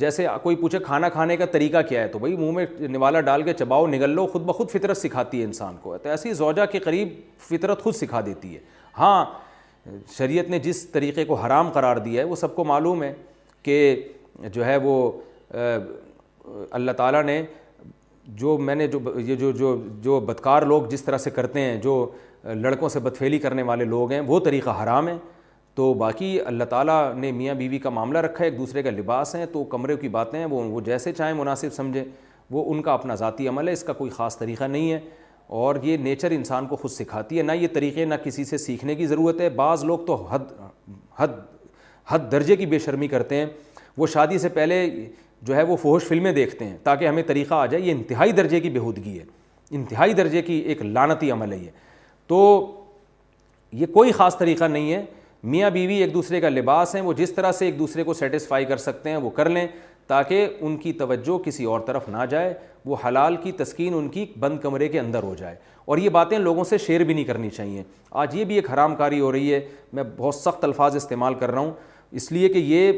جیسے کوئی پوچھے کھانا کھانے کا طریقہ کیا ہے تو بھائی منہ میں نوالا ڈال کے چباؤ نگل لو خود بخود فطرت سکھاتی ہے انسان کو تو ایسی زوجہ کے قریب فطرت خود سکھا دیتی ہے ہاں شریعت نے جس طریقے کو حرام قرار دیا ہے وہ سب کو معلوم ہے کہ جو ہے وہ اللہ تعالیٰ نے جو میں نے جو یہ جو جو جو بدکار لوگ جس طرح سے کرتے ہیں جو لڑکوں سے بدفیلی کرنے والے لوگ ہیں وہ طریقہ حرام ہے تو باقی اللہ تعالیٰ نے میاں بیوی کا معاملہ رکھا ہے ایک دوسرے کا لباس ہیں تو کمرے کی باتیں ہیں وہ وہ جیسے چاہیں مناسب سمجھیں وہ ان کا اپنا ذاتی عمل ہے اس کا کوئی خاص طریقہ نہیں ہے اور یہ نیچر انسان کو خود سکھاتی ہے نہ یہ طریقے نہ کسی سے سیکھنے کی ضرورت ہے بعض لوگ تو حد حد حد درجے کی بے شرمی کرتے ہیں وہ شادی سے پہلے جو ہے وہ فوہش فلمیں دیکھتے ہیں تاکہ ہمیں طریقہ آ جائے یہ انتہائی درجے کی بےحودگی ہے انتہائی درجے کی ایک لانتی عمل ہے یہ تو یہ کوئی خاص طریقہ نہیں ہے میاں بیوی ایک دوسرے کا لباس ہیں وہ جس طرح سے ایک دوسرے کو سیٹسفائی کر سکتے ہیں وہ کر لیں تاکہ ان کی توجہ کسی اور طرف نہ جائے وہ حلال کی تسکین ان کی بند کمرے کے اندر ہو جائے اور یہ باتیں لوگوں سے شیئر بھی نہیں کرنی چاہیے آج یہ بھی ایک حرام کاری ہو رہی ہے میں بہت سخت الفاظ استعمال کر رہا ہوں اس لیے کہ یہ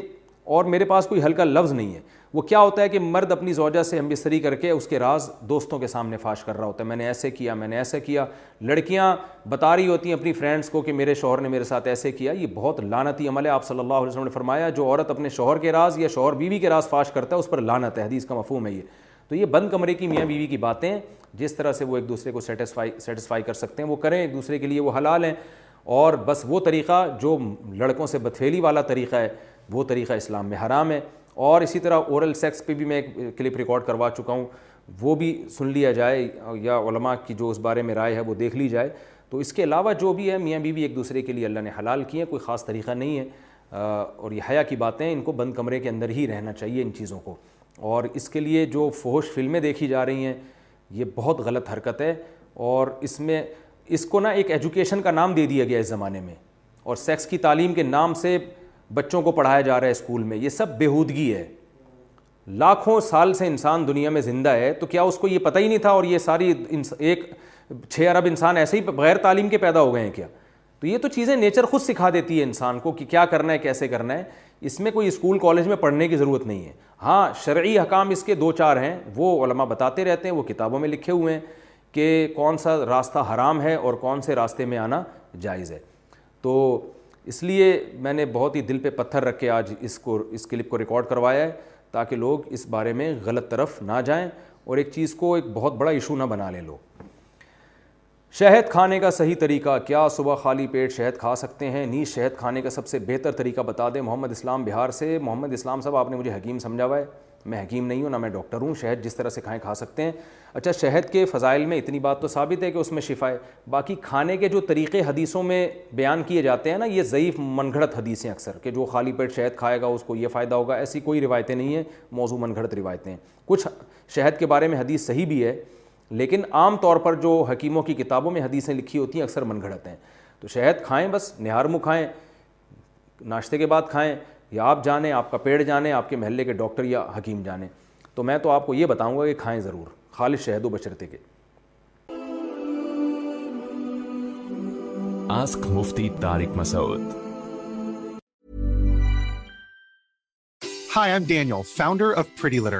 اور میرے پاس کوئی ہلکا لفظ نہیں ہے وہ کیا ہوتا ہے کہ مرد اپنی زوجہ سے ہم بستری کر کے اس کے راز دوستوں کے سامنے فاش کر رہا ہوتا ہے میں نے ایسے کیا میں نے ایسے کیا لڑکیاں بتا رہی ہوتی ہیں اپنی فرینڈس کو کہ میرے شوہر نے میرے ساتھ ایسے کیا یہ بہت لانتی عمل ہے آپ صلی اللہ علیہ وسلم نے فرمایا جو عورت اپنے شوہر کے راز یا شوہر بیوی کے راز فاش کرتا ہے اس پر لانت ہے حدیث کا مفہوم ہے یہ تو یہ بند کمرے کی میاں بیوی کی باتیں جس طرح سے وہ ایک دوسرے کو سیٹسفائی سیٹسفائی کر سکتے ہیں وہ کریں ایک دوسرے کے لیے وہ حلال ہیں اور بس وہ طریقہ جو لڑکوں سے بتفیلی والا طریقہ ہے وہ طریقہ اسلام میں حرام ہے اور اسی طرح اورل سیکس پہ بھی میں ایک کلپ ریکارڈ کروا چکا ہوں وہ بھی سن لیا جائے یا علماء کی جو اس بارے میں رائے ہے وہ دیکھ لی جائے تو اس کے علاوہ جو بھی ہے میاں بیوی ایک دوسرے کے لیے اللہ نے حلال کی ہے کوئی خاص طریقہ نہیں ہے اور یہ حیا کی باتیں ان کو بند کمرے کے اندر ہی رہنا چاہیے ان چیزوں کو اور اس کے لیے جو فہوش فلمیں دیکھی جا رہی ہیں یہ بہت غلط حرکت ہے اور اس میں اس کو نا ایک ایجوکیشن کا نام دے دیا گیا اس زمانے میں اور سیکس کی تعلیم کے نام سے بچوں کو پڑھایا جا رہا ہے اسکول میں یہ سب بےودگی ہے لاکھوں سال سے انسان دنیا میں زندہ ہے تو کیا اس کو یہ پتہ ہی نہیں تھا اور یہ ساری ایک چھ ارب انسان ایسے ہی غیر تعلیم کے پیدا ہو گئے ہیں کیا تو یہ تو چیزیں نیچر خود سکھا دیتی ہے انسان کو کہ کیا کرنا ہے کیسے کرنا ہے اس میں کوئی اسکول کالج میں پڑھنے کی ضرورت نہیں ہے ہاں شرعی حکام اس کے دو چار ہیں وہ علماء بتاتے رہتے ہیں وہ کتابوں میں لکھے ہوئے ہیں کہ کون سا راستہ حرام ہے اور کون سے راستے میں آنا جائز ہے تو اس لیے میں نے بہت ہی دل پہ پتھر رکھ کے آج اس کو اس کلپ کو ریکارڈ کروایا ہے تاکہ لوگ اس بارے میں غلط طرف نہ جائیں اور ایک چیز کو ایک بہت بڑا ایشو نہ بنا لیں لوگ شہد کھانے کا صحیح طریقہ کیا صبح خالی پیٹ شہد کھا سکتے ہیں نیز شہد کھانے کا سب سے بہتر طریقہ بتا دیں محمد اسلام بہار سے محمد اسلام صاحب آپ نے مجھے حکیم سمجھا ہوا ہے میں حکیم نہیں ہوں نہ میں ڈاکٹر ہوں شہد جس طرح سے کھائیں کھا سکتے ہیں اچھا شہد کے فضائل میں اتنی بات تو ثابت ہے کہ اس میں شفا ہے باقی کھانے کے جو طریقے حدیثوں میں بیان کیے جاتے ہیں نا یہ ضعیف من گھڑت حدیثیں اکثر کہ جو خالی پیٹ شہد کھائے گا اس کو یہ فائدہ ہوگا ایسی کوئی روایتیں نہیں ہیں موضوع من گھڑت روایتیں کچھ شہد کے بارے میں حدیث صحیح بھی ہے لیکن عام طور پر جو حکیموں کی کتابوں میں حدیثیں لکھی ہوتی ہیں اکثر من گھڑت ہیں تو شہد کھائیں بس نہار منہ کھائیں ناشتے کے بعد کھائیں یا آپ جانیں آپ کا پیڑ جانیں آپ کے محلے کے ڈاکٹر یا حکیم جانیں تو میں تو آپ کو یہ بتاؤں گا کہ کھائیں ضرور خالص شہد و بشرتے کے ask Mufti Tariq Masood hi I'm Daniel founder of Pretty Litter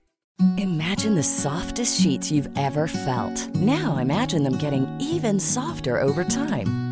Softest sheet felt them imaging even softer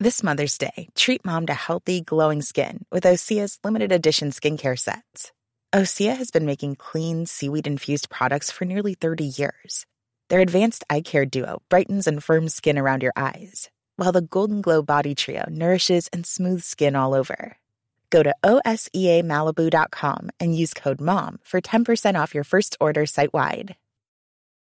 This Mother's Day, treat mom to healthy, glowing skin with Osea's limited edition skincare sets. Osea has been making clean, seaweed-infused products for nearly 30 years. Their advanced eye care duo brightens and firms skin around your eyes, while the Golden Glow Body Trio nourishes and smooths skin all over. Go to OSEAMalibu.com and use code MOM for 10% off your first order site-wide.